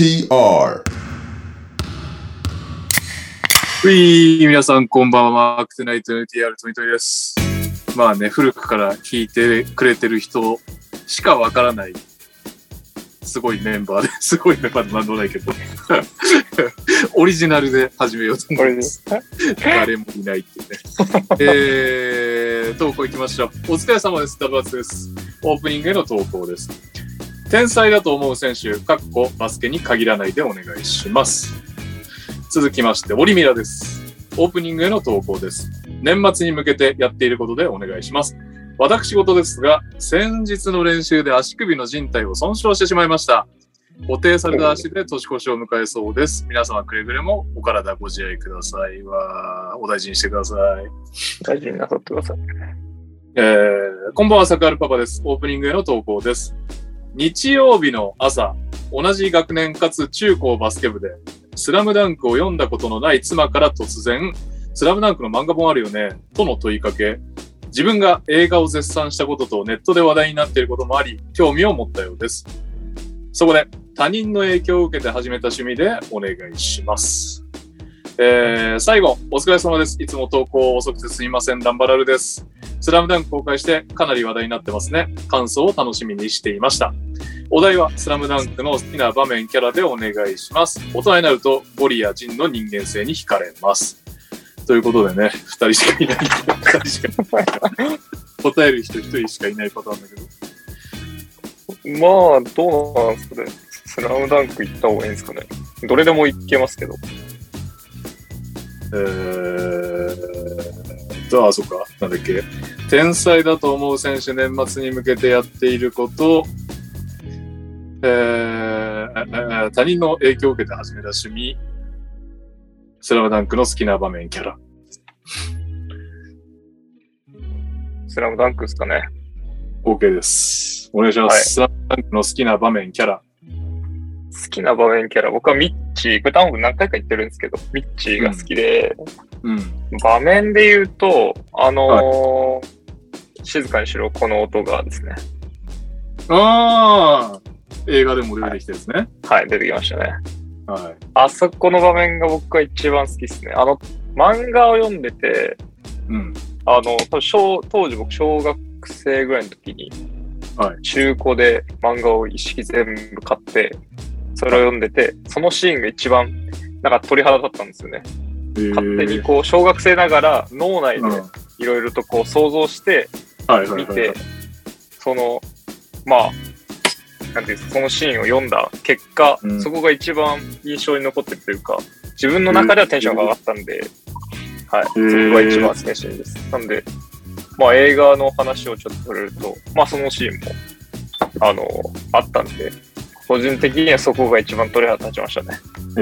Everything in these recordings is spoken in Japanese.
NTR うい皆さんこんばんは。アクテナイト NTR トニトニです。まあね、古くから聞いてくれてる人しかわからない、すごいメンバーで、すごいメンバーでなんでもないけど、オリジナルで始めようと思います。誰もいないってね。えー、投稿行きましょう。お疲れ様です。ダブアツです。オープニングへの投稿です。天才だと思う選手、かっこバスケに限らないでお願いします。続きまして、オリミラです。オープニングへの投稿です。年末に向けてやっていることでお願いします。私事ですが、先日の練習で足首の靭帯を損傷してしまいました。固定された足で年越しを迎えそうです。皆様くれぐれもお体ご自愛くださいは、お大事にしてください。大事になさってください。えー、こんばんは、サクアルパパです。オープニングへの投稿です。日曜日の朝、同じ学年かつ中高バスケ部で、スラムダンクを読んだことのない妻から突然、スラムダンクの漫画本あるよねとの問いかけ、自分が映画を絶賛したこととネットで話題になっていることもあり、興味を持ったようです。そこで、他人の影響を受けて始めた趣味でお願いします。えー、最後、お疲れ様です。いつも投稿遅くてすみません。ダンバラルです。スラムダンク公開してかなり話題になってますね。感想を楽しみにしていました。お題はスラムダンクの好きな場面キャラでお願いします。大人になるとゴリやジンの人間性に惹かれます。ということでね、二人しかいない。二人しかいない。答える人一人しかいないパターンだけど。まあ、どうなんですかね。スラムダンク行った方がいいんですかね。どれでも行けますけど。えー、じゃあ、そっか、なんだっけ。天才だと思う選手、年末に向けてやっていること、えーえー他人の影響を受けて始めた趣味、スラムダンクの好きな場面、キャラ。スラムダンクですかね。OK です。お願いします。はいスラムダンクの好きな場面、キャラ。好きな場面キャラ。僕はミッチー、これ多分何回か言ってるんですけど、ミッチーが好きで、うん。場面で言うと、あのー静かにしろ、この音がですね。ああ映画でも出てきたですね。はい、出てきましたね。はい。あそこの場面が僕が一番好きですね。あの、漫画を読んでて、うん。あの、小当時僕小学生ぐらいの時に、はい中古で漫画を一式全部買って、それを読んでて、そのシーンが一番、なんか鳥肌立ったんですよね。えー。勝手にこう、小学生ながら脳内でうん。いろいろとこう想像して見て、その、まあ、なんていうそのシーンを読んだ結果、うん。そこが一番印象に残ってるというか、自分の中ではテンションが上がったんで、はい、そこが一番好きなシーンです。なんで、まあ映画の話をちょっと触れると、まあそのシーンも、あの、あったんで、個人的にはそこが一番鳥肌立ちましたね。え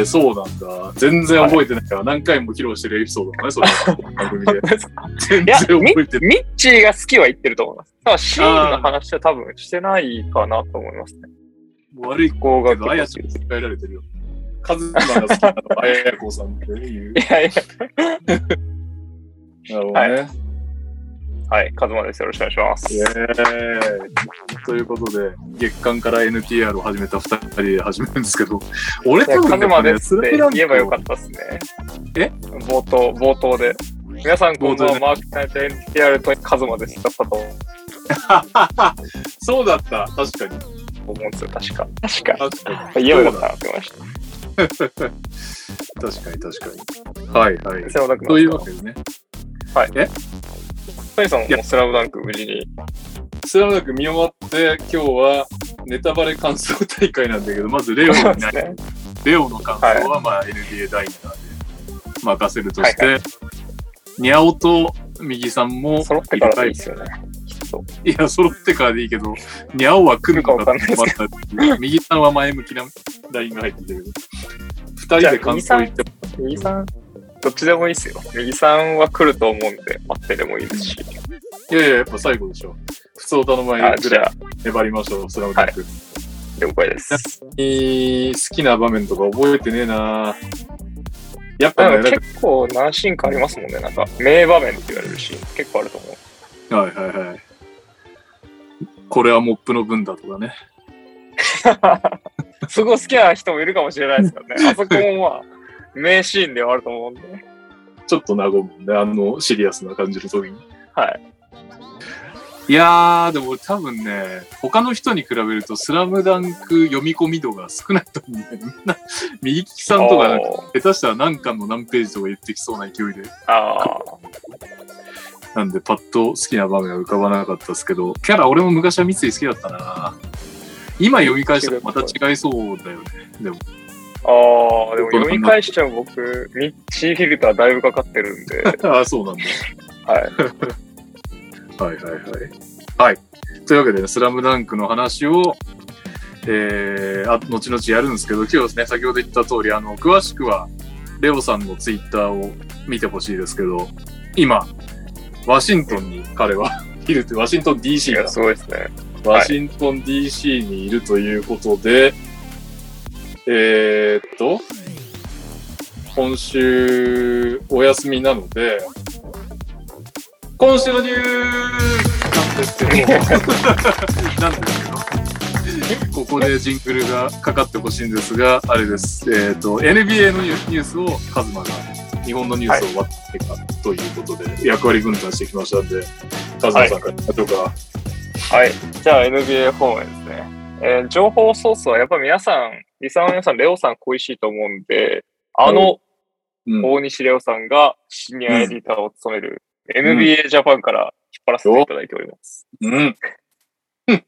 ー、そうなんだ。全然覚えてないから、何回も披露してるエピソードだね、それは。番組で。全然ミ覚えてない。ミッチーが好きは言ってると思います。ただシーンの話は多分してないかなと思いますね。悪いここがあやちゃんに伝えられてるよ。カズマが好きなのはあやこさんっていう。いやいや、なるほどね。はい、カズマです。よろしくお願いします。イェーイということで、月間から NTR を始めた二人で始めるんですけど、俺多分カズマねですって言えばよかったですね。え？冒頭、冒頭で。皆さん、こんばんは、マークタイト NTR とカズマです。だったとた。そうだった、確かに。思うんですよ、確か。確か。確かに。言えばよかったなって思いまし確かに確かに。はいはいというのわけでね、トニーさんもスラムダンク無事に。スラムダンク見終わって、今日はネタバレ感想大会なんだけど、まずレオにない、ね。レオの感想はまあ NBA ダイナーで任せるとして、はニャオと右さんも揃ってからでいいですよね。いや、揃ってからでいいけど、ニャオは来るのか来るかわかんないですけ困った右さんは前向きなラインが入ってるけど、二人で感想言っても右さん、どっちでもいいですよ。右さんは来ると思うんで、待ってでもいいですし。いやいや、やっぱ最後でしょ。普通歌の前あ、ぐらい粘りましょう、スラムダンク。了解です。えー好きな場面とか覚えてねえなやっぱね、結構何シーンかありますもんね。なんか、名場面って言われるシーン結構あると思う。はいはいはい。これはモップの分だとかね。すごい好きな人もいるかもしれないですからね。あそこもまあ、名シーンではあると思うんで。ちょっと和むんで、あの、シリアスな感じの時に。はい。いやー、でも多分ね、他の人に比べると、スラムダンク読み込み度が少ないと思うんだよね。みんな、右利きさんとか、下手したら何巻の何ページとか言ってきそうな勢いで。ああ。なんで、パッと好きな場面が浮かばなかったですけど、キャラ、俺も昔は三井好きだったな今読み返したらまた違いそうだよね。でも。ああ、でも読み返しちゃう僕、ミッチーフィルターだいぶかかってるんで。ああ、そうなんだ。はい。はいはいはい。はい。というわけで、ね、スラムダンクの話を、えー、あ後々やるんですけど、今日ね、先ほど言った通り、あの、詳しくは、レオさんのツイッターを見てほしいですけど、今、ワシントンに彼は いるって、ワシントン DC が。すごいですね。ワシントン DC にいるということで、はい、えー、っと、今週お休みなので、今週のニュースなんですけど、なんですけど、ここでジングルがかかってほしいんですが、あれです。えっ、と、NBA のニュースをカズマが日本のニュースを割っていくかということで、役割分担してきましたんで、カズマさんからいきましょうか。はい。じゃあ NBA 方面ですね。えー、情報ソースはやっぱ皆さん、リサの皆さん、レオさん恋しいと思うんで、あの、大西レオさんがシニアエディターを務める NBA ジャパンから引っ張らせていただいております。うん。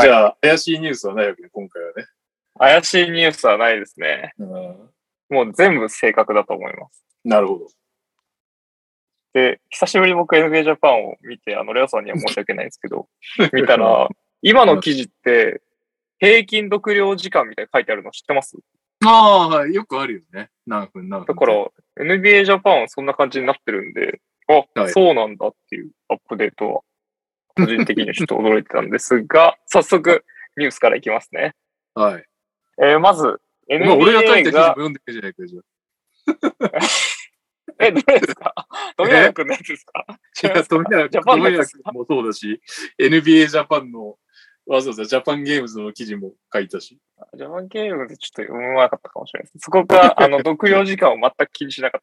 じゃあ、怪しいニュースはないわけで、今回はね。怪しいニュースはないですね。うん、もう全部正確だと思います。なるほど。で、久しぶりに僕 NBA ジャパンを見て、あの、レオさんには申し訳ないんですけど、見たら、今の記事って、平均読了時間みたいに書いてあるの知ってます？ああ、はい。よくあるよね。何分何分。だから、NBA ジャパンはそんな感じになってるんで、あ、はい、そうなんだっていうアップデートは、個人的にちょっと驚いてたんですが、早速、ニュースからいきますね。はい。えー、まず、NBA が。俺が書いた記読んでるじゃないか、じゃ え、どれですか？富永君のやつですか？いや、富永ジャパンのやつもそうだし、NBA ジャパンの、わざわざジャパンゲームズの記事も書いたし。ジャパンゲームズちょっと読めなかったかもしれないです。そこが、あの、読了時間を全く気にしなかっ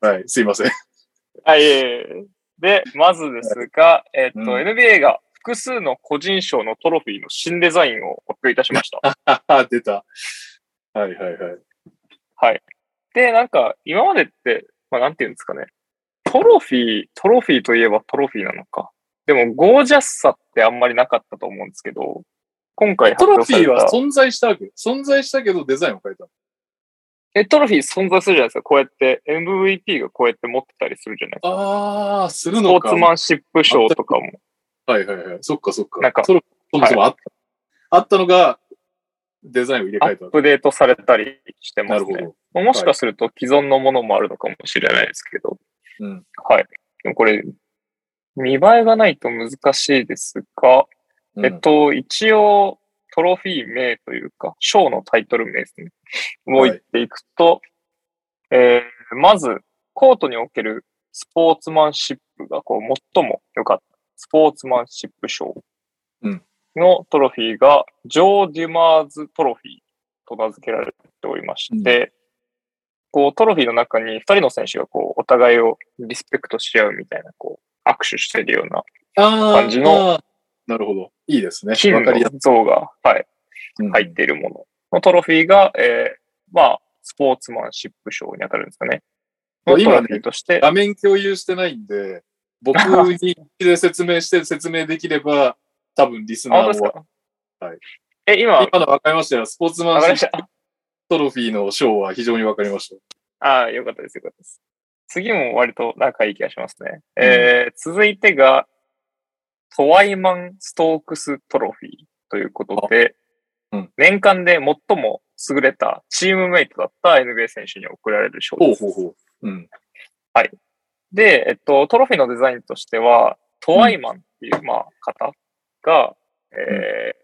た はい、すいません。はい、えで、まずですが、えっ、と、うん、NBA が複数の個人賞のトロフィーの新デザインを発表いたしました。出た。はいはいはい。はい。で、なんか、今までって、まあ、なんていうんですかね。トロフィー、トロフィーといえばトロフィーなのか。でも、ゴージャスさってあんまりなかったと思うんですけど、今回トロフィーは存在したわけ？存在したけどデザインを変えたえ、トロフィー存在するじゃないですか。こうやって、MVP がこうやって持ってたりするじゃないですか。ああ、するスポのか。ーツマンシップ賞とかも。はいはいはい。そっかそっか。なんかそもそもあった。あったのが、デザインを入れアッ替えた。プデートされたりしてますね。なるほど。まあもしかすると既存のものもあるのかもしれないですけど。うん。はい。でもこれ、見栄えがないと難しいですが、うん。えっと、一応、トロフィー名というか、賞のタイトル名ですね。をはい言っていくと、えーまず、コートにおけるスポーツマンシップがこう最も良かった、スポーツマンシップ賞うん。のトロフィーが、ジョー・デュマーズ・トロフィーと名付けられておりまして、こう、トロフィーの中に二人の選手がこう、お互いをリスペクトし合うみたいな、こう、握手してるような感じのなるほど。いいですね。金の像が、はい、い。入っているもののトロフィーが、えー、まあ、スポーツマンシップ賞に当たるんですかね。のトロフィーとして、画面共有してないんで、僕にで説明して 説明できれば、多分リスナーは。はい。え、今、今の分かりましたよ。スポーツマンシップた。トロフィーの賞は非常に分かりました。ああ、よかったです、よかったです。次も割と仲いい気がしますね。えー、続いてが、トワイマン・ストークス・トロフィーということで、うん年間で最も優れたチームメイトだった NBA 選手に贈られる賞です。ほうほうほう。うん。で、えっと、トロフィーのデザインとしては、トワイマンっていう、まあ、方が、えー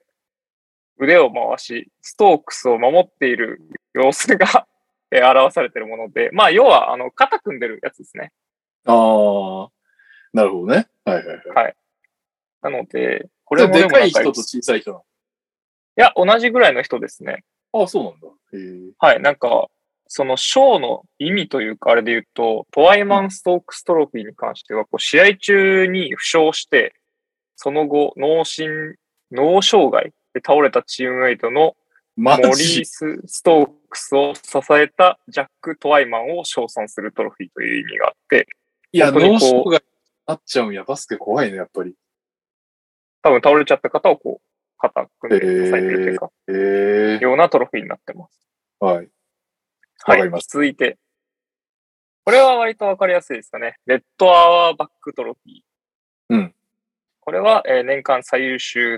腕を回し、ストークスを守っている様子が、えー表されているもので、まあ、要は、あの、肩組んでるやつですね。ああ、なるほどね。はいはいはい。はいなので、ここれれもでかい人と小さい人なの？や、同じぐらいの人ですね。あそうなんだ。へえ。はい、なんか、その賞の意味というか、あれで言うと、トワイマン・ストークストロフィーに関しては、こう試合中に負傷して、その後、脳震、脳障害で倒れたチームメイトのマモリージス・ストークスを支えたジャック・トワイマンを称賛するトロフィーという意味があって、いや、脳障害になっちゃうんや。バスケ怖いね、やっぱり。多分倒れちゃった方をこう、肩組んで支えてるというか、へえ。ようなトロフィーになってます。はい。わかります続いて。これは割とわかりやすいですかね。レッドアワーバックトロフィー。うん。これは、えー年間最優秀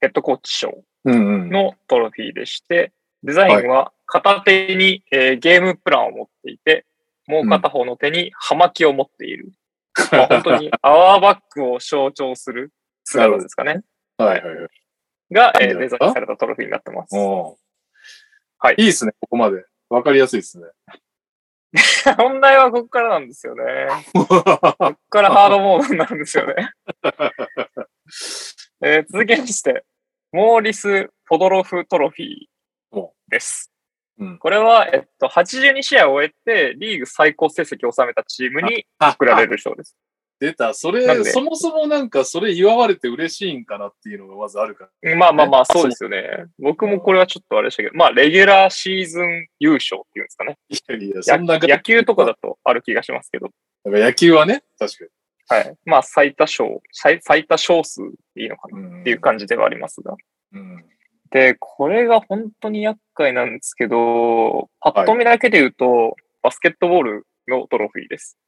ヘッドコーチ賞。のトロフィーでして、デザインは片手に、えーゲームプランを持っていて、もう片方の手に葉巻を持っている。まあ、本当にアワーバックを象徴する姿ですかね。はいはいはい。が、えーデザインされたトロフィーになってます。おはいいいですね、ここまで。わかりやすいですね。本題はここからなんですよね。ここからハードモードになるんですよね。えー続きまして、モーリス・ポドロフトロフィーです。うんこれは、えっと、82試合を終えて、リーグ最高成績を収めたチームに贈られる賞です。出た。それ、そもそもなんか、それ祝われて嬉しいんかなっていうのがまずあるから。まあまあまあ、あそうですよね。僕もこれはちょっとあれでしたけど、まあ、レギュラーシーズン優勝っていうんですかね。いやいや、そんなや野球とかだとある気がしますけど。なんか野球はね、確かはい。まあ、最多勝、最最多勝数でいいのかなに。っていう感じではありますが。うん。で、これが本当に厄介なんですけど、パッと見だけで言うと、バスケットボールのトロフィーです。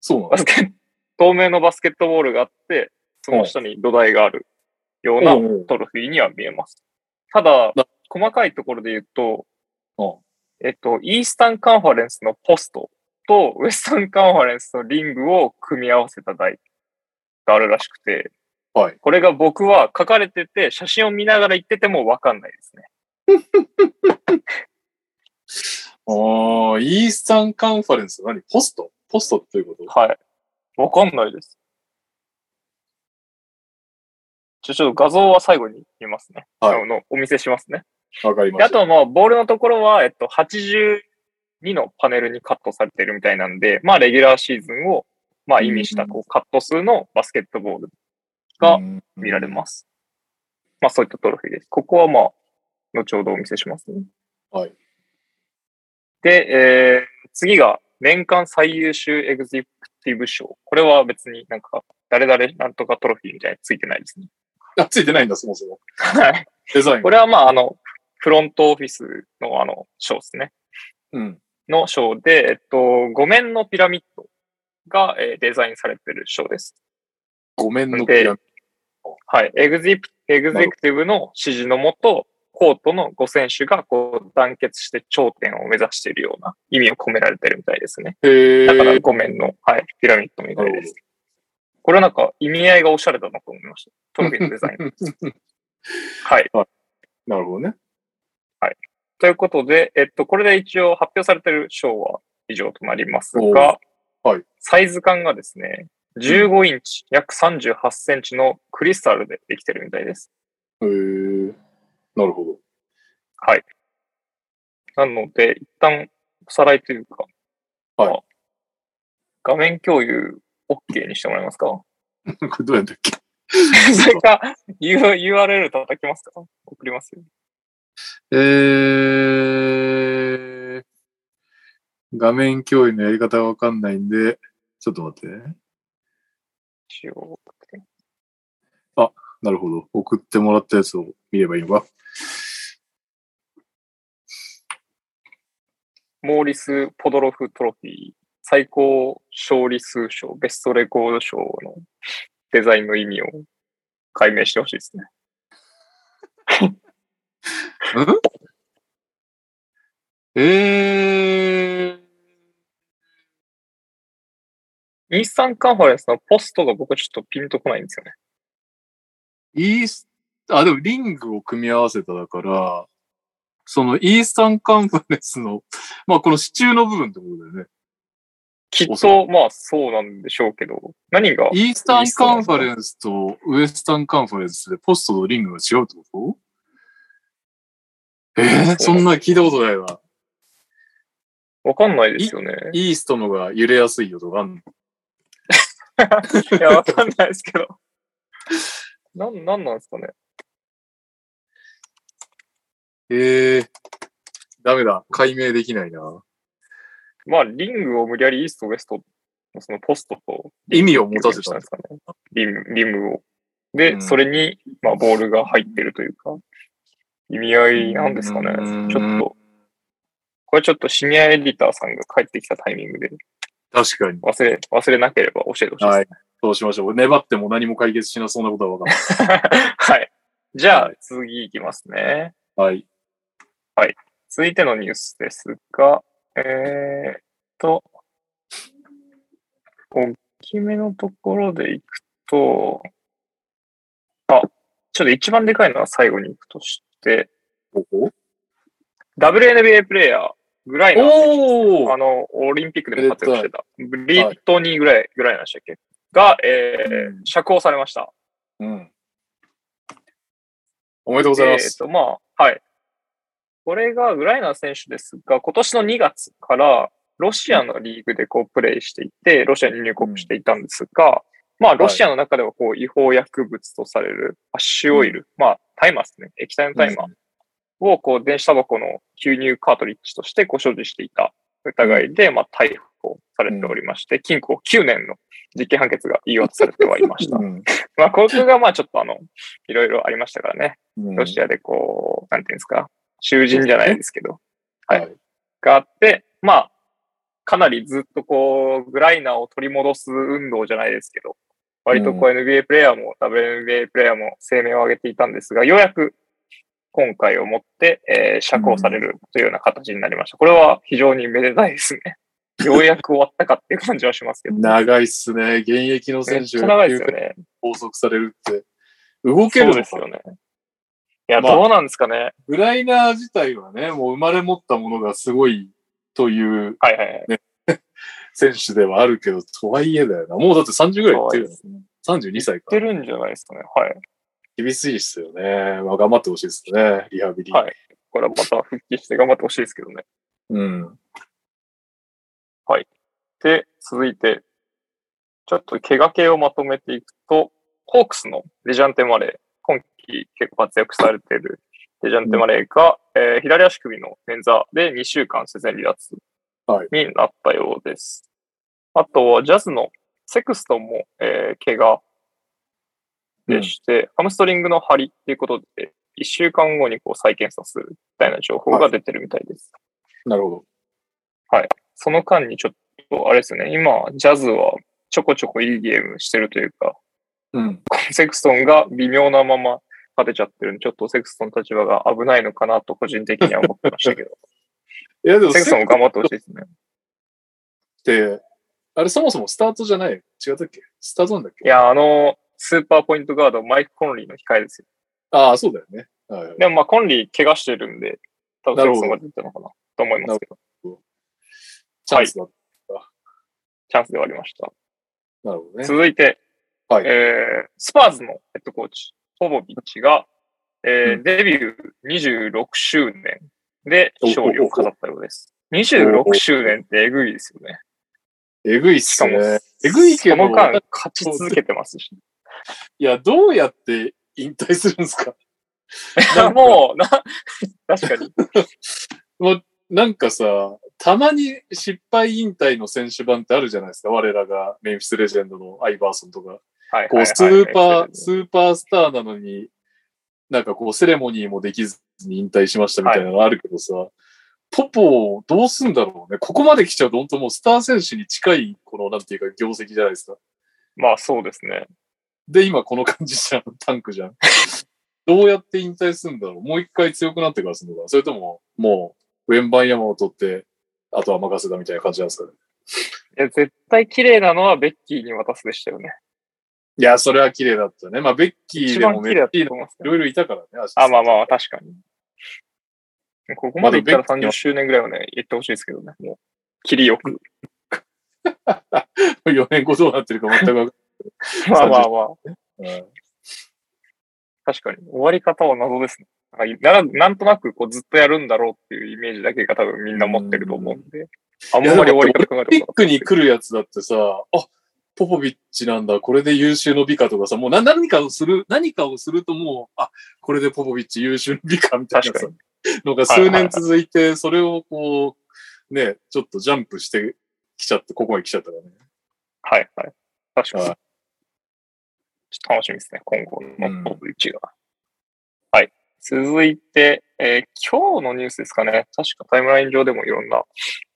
そうなの？バスケット、透明のバスケットボールがあって、その下に土台があるようなトロフィーには見えます。ただな、細かいところで言うとうん、えっと、イースタンカンファレンスのポストとウエスタンカンファレンスのリングを組み合わせた台があるらしくて、はい。これが僕は書かれてて、写真を見ながら言っててもわかんないですね。ああ、イースタンカンファレンス、何？ポスト？ポストっていうこと？はい。わかんないです。じゃあちょっと画像は最後に見ますね。はいあのお見せしますね。わかりました。であとはまあ、ボールのところは、えっと、82のパネルにカットされてるみたいなんで、まあ、レギュラーシーズンを、まあ、意味した、こう、カット数のバスケットボールが見られます。まあ、そういったトロフィーです。ここはまあ、後ほどお見せしますね。はい。で、えー、次が、年間最優秀エグゼクティブ賞。これは別になんか、誰々なんとかトロフィーみたいについてないですね。あ、ついてないんだ、そもそも。はい。デザイン。これはまあ、あの、フロントオフィスのあの、賞ですね。うん。の賞で、えっと、五面のピラミッドが、えーデザインされてる賞です。ごめんのピラミッはい。エグゼクエグゼクティブの指示のもと、コートの5選手がこう団結して頂点を目指しているような意味を込められてるみたいですね。ド。へだからえ。5面の、はい、ピラミッドみたいです。これはなんか意味合いがおしゃれだなと思いました。トロフィーのデザイン。はい。なるほどね。ということで、えっと、これで一応発表されてる賞は以上となりますおが、はいサイズ感がですね、15インチ、約38センチのクリスタルでできてるみたいです。へえ。なるほど。はい。なので、一旦おさらいというか、はいまあ画面共有 OK にしてもらえますか？これどうやったっけ？それか、URL 叩きますか？送りますよ。えー、画面共有のやり方がわかんないんで、ちょっと待って。一応なるほど。送ってもらったやつを見ればいいのか。モーリス・ポドロフトロフィー、最高勝利数賞、ベストレコード賞のデザインの意味を解明してほしいですね。うん？えー、イースタンカンファレンスのポストが僕ちょっとピンとこないんですよね。イース、あ、でもリングを組み合わせただから、そのイースタンカンファレンスの、まあこの支柱の部分ってことだよね。きっと、まあそうなんでしょうけど、何がイースタンカンファレンスとウエスタンカンファレンスでポストとリングが違うってこと？えー、そんな聞いたことないわ。わかんないですよね。イーストのが揺れやすいよとかあんの？いや、わかんないですけど。なん、なんなんですかね。ええー、ダメだ。解明できないな。まあ、リングを無理やりイースト、ウエストのそのポストと意味を持たせたんですか？ね。リム、リムを。で、うんそれに、まあ、ボールが入ってるというか、意味合いなんですかね。うんちょっと、これちょっとシニアエディターさんが帰ってきたタイミングで確かに。忘れ、忘れなければ教えてほしいです、はい。そうしましょう。粘っても何も解決しなそうなことはわかんない。はい。じゃあはい、次いきますね。はい。続いてのニュースですが、えーっと、大きめのところでいくと、あ、ちょっと一番でかいのは最後に行くとし WNBA プレイヤー、グライナー選手。おあの、オリンピックでも活躍してた、ブリットニーぐらい、ぐらいなんでしたっけ？が、えーうん。釈放されました。うん。おめでとうございまえっ、す。と、まあ、はい。これがグライナー選手ですが、今年の2月からロシアのリーグでこうプレイしていて、ロシアに入国していたんですが、まあ、ロシアの中ではこう違法薬物とされるアッシュオイル、まあ、タイマーですね。液体のタイマーをこう電子タバコの吸入カートリッジとしてこう所持していた疑いで、まあ、逮捕されておりまして、禁錮9年の実刑判決が言い渡されてはいました。うん まあ、ここがまあちょっとあの、いろいろありましたからね。うんロシアでこう、なんていうんですか、囚人じゃないですけど、はいはい。があって、まあ、かなりずっとこう、グライナーを取り戻す運動じゃないですけど、割とこう NBA プレイヤーも WNBA プレイヤーも声明を上げていたんですが、ようやく今回をもって、えー釈放されるというような形になりました。これは非常にめでたいですね。ようやく終わったかっていう感じはしますけど。長いっすね。現役のめ選手っちゃ長いですよね。拘束されるって。動けるのかですよね。いや、まあどうなんですかね。グライナー自体はね、もう生まれ持ったものがすごいというはいはいはい。選手ではあるけど、とはいえだよな。もうだって30ぐらいいってるよね。32歳か言って。るんじゃないですかね。はい。厳しいっすよね。まあ頑張ってほしいですね。リハビリ。はいこれはまた復帰して頑張ってほしいですけどね。うん。で、続いて、ちょっと怪我系をまとめていくと、ホークスのデジャンテ・マレー、今季結構活躍されているデジャンテ・マレーが、えー左足首の捻挫で2週間自然離脱はいになったようです。あとは、ジャズのセクストンも、えー怪我でして、ハムストリングの張りっていうことで、1週間後にこう再検査するみたいな情報が出てるみたいです。なるほど。その間にちょっと、あれですよね、今、ジャズはちょこちょこいいゲームしてるというか、うん。セクストンが微妙なまま勝てちゃってるんで、ちょっとセクストンの立場が危ないのかなと個人的には思ってましたけど、いやでもセクストンも頑張ってほしいですね。って、あれそもそもスタートじゃない違ったっけ？スタートなんだっけ？いや、あの、スーパーポイントガード、マイク・コンリーの控えですよ。ああ、そうだよね。はいはいでもまあ、コンリー怪我してるんで、多分セクストンが出てたのかなと思いますけど、チャンスだ。チャンスではありました。なるほどね。続いて、はいえースパーズのヘッドコーチ、ポボビッチが、えーうんデビュー26周年で勝利を飾ったようです。26周年ってえぐいですよね。えぐいっすしかも、ね。えぐいけど、その間い勝ち続けてますし。や、どうやって引退するんですか？いやもう、な、確かに。もう、なんかさ、たまに失敗引退の選手版ってあるじゃないですか。我らがメンフィスレジェンドのアイバーソンとか。はい。こう、はいスーパー、はいスーパースターなのに、なんかこう、セレモニーもできずに引退しましたみたいなのあるけどさ、ポポをどうすんだろうね。ここまで来ちゃうと本当もうスター選手に近い、この、なんていうか、業績じゃないですか。まあそうですね。で、今この感じじゃん。タンクじゃん。どうやって引退するんだろうもう一回強くなってからするのかなそれとも、もう、ウェンバンヤマを取って、あとは任せたみたいな感じなんですかね。いや、絶対綺麗なのはベッキーに渡すでしたよね。いや、それは綺麗だったね。まあ、ベッキー一でもメッキーのいろいろいたからね。あ、まあまあ、確かに。ここまでいったらまだベッキーは30周年ぐらいはね、言ってほしいですけどね。もう、切りよく。4年後どうなってるか全くわかんまあまあまあ。ない。確かに。終わり方は謎ですね。ななんとなくこうずっとやるんだろうっていうイメージだけが多分みんな持ってると思うんで。あんいやまり終わり方考えオリンピッたことクに来るやつだってさ、あ、ポポビッチなんだ、これで優秀の美化とかさ、もうな何かをする、何かをするともう、あ、これでポポビッチ優秀の美化みたいなさのが数年続いて、それをこう、ね、ちょっとジャンプしてきちゃって、ここまで来ちゃったからね。はいはい。確かに。はいちょっと楽しみですね。今後のトップ1が。はい。続いて、えー今日のニュースですかね。確かタイムライン上でもいろんな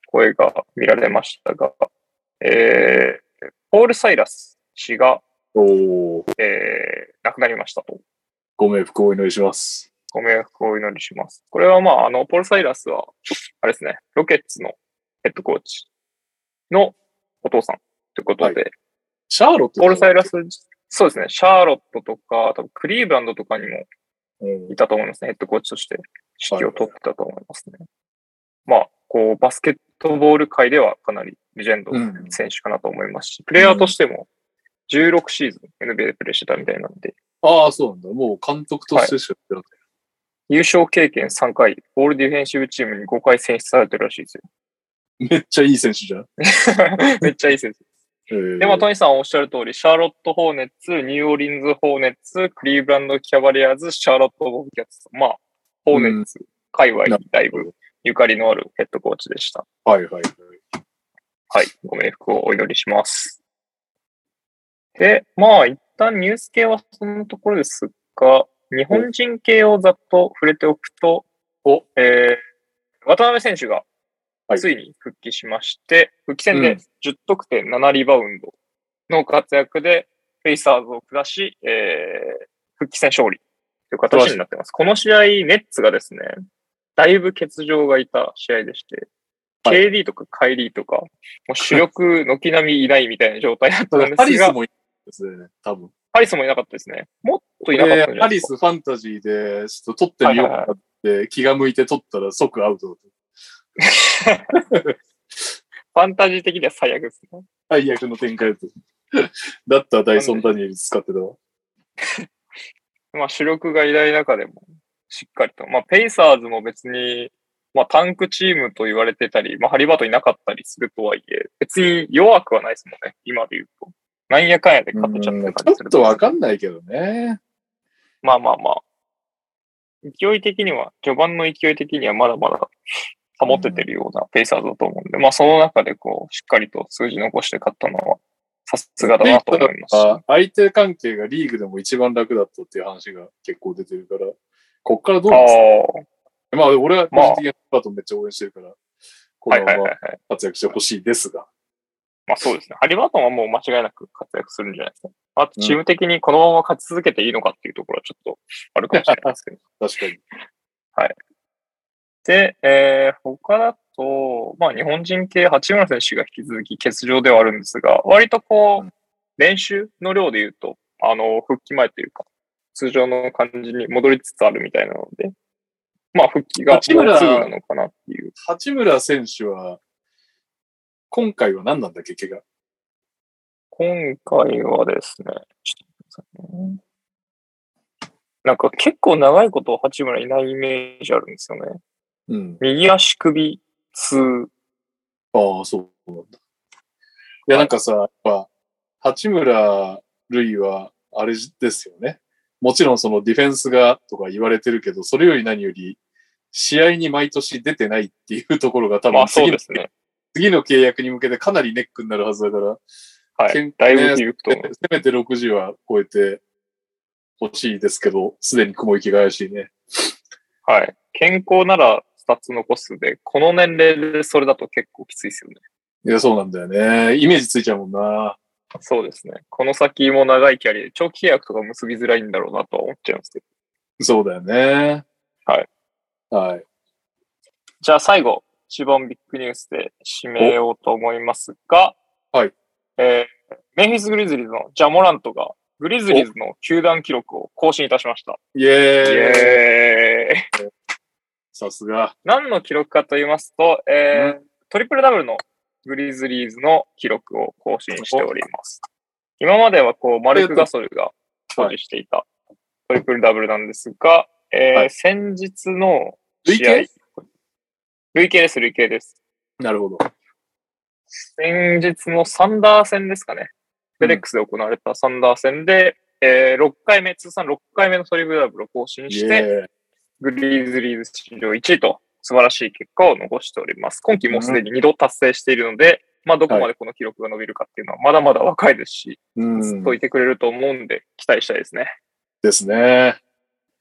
声が見られましたが、えー、ポール・サイラス氏が、おー、えー亡くなりましたと。ご冥福をお祈りします。ご冥福をお祈りします。これはまあ、あの、ポール・サイラスは、あれですね、ロケッツのヘッドコーチのお父さんということで、シャーロットポール・サイラス、そうですね、シャーロットとか、多分クリーブランドとかにもうんいたと思いますね、ヘッドコーチとして指揮を取ってたと思いますね。まあ、こう、バスケットボール界ではかなりレジェンドうん選手かなと思いますし、プレイヤーとしても16シーズン NBA でプレーしてたみたいなんで、ああ、そうなんだ。もう監督としてしかやってない。優勝経験3回、オールディフェンシブチームに5回選出されてるらしいですよ。めっちゃいい選手じゃん。めっちゃいい選手。えーで、まあ、トニーさんおっしゃる通り、シャーロット・ホーネッツ、ニューオーリンズ・ホーネッツ、クリーブランド・キャバリアーズ、シャーロット・ボブキャッツ。まあ、ホーネッツ、界隈にだいぶゆかりのあるヘッドコーチでした。はいはいはい。はい。ご冥福をお祈りします。で、まあ、一旦ニュース系はそのところですが、日本人系をざっと触れておくと、おえー、渡辺選手がはいついに復帰しまして、復帰戦でうん10得点7リバウンドの活躍で、フェイサーズを下し、えー、復帰戦勝利という形になってます。この試合、ネッツがですね、だいぶ欠場がいた試合でして、はい KD とかカイリーとか、もう主力軒並みいないみたいな状態だったんですが、ハリスもいいですね、多分。ハリスもいなかったですね。もっといなかったんハリ。スファンタジーで、ちょっと取ってみようかなって、気が向いて取ったら即アウト。ファンタジー的には最悪ですね。最悪の展開だった。だったらダイソン・ダニエルズ使ってたわ。まあ主力がいない中でも、しっかりと。まあペイサーズも別に、まあタンクチームと言われてたり、まあハリバートいなかったりするとはいえ、別に弱くはないですもんね。今で言うと。なんやかんやで勝てちゃったうん感じするちょっとわかんないけどね。まあまあまあ。勢い的には、序盤の勢い的にはまだまだ保ててるようなペーサーズだと思うんで、まあその中でこう、しっかりと数字残して勝ったのは、さすがだなと思います相手関係がリーグでも一番楽だったっていう話が結構出てるから、こっからどうですあ、かまあ俺は個まあ人的にバートめっちゃ応援してるから、こはいのままはいはいはい。活躍してほしいですが。まあそうですね。ハリバートンはもう間違いなく活躍するんじゃないですか。あとチーム的にこのまま勝ち続けていいのかっていうところはちょっとあるかもしれないですけど。確かに。で、えー、他だと、まあ日本人系八村選手が引き続き欠場ではあるんですが、割とこうう、練習の量で言うと、あの、復帰前というか、通常の感じに戻りつつあるみたいなので、まあ復帰がもうすぐなのかなっていう。八村選手は、今回は何なんだっけ、怪我。今回はですね、ちょっと待ってくださいねなんか結構長いこと八村いないイメージあるんですよね。うん。右足首痛。ああ、そうなんだ。いや、なんかさ、やっぱ、八村塁は、あれですよね。もちろんそのディフェンスがとか言われてるけど、それより何より、試合に毎年出てないっていうところが多分次の,、ね。次の契約に向けてかなりネックになるはずだから、はい。健だいぶ。せめて60は超えてほしいですけど、すでに雲行きが怪しいね。はい。健康ならスタッツ残すで、この年齢でそれだと結構きついですよね。いや、そうなんだよね。イメージついちゃうもんな。そうですね。この先も長いキャリアで長期契約とか結びづらいんだろうなとは思っちゃいますけど。そうだよね。はい。はい。じゃあ最後、一番ビッグニュースで締めようと思いますが、はい。えー、メンフィス・グリズリーズのジャモラントが、グリズリーズの球団記録を更新いたしました。イェーイイエーイさすが。何の記録かと言いますと、えートリプルダブルのグリズリーズの記録を更新しております。今まではこう、マルク・ガソルが保持していたトリプルダブルなんですが、えーはい先日の試合累計、累計です、累計です。なるほど。先日のサンダー戦ですかね。フェデックスで行われたサンダー戦で、えー6回目、通算6回目のトリプルダブルを更新して、グリーズリーズ史上1位と素晴らしい結果を残しております。今季もうすでに2度達成しているので、まあどこまでこの記録が伸びるかっていうのはまだまだ若いですし、うんずっといてくれると思うんで、期待したいですね。ですね。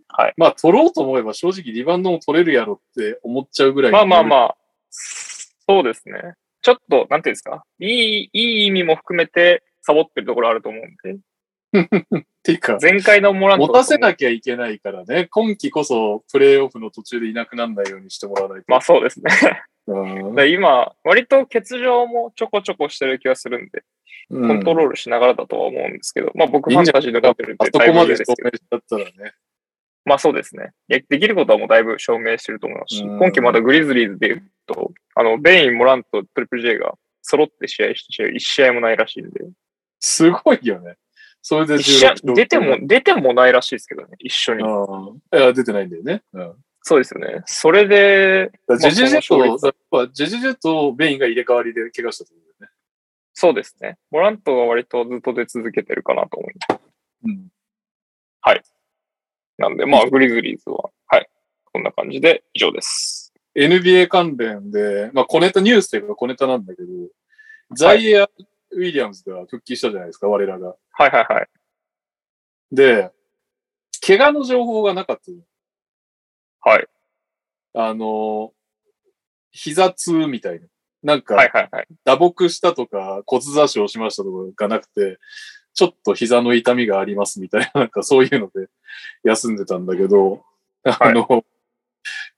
はい。まあ、取ろうと思えば正直リバウンドも取れるやろって思っちゃうぐらい。まあまああ。まあ、そうですね。ちょっと、なんていうんですか、いい、いい意味も含めてサボってるところあると思うんで、っていうか、前回のモラント持たせなきゃいけないからね。今季こそプレイオフの途中でいなくならないようにしてもらわないと。まあそうですね。うんで今、割と欠場もちょこちょこしてる気がするんで、コントロールしながらだとは思うんですけど、まあ僕ファンタジーで持ってるんで、いぶこまで証明しちゃったらね。まあそうですね。でできることはもうだいぶ証明してると思いますし、うん今季まだグリズリーズで言うと、あの、ベイン、モラント、トリプル J が揃って試合して試合、1試合もないらしいんで、すごいよね。それで一試合16出ても、出てもないらしいですけどね、一緒に。うん。いや、出てないんだよね。うん。そうですよね。それで、ジェジェジェと、ジェジェジェとベインが入れ替わりで怪我したと思うんだよね。そうですね。モラントが割とずっと出続けてるかなと思います。うん。なんで、まあ、グリズリーズは、はい。こんな感じで以上です。NBA 関連で、まあ、小ネタ、ニュースというか小ネタなんだけど、ザイエア・ウィリアムズが復帰したじゃないですか、我らが。はいはいはい。で、怪我の情報がなかったのはい。あの、膝痛みたいな。なんか、はいはいはい。打撲したとか骨挫傷しましたとかがなくて、ちょっと膝の痛みがありますみたいな、なんかそういうので休んでたんだけど、あの、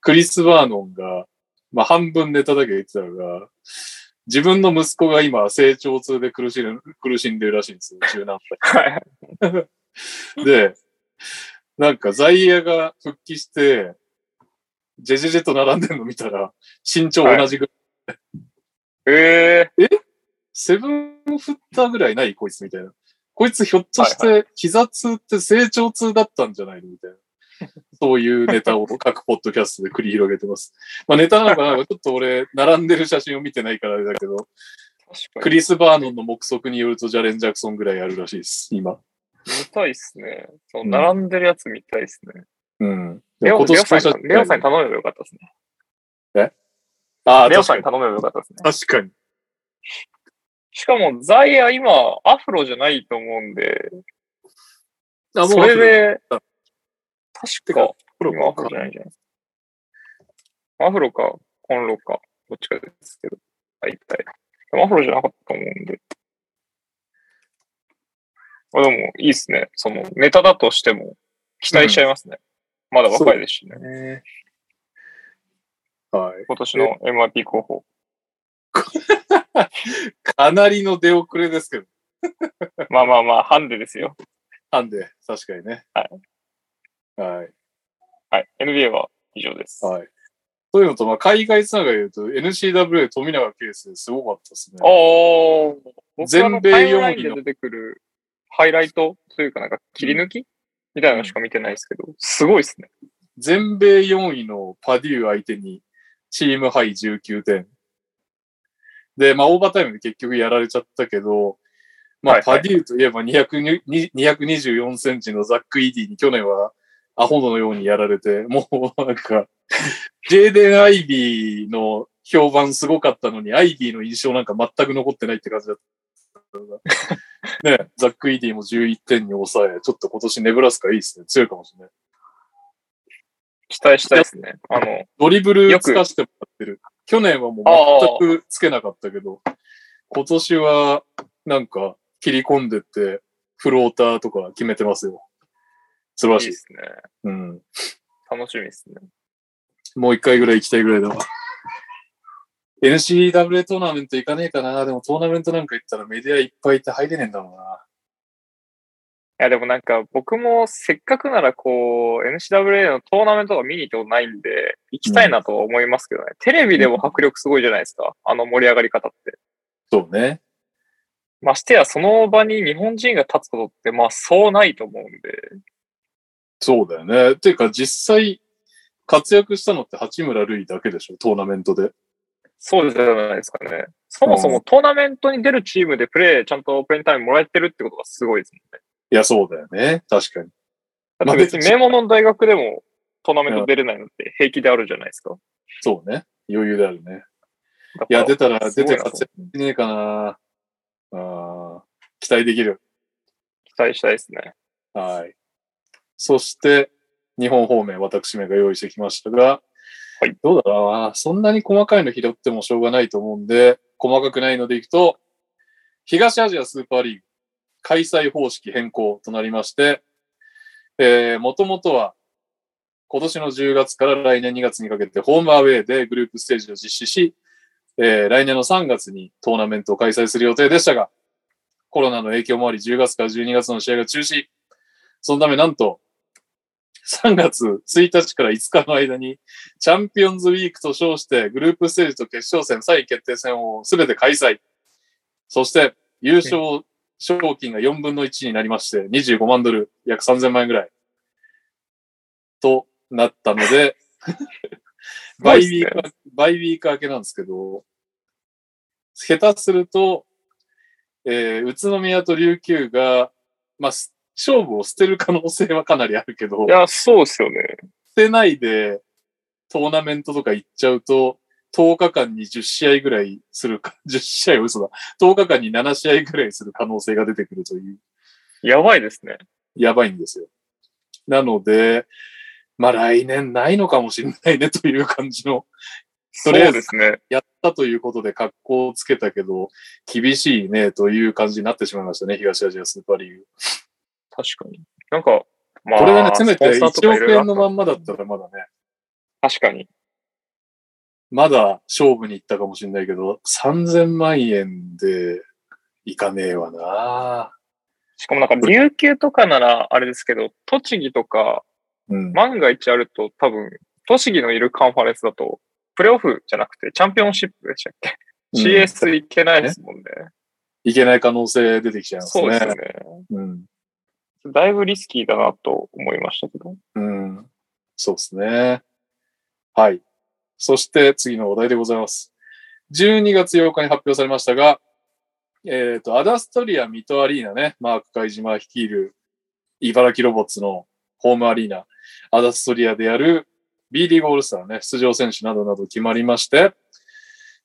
クリス・バーノンが、まあ半分ネタだけ言ってたのが、自分の息子が今成長痛で苦しん苦しんでるらしいんですよ、十何はい。歳。で、なんかザイヤが復帰して、ジェジェジェと並んでるの見たら、身長同じぐらいええ？セブンフッターぐらいない？こいつみたいな。こいつひょっとして膝痛って成長痛だったんじゃないの？みたいな。そういうネタを各ポッドキャストで繰り広げてます。まあネタなのかなちょっと俺、並んでる写真を見てないからあれだけど、クに。リス・バーノンの目測によるとジャレン・ジャクソンぐらいあるらしいです、今。見たいっすね。そう、うん並んでるやつ見たいっすね。うん。レオさんレオさんに頼めばよかったですね。ああ、レオ。さんに頼めばよかったですね。確かに。しかも、ザイヤ今、アフロじゃないと思うんで、あ、それで、あ確か、プロ今アフロじゃないんじゃないですか。アフロか、コンロか、どっちかですけど、大体。でもアフロじゃなかったと思うんで。あでも、いいっすね。その、ネタだとしても、期待しちゃいますね。まだ若いですしね。はい。今年の MIP 候補。かなりの出遅れですけど。まあまあまあ、ハンデですよ。なんで、確かにね。はい。はい。はい。NBA は以上です。はい。そういうのと、まあ、海外つながりで言うと、NCWA 富永ケースですごかったですね。あの全米タイムライン4位ので出てくるハイライトというかなんか切り抜き？みたいなのしか見てないですけど、すごいですね。全米4位のパデュー相手に、チームハイ19点。で、まあ、オーバータイムで結局やられちゃったけど、まあ、パデューといえば200 224センチのザック・イーディに去年はアホのようにやられて、もうなんか、ジェーデン・アイビーの評判すごかったのに、アイビーの印象なんか全く残ってないって感じだった。ね、ザック・イーディも11点に抑え、ちょっと今年ネブラスカいいですね。強いかもしれない。期待したいですね。あの、ドリブルつかしてもらってる。去年はもう全くつけなかったけど、今年はなんか切り込んでって、フローターとか決めてますよ。素晴らしい。ですね。うん。楽しみですね。もう一回ぐらい行きたいぐらいだわ。NCWA トーナメント行かねえかな。でもトーナメントなんか行ったらメディアいっぱいいて入れねえんだろうな。いや、でもなんか僕もせっかくならこう、NCWA のトーナメントが見に行ったことないんで、行きたいなとは思いますけどね。テレビでも迫力すごいじゃないですか。あの盛り上がり方って。そうね。ましてや、その場に日本人が立つことって、まあ、そうないと思うんで。そうだよね。ていうか、実際、活躍したのって八村塁だけでしょ、トーナメントで。そうじゃないですかね。そもそもトーナメントに出るチームでプレー、ちゃんとプレイタイムもらえてるってことがすごいですもんね。いや、そうだよね。確かに。だって別に名門の大学でもトーナメント出れないのって平気であるじゃないですか。そうね。余裕であるね。いや、出たら出て活躍しねえかな。あー期待できる。期待したいですね。はい。そして、日本方面、私めが用意してきましたが、はいどうだろう？な。そんなに細かいの拾ってもしょうがないと思うんで、細かくないのでいくと、東アジアスーパーリーグ開催方式変更となりまして、えー、もともとは今年の10月から来年2月にかけてホームアウェイでグループステージを実施し、えー、来年の3月にトーナメントを開催する予定でしたが、コロナの影響もあり10月から12月の試合が中止。そのためなんと、3月1日から5日の間に、チャンピオンズウィークと称して、グループステージと決勝戦、3位決定戦をすべて開催。そして、優勝賞金が4分の1になりまして、25万ドル、約3000万円ぐらい。となったので、バイウィーク、バイウィーク明けなんですけど、下手すると、えー宇都宮と琉球が、まあ、す勝負を捨てる可能性はかなりあるけど、いや、そうですよね。捨てないでトーナメントとか行っちゃうと、10日間に10試合ぐらいするか、10試合は嘘だ。10日間に7試合ぐらいする可能性が出てくるという、やばいですね。やばいんですよ。なので、まあ来年ないのかもしれないねという感じの、そうとりあえずですね。やったということで格好をつけたけど、厳しいねという感じになってしまいましたね、東アジアスーパーリーグ。確かに。なんか、まこれがね、せめて1スポンサーとかい億円のまんまだったらまだね、確かに。まだ勝負に行ったかもしれないけど、3000万円でいかねえわなしかもなんか、琉球とかならあれですけど、栃木とか、うん。万が一あると多分、栃木のいるカンファレンスだと、プレイオフじゃなくてチャンピオンシップでしたっけ、うん ?CS いけないですもんね。いけない可能性出てきちゃいますね。そうですよね。うん。だいぶリスキーだなと思いましたけど。うん。そうですね。はい。そして次のお題でございます。12月8日に発表されましたが、えっ、と、アダストリア・ミトアリーナね、マーク海島率いる茨城ロボッツのホームアリーナ、アダストリアでやる B リーグオールスターね、出場選手などなど決まりまして、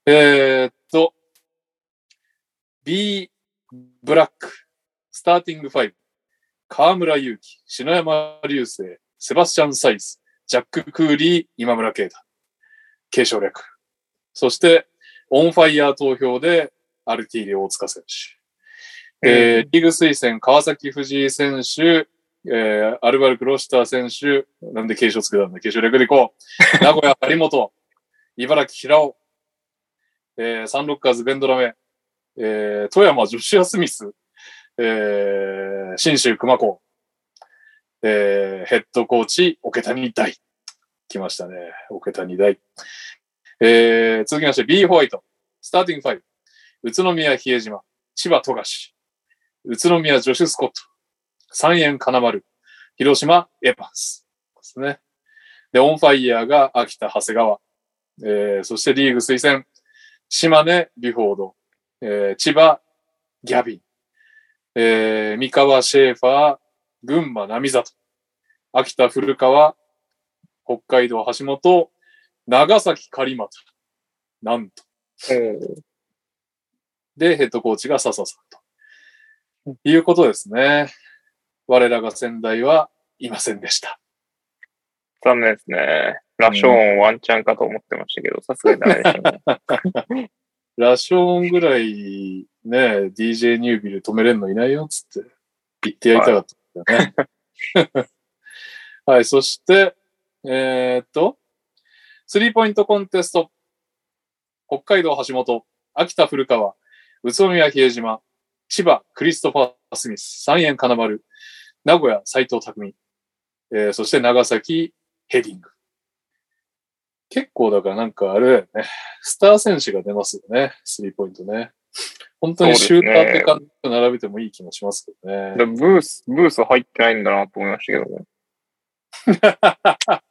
えーっと、B ブラック、スターティング5、河村勇輝、篠山流星、セバスチャン・サイズ、ジャック・クーリー、今村啓太。継承略。そして、オンファイヤー投票で、アルティーリ大塚選手。えーリーグ推薦、川崎藤井選手、えーアルバルク・ロシター選手、なんで継承つけたんだ継承略でいこう。名古屋、張本、茨城、平尾、えーサンロッカーズ、ベンドラメ、えー富山、ジョシュア・スミス、えー、新州熊子、えーヘッドコーチ、桶谷大。来ましたね。桶谷大。えー、続きまして、B ホワイト、スターティング5、宇都宮比江島、千葉富樫、宇都宮ジョシュスコット、三円金丸、広島エヴァンス。ですね。で、オンファイヤーが秋田長谷川、えー、そしてリーグ推薦、島根ビフォード、えー、千葉ギャビン、えー、三河シェーファー、群馬並里、秋田古川、北海道橋本、長崎狩俣。なんと。うんで、ヘッドコーチが笹さんと。いうことですね。我らが仙台はいませんでした。残念ですね。ラショーンワンチャンかと思ってましたけど、さすがにダメでしたね。ラショーンぐらいね、DJ ニュービル止めれんのいないよ、つって言ってやりたかったんだよね。はい、そして、えーっと、スリーポイントコンテスト。北海道橋本、秋田古川、宇都宮比江島、千葉クリストファー・スミス、三円金丸、名古屋斎藤匠、えーそして長崎ヘディング。結構だからなんかあれだよね。スター選手が出ますよね。スリーポイントね。本当にシューターって感じと並べてもいい気もしますけどね。でブース、ブース入ってないんだなと思いましたけどね。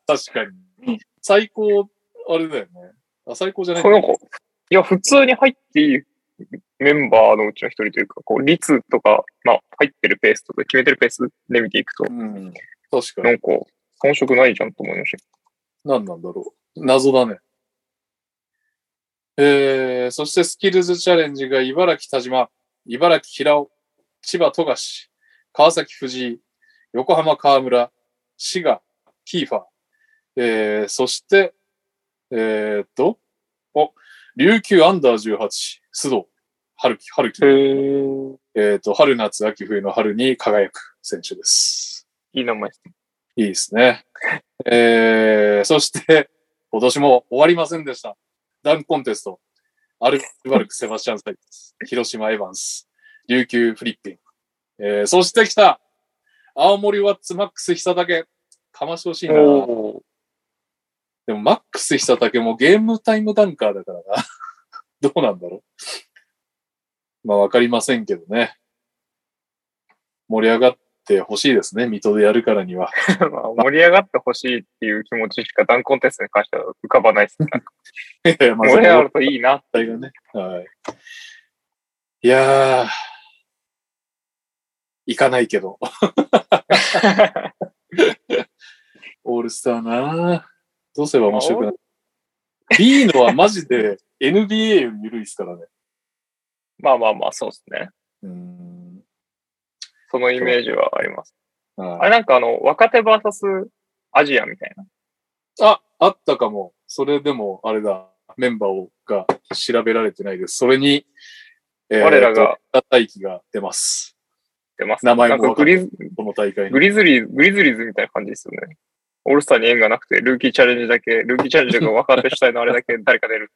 確かに。最高、あれだよね。あ、最高じゃないなんか、いや、普通に入っていいメンバーのうちの一人というか、こう、率とか、まあ、入ってるペースとか、決めてるペースで見ていくと、うん。確かに。なんか、遜色ないじゃんと思いました。何なんだろう。謎だね。えー、そしてスキルズチャレンジが茨城田島、茨城平尾、千葉富樫、川崎藤井、横浜河村、滋賀、キーファー、えー、そして、えーっと、お、琉球アンダー18、須藤、春樹、春樹。えーっと、春夏秋冬の春に輝く選手です。いい名前。いいですね。えー、そして、今年も終わりませんでした。ダンクコンテスト。アルバルク・セバスチャン・サイツ。広島・エヴァンス。琉球・フリッピン。えー、そして来た青森ワッツ・マックス・久武。かましてほしいな。でも、マックス・久武もゲームタイムダンカーだからな。どうなんだろう。まあ、わかりませんけどね。盛り上がってほしいですね。水戸でやるからには。まあ盛り上がってほしいっていう気持ちしかダンコンテストに関しては浮かばないです。なんかまあ盛り上がるといいな。体がね。はい。いやー、行かないけど。オールスターなーどうすれば面白くなる ?B のはマジで NBA より緩いですからね。まあまあまあ、そうですね。うーん。そのイメージはあります。はいあれなんかあの、若手 VS アジアみたいな。あ、あったかも。それでも、あれだ、メンバーをが調べられてないです。それに、え我らが、大輝が出ます。出ます。名前もグリズこの大会にグ。リズリーズ、グリズリーズみたいな感じですよね。オールスターに縁がなくて、ルーキーチャレンジだけ、ルーキーチャレンジが若手主体の あれだけ誰か出る。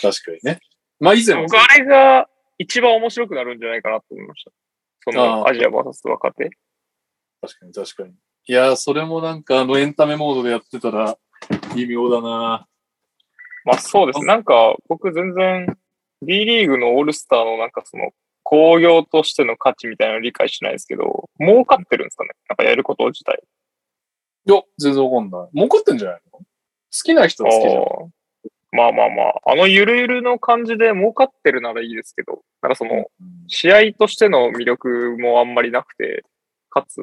確かにね。まあ以前も僕あれが一番面白くなるんじゃないかなと思いました。そのアジア VS 若手？確かに確かに。いやー、それもなんかあのエンタメモードでやってたら微妙だなまあそうです。なんか僕全然 B リーグのオールスターのなんかその工業としての価値みたいなの理解しないですけど、儲かってるんですかね？なんかやること自体。いや、全然わかんない。儲かってんじゃないの？好きな人は好きじゃん。まあまあまあ、あのゆるゆるの感じで儲かってるならいいですけど、なんかその、うん試合としての魅力もあんまりなくて、かつ、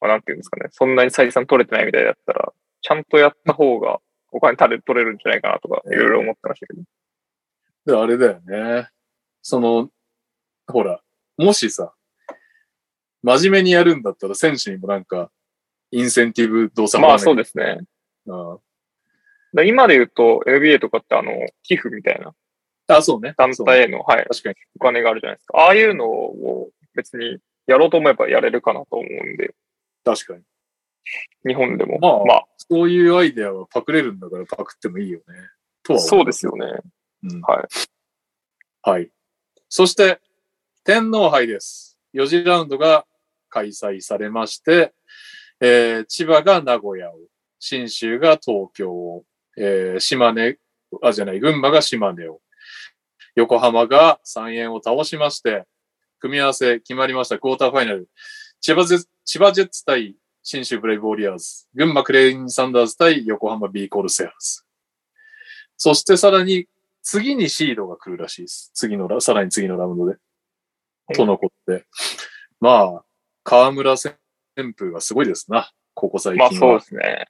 まあ、なんていうんですかね、そんなに採算取れてないみたいだったら、ちゃんとやった方がお金取れ取れるんじゃないかなとか、いろいろ思ってましたけど。で、あれだよね。その、ほら、もしさ、真面目にやるんだったら選手にもなんか、インセンティブ動作まあそうですね。うんで今で言うと NBA とかってあの、寄付みたいなあ、そうね。団体への、はい、確かに。お金があるじゃないですか。ああいうのを別にやろうと思えばやれるかなと思うんで、確かに。日本でも。まあまそういうアイデアはパクれるんだからパクってもいいよね。とあ、は思そうですよね。うんはい。はい。そして、天皇杯です。4次ラウンドが開催されまして、えー千葉が名古屋を、信州が東京を、えー島根、あ、じゃない、群馬が島根を、横浜が三遠を倒しまして、組み合わせ決まりました、クォーターファイナル。千葉ゼ千葉ジェッツ対信州ブレイブウォリアーズ。群馬クレインサンダーズ対横浜ビーコルセアーズ。そしてさらに次にシードが来るらしいです。次のラ、さらに次のラウンドで。と残って。まあ、河村旋風がすごいですな。ここ最近は。まあそうですね。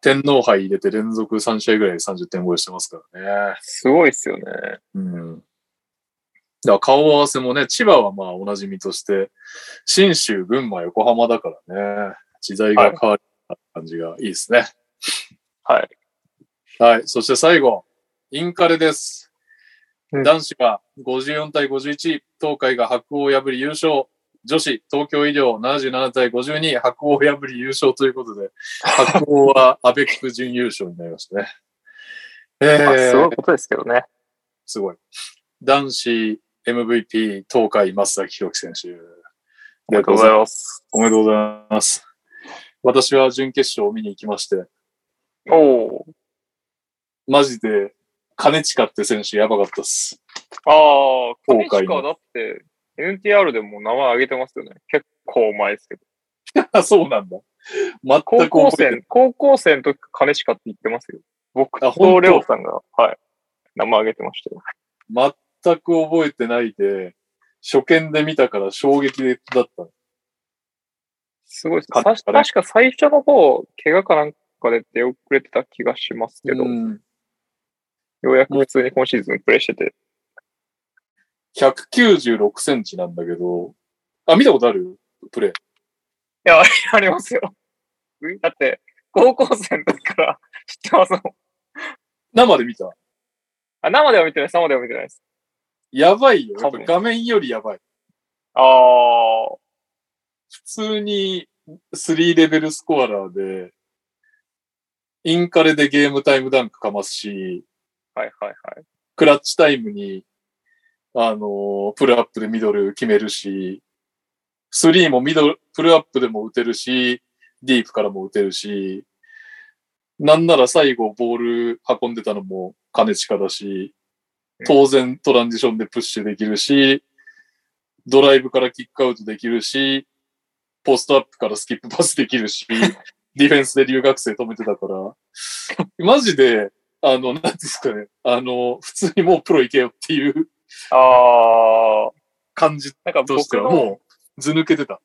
天皇杯入れて連続3試合ぐらいで30点超えしてますからね。すごいですよね。うん。だから顔合わせもね、千葉はまあおなじみとして、新州、群馬、横浜だからね、時代が変わった感じがいいですね。はい。はい。そして最後、インカレです。うん男子は54対51、東海が白鵬を破り優勝。女子、東京医療77対52、白鵬を破り優勝ということで、白鵬はアベック準優勝になりましたね。えまあ、すごいー、ことですけどね。すごい。男子 MVP、東海、松崎弘樹選手。おめでとうございます。おめでとうございます。私は準決勝を見に行きまして、おお。マジで、金近って選手やばかったっす。ああ、金近だって、NTR でも名前挙げてますよね。結構前ですけど。あ、そうなんだ。全高く校覚えてない生、高校生の時金近って言ってますよ。僕とレオさんが、はい。名前挙げてましたよ。全く覚えてないで、初見で見たから衝撃だった。すごいです確か最初の方、怪我かなんかで出遅れてた気がしますけど、うんようやく普通に今シーズンプレイしてて。196センチなんだけど、あ、見たことある？プレイ。いや、ありますよ。うんだって、高校生の時から知ってますもん。生で見た？あ、生では見てないです。生では見てないです。やばいよ。画面よりやばい。ああ、普通に3レベルスコアラーで、インカレでゲームタイムダンクかますし、はいはいはい。クラッチタイムに、あのープルアップでミドル決めるし、スリーもミドル、プルアップでも打てるし、ディープからも打てるし、なんなら最後ボール運んでたのも金近だし、当然トランジションでプッシュできるし、ドライブからキックアウトできるし、ポストアップからスキップパスできるし、ディフェンスで留学生止めてたから、マジで、あの、なんですかね、あの、普通にもうプロ行けよっていうああ、感じなんかとしてはもう、ず抜けてた。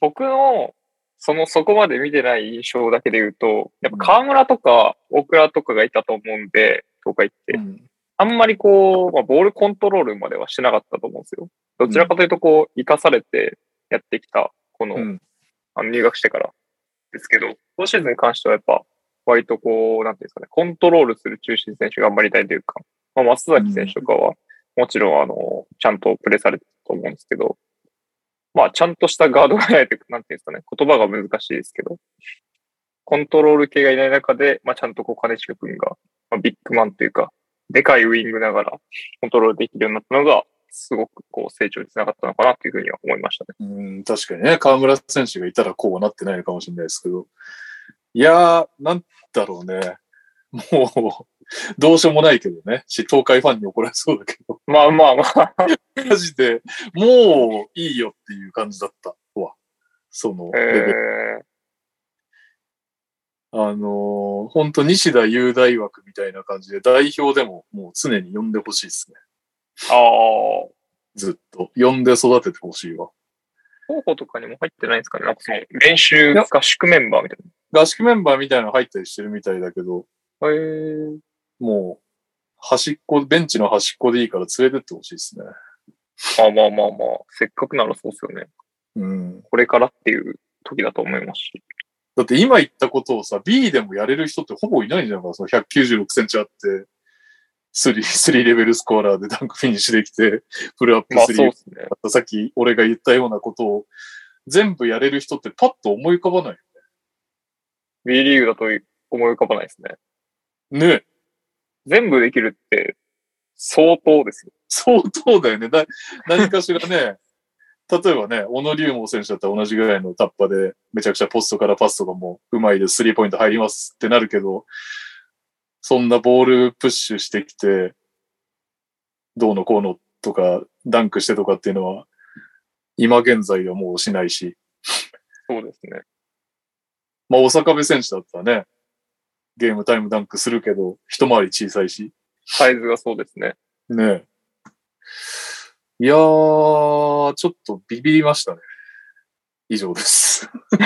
僕の、その、そこまで見てない印象だけで言うと、やっぱ河村とか大倉とかがいたと思うんで、東海って。うんあんまりこう、まあ、ボールコントロールまではしてなかったと思うんですよ。どちらかというと、こう、生かされてやってきた、この、うんあの入学してからですけど、今シーズンに関してはやっぱ、割とこう、なんていうんですかね、コントロールする中心選手頑張りたいというか、まあ、松崎選手とかは、もちろん、あの、ちゃんとプレーされてると思うんですけど、まあ、ちゃんとしたガードがないというか、なんていうんですかね、言葉が難しいですけど、コントロール系がいない中で、まあ、ちゃんとこう、金近君が、まあ、ビッグマンというか、でかいウィングながらコントロールできるようになったのが、すごくこう成長につながったのかなというふうには思いましたね。うん、確かにね、河村選手がいたらこうなってないのかもしれないですけど。いやー、なんだろうね。もう、どうしようもないけどね。し、東海ファンに怒られそうだけど。まあまあまあ、マジで、もういいよっていう感じだったわ。そのレベル、えあのー、本当西田雄大枠みたいな感じで、代表でももう常に呼んでほしいですね。ー、ああ、ずっと。呼んで育ててほしいわ。候補とかにも入ってないんですかねなんかその練習合宿メンバーみたい合宿メンバーみたいなの入ったりしてるみたいだけど、な。へえもう、端っこ、ベンチの端っこでいいから連れてってほしいですね。まあまあまあまあ、せっかくならそうですよね。うん。これからっていう時だと思いますし。だって今言ったことをさ、B でもやれる人ってほぼいないんじゃないかな。その196センチあって、3、3レベルスコアラーでダンクフィニッシュできて、プルアップまあ3、そうですね。さっき俺が言ったようなことを全部やれる人ってパッと思い浮かばない B リーグだと思い浮かばないですね。ね。全部できるって相当ですよ。相当だよね。だ何かしらね、例えばね、小野龍門選手だったら同じぐらいのタッパで、めちゃくちゃポストからパスとかもうまいです、スリーポイント入りますってなるけど、そんなボールプッシュしてきて、どうのこうのとか、ダンクしてとかっていうのは、今現在はもうしないし、そうですね。まあ、大阪部選手だったらね、ゲームタイムダンクするけど、一回り小さいし、サイズがそうですね。ねえ。いやー、ちょっとビビりましたね。以上です。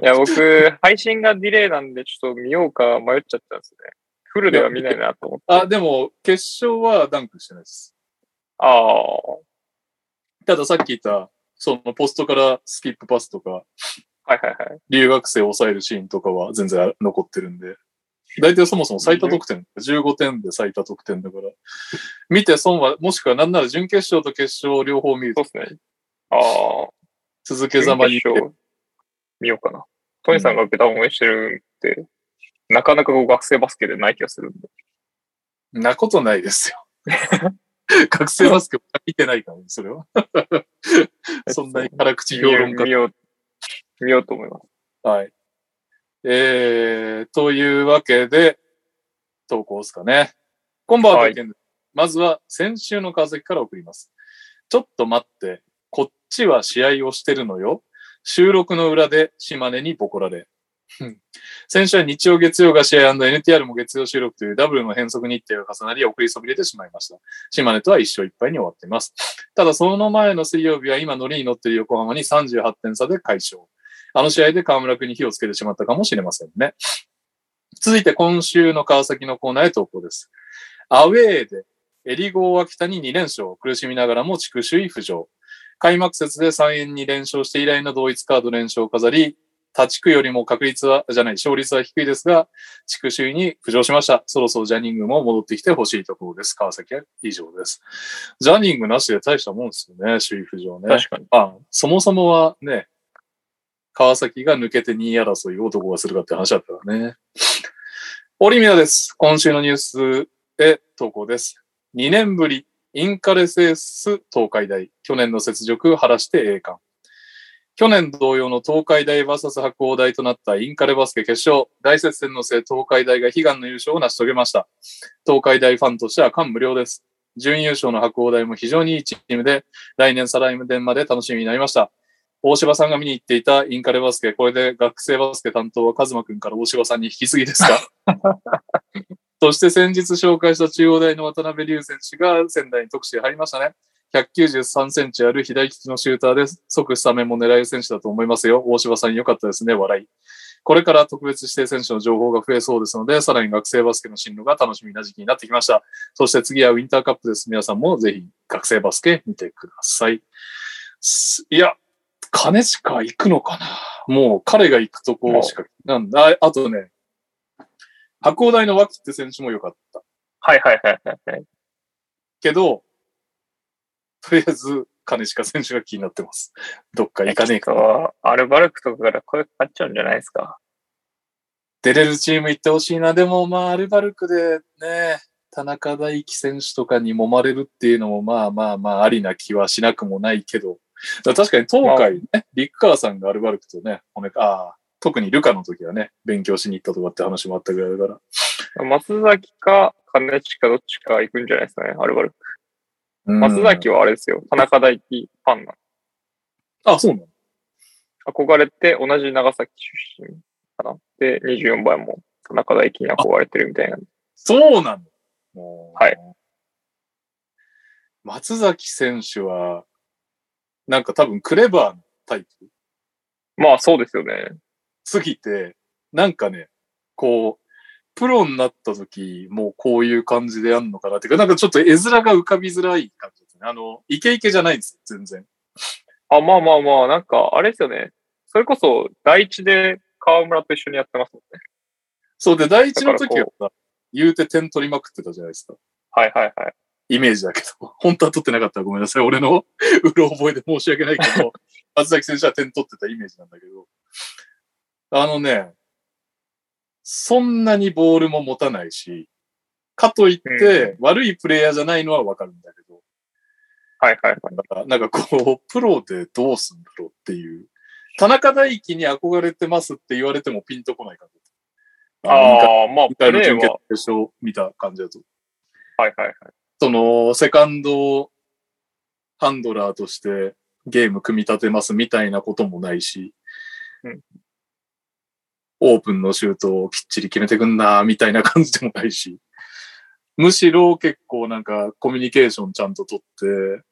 いや、僕、配信がディレイなんで、ちょっと見ようか迷っちゃったんですね。フルでは見ないなと思って。あ、でも、決勝はダンクしてないです。ああ、たださっき言った、そのポストからスキップパスとか、はいはいはい。留学生を抑えるシーンとかは全然残ってるんで、大体そもそも最多得点、15点で最多得点だから、見て損は、もしくはなんなら準決勝と決勝両方見るとそうですね。ああ、続けざまに見ようかな。トニーさんがベタ応援してるって、なかなかこう学生バスケでない気がするんで。なことないですよ。学生バスケ見てないからね、それは。そんなに辛口評論家見よう、見ようと思います。はい。えー、というわけで、投稿ですかね。こんばんは、はいまずは先週の川崎から送ります。ちょっと待って、こっちは試合をしてるのよ。収録の裏で島根にボコられ。うん先週は日曜月曜が試合 &NTR も月曜収録というダブルの変則日程が重なり送りそびれてしまいました。島根とは一勝一敗に終わっています。ただその前の水曜日は今乗りに乗っている横浜に38点差で快勝。あの試合で河村君に火をつけてしまったかもしれませんね。続いて今週の川崎のコーナーへ投稿です。アウェーでエリゴー秋田に2連勝、苦しみながらも地区首位浮上。開幕節で3円に連勝して以来の同一カード連勝を飾り、他地区よりも確率は、じゃない、勝率は低いですが、地区首位に浮上しました。そろそろジャニングも戻ってきてほしいところです。川崎は以上です。ジャニングなしで大したもんですよね、首位浮上ね。確かに。あそもそもはね、川崎が抜けて2位争いをどこがするかって話だったからね。オリミナです。今週のニュースへ投稿です。2年ぶり、インカレセース東海大。去年の雪辱晴らして栄冠。去年同様の東海大 VS 白鴎大となったインカレバスケ決勝。大接戦の末、東海大が悲願の優勝を成し遂げました。東海大ファンとしては感無量です。準優勝の白鴎大も非常にいいチームで、来年再来年まで楽しみになりました。大柴さんが見に行っていたインカレバスケ、これで学生バスケ担当はカズマくんから大柴さんに引き継ぎですか？そして先日紹介した中央大の渡辺龍選手が仙台に特使入りましたね。193センチある左利きのシューターです。即スタメンも狙える選手だと思いますよ。大柴さん良かったですね。笑い。これから特別指定選手の情報が増えそうですので、さらに学生バスケの進路が楽しみな時期になってきました。そして次はウィンターカップです。皆さんもぜひ学生バスケ見てください。すいや、金しか行くのかな？もう彼が行くとこしか、なんだ、ああとね、白鴎大の脇って選手も良かった。はいはいはいはいはい。けど、とりあえず、金近選手が気になってます。どっか行かねえか。アルバルクとかから声かかっちゃうんじゃないですか？出れるチーム行ってほしいな。でも、まあ、アルバルクでね、田中大輝選手とかに揉まれるっていうのも、まあまあまあ、ありな気はしなくもないけど、確かに東海ね、陸川さんがアルバルクとね、骨ああ、特にルカの時はね、勉強しに行ったとかって話もあったぐらいだから。松崎か金地かどっちか行くんじゃないですかね、アルバルク。うん松崎はあれですよ。田中大輝ファンなの。あ、そうなの？憧れて同じ長崎出身かな。で、24倍も田中大輝に憧れてるみたいな。そうなの？はい。松崎選手は、なんか多分クレバーなタイプ？まあそうですよね。すぎて、なんかね、こう、プロになった時、もうこういう感じでやんのかなっていうか、なんかちょっと絵面が浮かびづらい感じですね。あの、イケイケじゃないんです、全然。あ、まあまあまあ、なんか、あれですよね。それこそ、第一で河村と一緒にやってますもんね。そうで、第一の時だはさ、言うて点取りまくってたじゃないですか。はいはいはい。イメージだけど、本当は取ってなかったらごめんなさい。俺の うろ覚えで申し訳ないけど、松崎選手は点取ってたイメージなんだけど、あのね、そんなにボールも持たないし、かといって、悪いプレイヤーじゃないのはわかるんだけど、はいはいはい。なんかこう、プロでどうすんだろうっていう。田中大輝に憧れてますって言われてもピンとこない感じ。あああ、まあ、一プ回の準決は。勝見た感じだと。はいはいはい。その、セカンドハンドラーとしてゲーム組み立てますみたいなこともないし、うんオープンのシュートをきっちり決めてくんな、みたいな感じでもないし、むしろ結構なんかコミュニケーションちゃんと取って、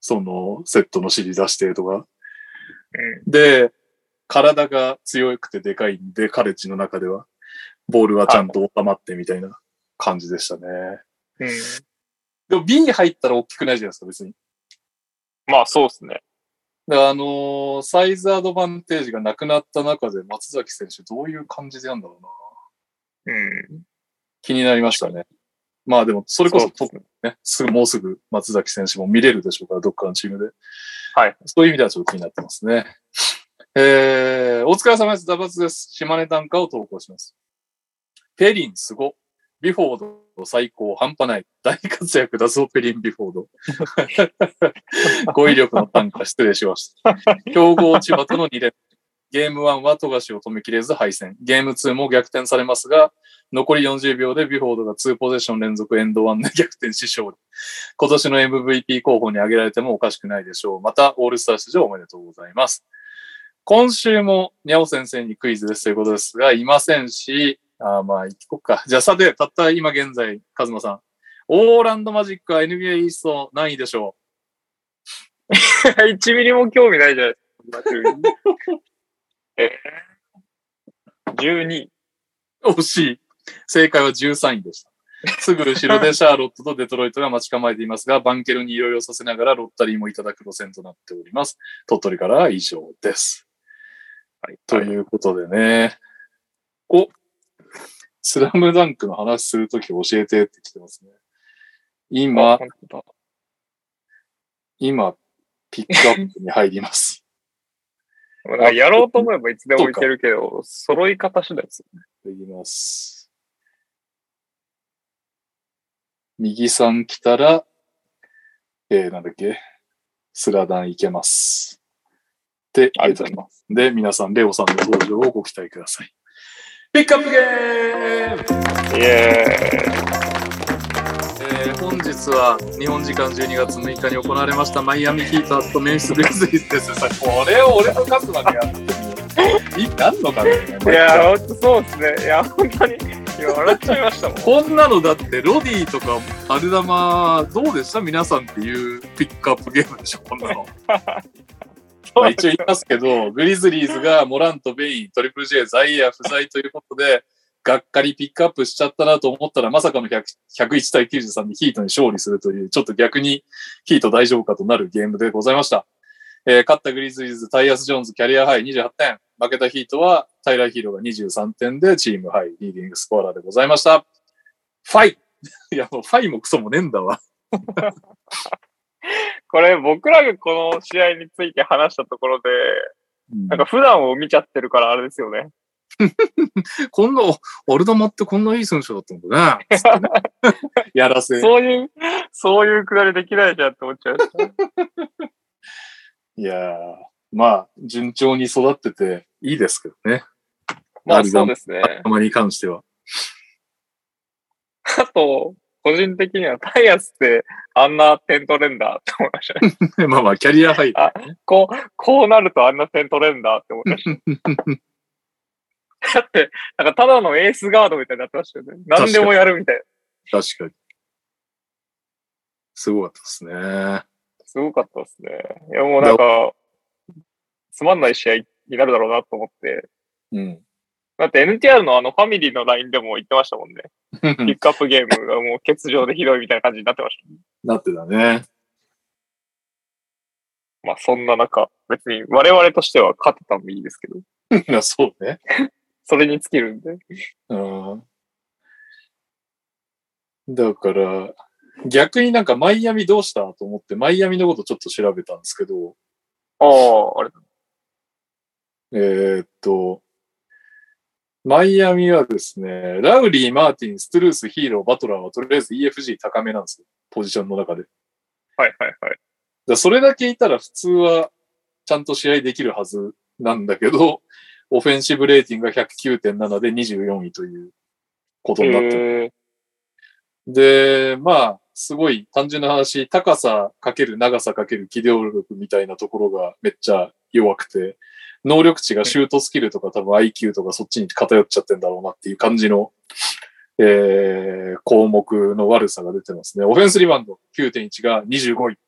そのセットの指示出してとか、うん。で、体が強くてでかいんで、カレッジの中では、ボールはちゃんと収まってみたいな感じでしたね。うん。でも B に入ったら大きくないじゃないですか、別に。まあそうですね。だからあのーサイズアドバンテージがなくなった中で松崎選手どういう感じでやんだろうな。うん。気になりましたね。まあでも、それこそそうですねね、すぐ、もうすぐ松崎選手も見れるでしょうから、どっかのチームで。はい。そういう意味ではちょっと気になってますね。えー、お疲れ様です。ダバツです。島根短歌を投稿します。ペリンすご。ビフォード最高半端ない。大活躍だぞ、ペリン・ビフォード。語彙力の短歌失礼しました。強豪千葉との2連。ゲーム1は富樫を止めきれず敗戦。ゲーム2も逆転されますが、残り40秒でビュフォードが2ポゼッション連続エンド1で逆転し勝利。今年の MVP 候補に挙げられてもおかしくないでしょう。また、オールスター出場おめでとうございます。今週もにゃお先生にクイズですということですが、いませんし、あまあ、行こっか。じゃあさて、たった今現在、カズマさん。オーランドマジックは NBA イースト何位でしょ1 ミリも興味ないじゃないですか。え12。う惜しい。正解は13位でした。すぐ後ろでシャーロットとデトロイトが待ち構えていますが、バンケルにいろいろさせながらロッタリーもいただく路線となっております。鳥取からは以上です。はい。ということでね。おスラムダンクの話するとき教えてって来てますね。今、今、ピックアップに入ります。やろうと思えばいつでもいけるけど、揃い方次第ですよね。いきます。右3来たら、えー、なんだっけ、スラダンいけます。で、ありがとうございます。で、皆さん、レオさんの登場をご期待ください。ピックアップゲームイエえー本日は日本時間12月6日に行われましたマイアミヒートアットメンフィスグリズリーズです。さ、これを俺とカズマでやっても、いいなんのかね？ーイいやそうですね。いや、本当に、いや、笑っちゃいましたもん。こんなのだって、ロディとか、アルダマ、どうでした？皆さんっていうピックアップゲームでしょこんなの。まあ一応言いますけど、グリズリーズがモラント、ベイン、トリプル J、ザイヤー不在ということで、がっかりピックアップしちゃったなと思ったら、まさかの100 101対93にヒートに勝利するという、ちょっと逆にヒート大丈夫かとなるゲームでございました。えー勝ったグリズリーズ、タイヤス・ジョーンズ、キャリアハイ28点。負けたヒートは、タイラー・ヒーローが23点で、チームハイ、リーディングスコアラーでございました。ファイ いや、もうファイもクソもねえんだわ。こ これ、僕らがこの試合について話したところで、なんか普段を見ちゃってるからあれですよね。こんな、アルダマってこんないい選手だったんだね やらせ。そういう、そういうくだりできないじゃんって思っちゃう。いやー、まあ、順調に育ってていいですけどね。まあそうですね。たまに関しては。あと、個人的にはタイヤスってあんな点取れんだって思いましたね。まあまあ、キャリアハイだね。こう、こうなるとあんな点取れんだって思いました。だって、なんかただのエースガードみたいになってましたよね。何でもやるみたいな。確かに。すごかったですね。すごかったですね。いやもうなんか、つまんない試合になるだろうなと思って。うん。だって NTR のあのファミリーの LINE でも言ってましたもんね。ピックアップゲームがもう欠場でひどいみたいな感じになってました。なってたね。まあそんな中、別に我々としては勝てたのもいいですけど、いや、そうね。それに尽きるんで。うん。だから、逆になんかマイアミどうしたと思って、マイアミのことちょっと調べたんですけど、ああ、あれ。えーっと、マイアミはですね、ラウリー、マーティン、ストゥルース、ヒーロー、バトラーはとりあえず EFG 高めなんですよ。ポジションの中で。はいはいはい。らそれだけいたら普通はちゃんと試合できるはずなんだけど、オフェンシブレーティングが109.7で24位ということになってる。へで、まあ、すごい単純な話、高さかける長さかける機動力みたいなところがめっちゃ弱くて、能力値がシュートスキルとか多分 IQ とかそっちに偏っちゃってんだろうなっていう感じの、えー、項目の悪さが出てますね。オフェンスリバウンド9.1が25位。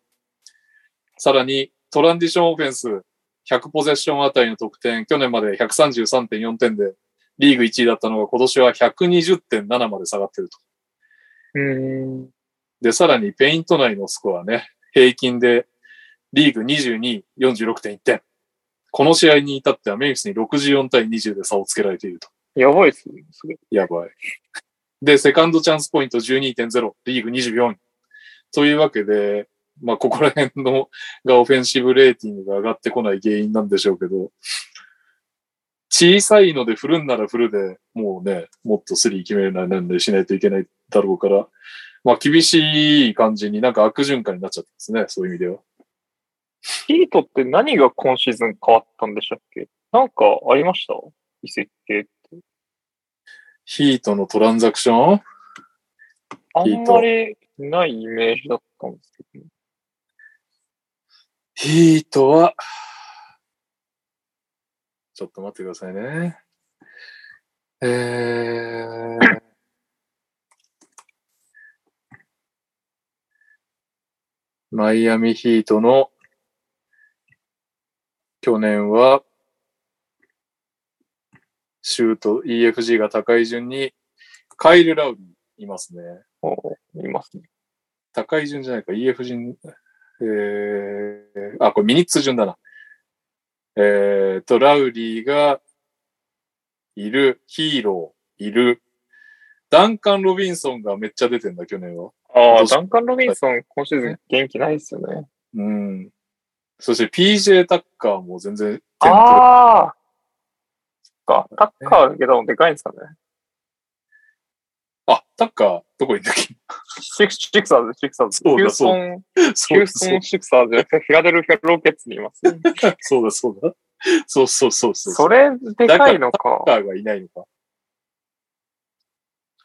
さらにトランディションオフェンス100ポゼッションあたりの得点、去年まで133.4点でリーグ1位だったのが今年は120.7まで下がってると。ーうん。で、さらにペイント内のスコアね、平均でリーグ22、46.1点。この試合に至ってはメンフィスに64対20で差をつけられていると。やばいっすね。それやばい。で、セカンドチャンスポイント12.0、リーグ24位。というわけで、まあ、ここら辺のがオフェンシブレーティングが上がってこない原因なんでしょうけど、小さいので振るんなら振るで、もうね、もっとスリー決めるなりなんでしないといけないだろうから、まあ、厳しい感じになんか悪循環になっちゃってますね、そういう意味では。ヒートって何が今シーズン変わったんでしたっけ？なんかありました？移籍系って。ヒートのトランザクション？あんまりないイメージだったんですけど、ヒートは、ちょっと待ってくださいね。えー、マイアミヒートの去年は、シュート EFG が高い順に、カイル・ラウリーいますね。おいますね。高い順じゃないか、EF 順、えー、あ、これミニッツ順だな。えーと、ラウリーがいる、ヒーローいる、ダンカン・ロビンソンがめっちゃ出てんだ、去年は。ああ、ダンカン・ロビンソン、今シーズン元気ないですよね。うん。そして PJ タッカーも全然ああそっか、タッカーだけどでかいんですかね。あ、タッカー、どこいんだっけ？シクシクサーズ、シクサーズ。そうだヒューストン、ヒュースそうだそうトンシクサーズじゃなくて、フィラデルフィア・ロケッツにいます、ね。そうだ、そうだ。そうそうそうそう。それ、でかいのか。タッカーがいないのか。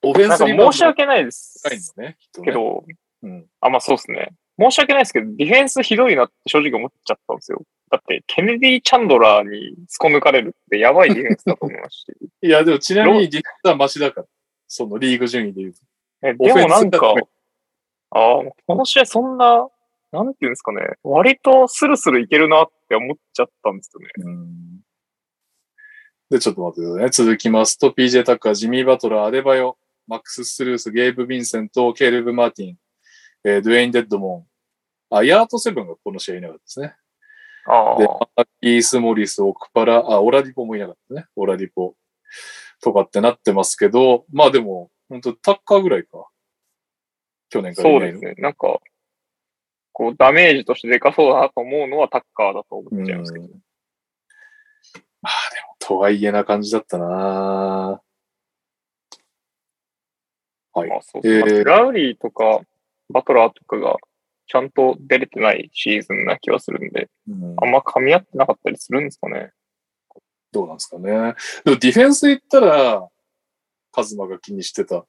オフェンスリバウンド申し訳ないです。高いのねけど、うん。あ、まあそうですね。申し訳ないですけど、ディフェンスひどいなって正直思っちゃったんですよ。だって、ケネディ・チャンドラーにすこ抜かれるってやばいディフェンスだと思いますし。いや、でもちなみにディフェンスはマシだから。そのリーグ順位で言うと。えでもなんかああ、この試合そんな、なんていうんですかね、割とスルスルいけるなって思っちゃったんですよね。うんで、ちょっと待ってくださいね。続きますと、PJ タッカー、ジミー・バトラー、アデバヨ、マックス・スルース、ゲイブ・ヴィンセント、ケールブ・マーティン、えードゥエイン・デッドモン。あ、ヤート・セブンがこの試合いなかったですね。で、ああ、マキース・モリス、オクパラ、あ、オラディポもいなかったね。オラディポ。とかってなってますけど、まあでも、本当タッカーぐらいか。去年から。そうですね。なんか、こう、ダメージとしてでかそうだなと思うのはタッカーだと思っちゃいますけど。うんまあでも、とはいえな感じだったなはいまあそうえーまあラウリーとか、バトラーとかが、ちゃんと出れてないシーズンな気はするんで、うんあんま噛み合ってなかったりするんですかね。どうなんですかね。でもディフェンスで言ったら、カズマが気にしてた。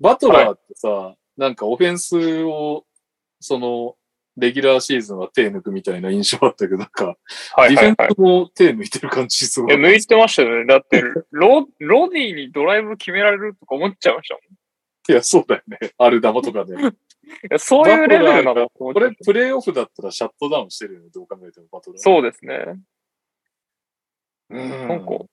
バトラーってさ、なんかオフェンスを、その、レギュラーシーズンは手抜くみたいな印象あったけど、なんか、ディフェンはいはいはい。スも手抜いてる感じすごい。え、抜いてましたよね。だって、ロ、ロディにドライブ決められるとか思っちゃいましたもん。いや、そうだよね。ある玉とかで。い やそういうレベルなのこれプレイオフだったらシャットダウンしてるよね。どう考えてもバトラー。たそうですね。うん。なんか、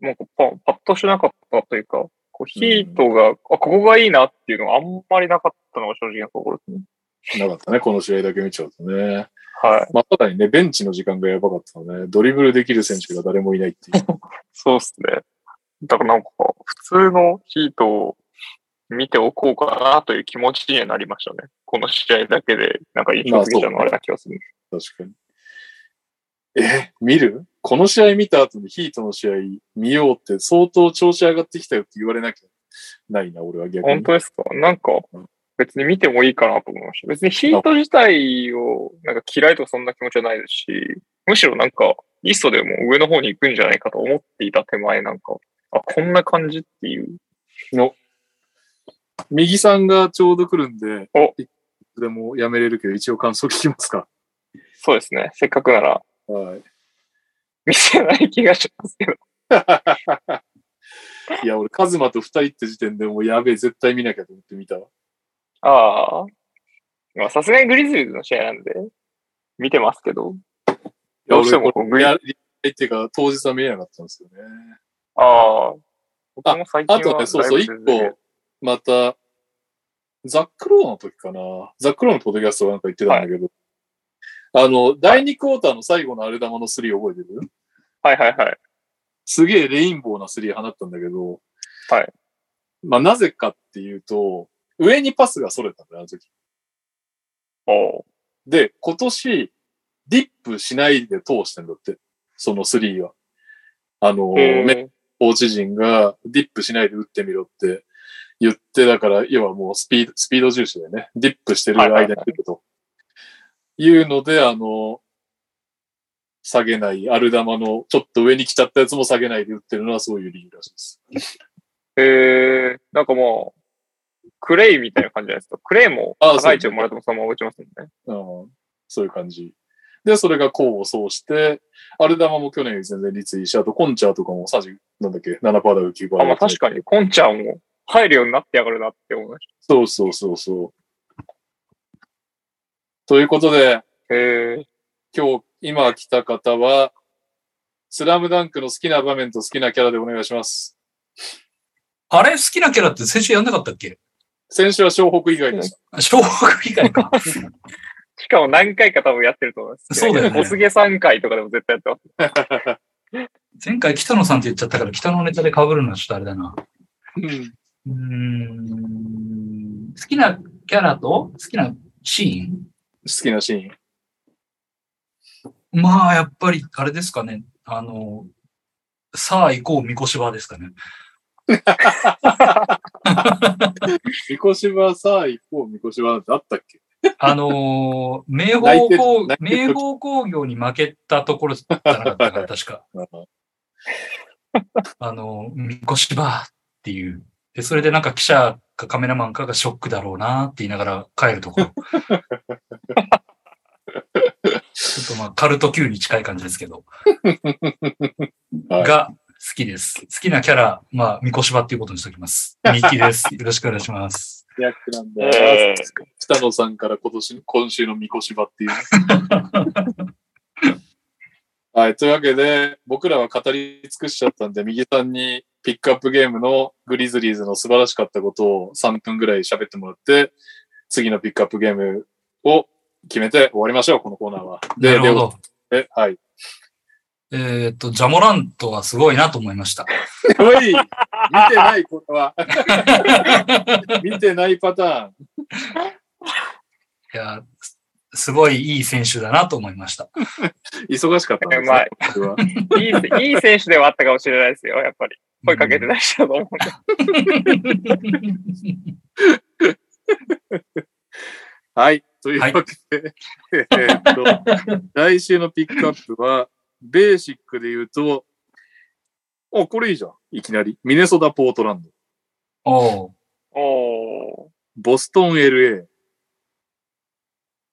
なんかパパッとしなかったというか、こうヒートが、あ、ここがいいなっていうのがあんまりなかったのが正直なところですね。なかったね。この試合だけ見ちゃうとね。はい。まあ、ただにね、ベンチの時間がやばかったのね。ドリブルできる選手が誰もいないっていう。そうですね。だからなんか、普通のヒートを見ておこうかなという気持ちにはなりましたね。この試合だけで、なんか印象的なのあれな気がする。確かに。え、見る？この試合見た後にヒートの試合見ようって相当調子上がってきたよって言われなきゃないな、俺は逆に。本当ですか？なんかうん、別に見てもいいかなと思いました。別にヒート自体をなんか嫌いとかそんな気持ちはないですし、むしろなんか、イーストでも上の方に行くんじゃないかと思っていた手前なんか、あ、こんな感じっていう。の右さんがちょうど来るんで、おいつでもやめれるけど、一応感想聞きますか。そうですね。せっかくならはい。見せない気がしますけど。いや、俺、カズマと二人って時点でもうやべえ、絶対見なきゃと思って見たわ。ああ。まあさすがにグリズリーズの試合なんで、見てますけど。いやどうしてもこうグリ俺やりっていうか、当日は見れなかったんですよね。ああ。僕も最近はあとね、そうそう、一個、また、ザックローの時かな。ザックローのポッドキャストがなんか言ってたんだけど、あの、第2クォーターの最後のアルダマのスリー覚えてる？はいはいはい。すげえレインボーなスリー放ったんだけど、はい。まあ、なぜかっていうと、上にパスがそれたんだよ、あの時。おうで、今年、ディップしないで通してんだって。そのスリーは。あの、コーチ陣がディップしないで打ってみろって言って、だから、要はもうスピード、スピード重視でね、ディップしてる間に打ると。いうので、あの、下げない、アル玉のちょっと上に来ちゃったやつも下げないで売ってるのはそういう理由らしいです。へえ、なんかもう、クレイみたいな感じじゃないですか。クレイもあ高い位置をもらってもそのまま打ちますもんね。うん、そういう感じ。で、それが功を奏して、アル玉も去年より全然率いいし、あとコンチャーとかも30、なんだっけ、7%だか9%だかあ、まあ確かに、コンちゃんも入るようになってやがるなって思いましそうそうそうそう。ということで、え。今日、今来た方は、スラムダンクの好きな場面と好きなキャラでお願いします。あれ？好きなキャラって先週やんなかったっけ？先週は湘北以外でした。あ小学以外か。しかも何回か多分やってると思います。そうだよね小菅3回とかでも絶対やってます。前回北野さんって言っちゃったから北のネタで被るのはちょっとあれだな。うんうーん。好きなキャラと好きなシーン？好きなシーン。まあ、やっぱり、あれですかね。あの、さあ行こう、みこしばですかね。みこしばさあ行こう、みこしばあったっけ？あのー、名泣いてる宝工泣いてる名宝工業に負けたところじゃなかったから、確か。あの、みこしばっていう。で、それでなんか記者かカメラマンかがショックだろうなって言いながら帰るところ。ちょっとまあ、カルト Q に近い感じですけど。はいが好きです。好きなキャラ、まあ、みこしばっていうことにしておきます。ミッキーです。よろしくお願いします。役なんだえー北野さんから今年、今週のみこしばっていう。はい。というわけで、僕らは語り尽くしちゃったんで、右さんにピックアップゲームのグリズリーズの素晴らしかったことを3分ぐらい喋ってもらって、次のピックアップゲームを決めて終わりましょう、このコーナーは。なるほど。で、はい。えーっと、ジャモラントはすごいなと思いました。おい見てないことは、見てないパターン。いや、すすごいいい選手だなと思いました。忙しかったんですねうまい、いい選手ではあったかもしれないですよ、やっぱり。声かけてらっしゃると思うんで。はい。というわけで、えーっと、来週のピックアップは、ベーシックで言うと、あ、これいいじゃん。いきなり。ミネソタ・ポートランド。おうおー。ボストン・ LA。う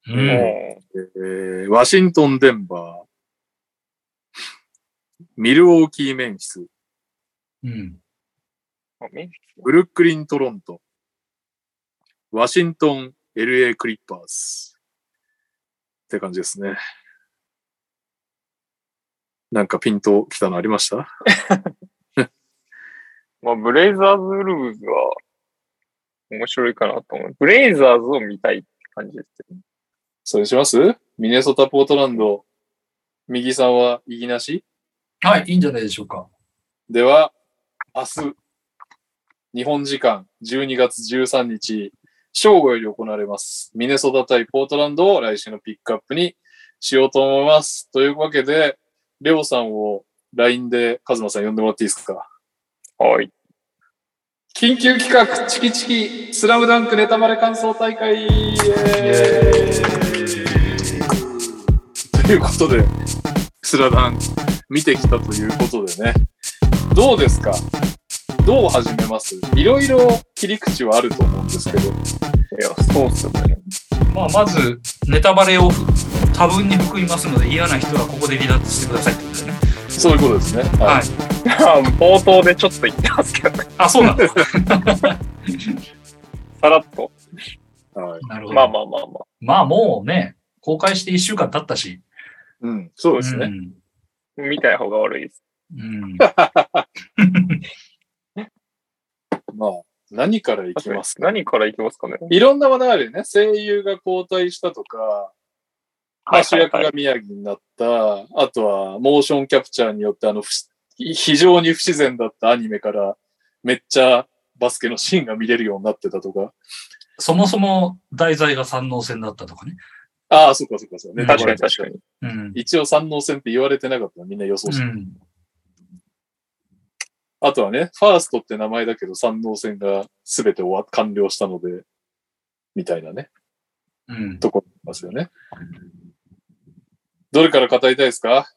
おん。えーワシントン・デンバー。ミルウォーキー・メンフィス。うん。ブルックリン・トロント。ワシントン、LA クリッパーズ。って感じですね。なんかピンときたのありました？まあ、ブレイザーズ・ウルブズは面白いかなと思う。ブレイザーズを見たいって感じですけど。それにします？ミネソタ・ポートランド。右さんは右なしはい、いいんじゃないでしょうか。では、明日、日本時間12月13日、正午より行われます。ミネソタ対ポートランドを来週のピックアップにしようと思います。というわけで、レオさんを LINE でカズマさん呼んでもらっていいですか？はい。緊急企画、チキチキ、スラムダンクネタバレ感想大会イエーイということで、スラダン見てきたということでね。どうですか？どう始めます？いろいろ切り口はあると思うんですけど。いや、そうっすよね。まあ、まず、ネタバレを多分に含みますので、嫌な人はここで離脱してくださいってことですね。そういうことですね。はい。冒頭でちょっと言ってますけどね。あ、そうなんです。さらっと。はい。なるほど。まあまあまあまあ。まあ、もうね、公開して1週間経ったし。うん、そうですね。うん。見たい方が悪いです。うん。まあ、何からいきますか何からいきますかね。いろんな話題あるよね。声優が交代したとか、まあ、主役が宮城になった、あとはモーションキャプチャーによってあの非常に不自然だったアニメからめっちゃバスケのシーンが見れるようになってたとか。そもそも題材が三能戦だったとかね。ああ、そっかそっかそっか。ね確かに確かに。うん。一応三能戦って言われてなかったのみんな予想して、うん。あとはね、ファーストって名前だけど三能戦が全て終わ、完了したので、みたいなね、うん、ところありますよね。どれから語りたいですか？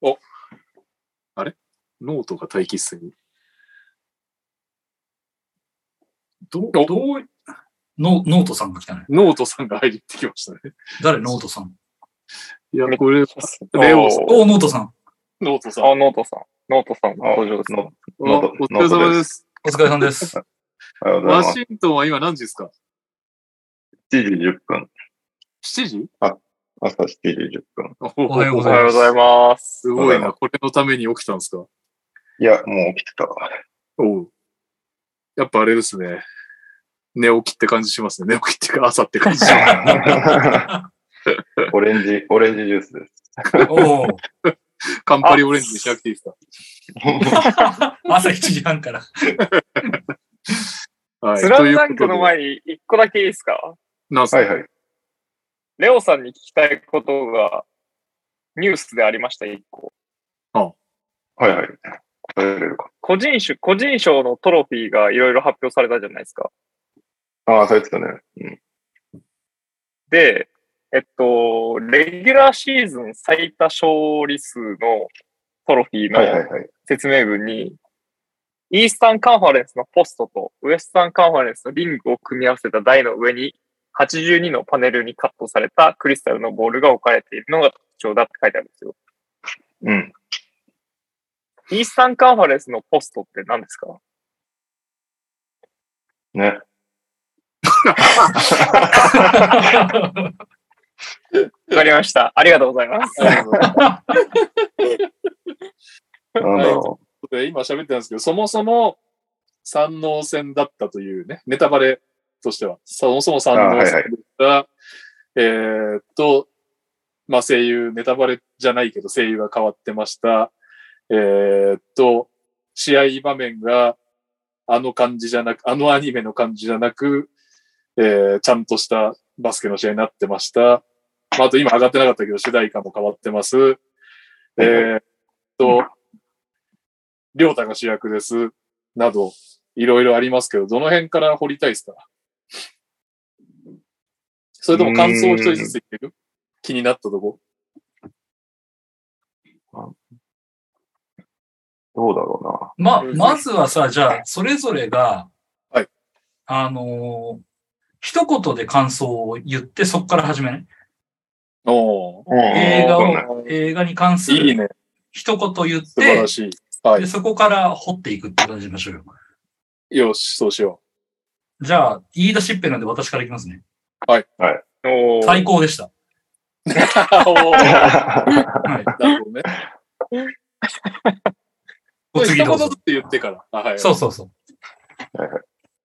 お、あれ？ノートが待機室に。ど、どう、ノノートさんが来たね。ノートさんが入ってきましたね。誰？ノートさん。いや、これ、レオさん。お、ノートさん。ノートさん。あ、ノートさん。ノートさんの登場です。お疲れ様です。お疲れさんです。おはようございワます。シントンは今何時ですか？7時10分。?7 時？朝7時10分。おおはようごおざいますはようございます。すごいな。これのために起きたんですか？いや、もう起きてた。おう。やっぱあれですね。寝起きって感じしますね。寝起きっていうか朝って感じします。オレンジ、オレンジジュースです。おお。カンパリオレンジにしなくていいですか？朝7時半から。はい。スラムダンクの前に一個だけいいですか？なんすか？はいはい。レオさんに聞きたいことがニュースでありました、一個。はいはい。答えれるか。個人種、個人賞のトロフィーがいろいろ発表されたじゃないですか。ああ、そうやってたね。うん。で、えっと、レギュラーシーズン最多勝利数のトロフィーのはいはいはい。説明文に、イースタンカンファレンスのポストとウエスタンカンファレンスのリングを組み合わせた台の上に82のパネルにカットされたクリスタルのボールが置かれているのが特徴だって書いてあるんですよ。うん。イースタンカンファレンスのポストって何ですか？ね。わかりました。ありがとうございます。なんだろで今喋ってたんですけど、そもそも三能戦だったというね、ネタバレとしては、そもそも三能戦だった、えーっと、まあ声優、ネタバレじゃないけど声優が変わってました。えーっと、試合場面があの感じじゃなく、あのアニメの感じじゃなく、えーちゃんとしたバスケの試合になってました。まあ、あと今上がってなかったけど、主題歌も変わってます。えーっと、りょうたが主役です。など、いろいろありますけど、どの辺から掘りたいですか？それとも感想を一人ずつ言ってる？気になったとこ？どうだろま、まずはさ、じゃあ、それぞれが、はい。あのー一言で感想を言って、そこから始めな。映画を、映画に関するいいね。一言言っ素晴らて、しい。はで、い。そこから掘っていくって感じにしましょうよ。よし、そうしよじゃあ、言い出しっぺなんで私からいきますね。おー最高でした。はい。なるほどね。お次どうぞ一言ずつ。言ってから。あはい。そうそうそう。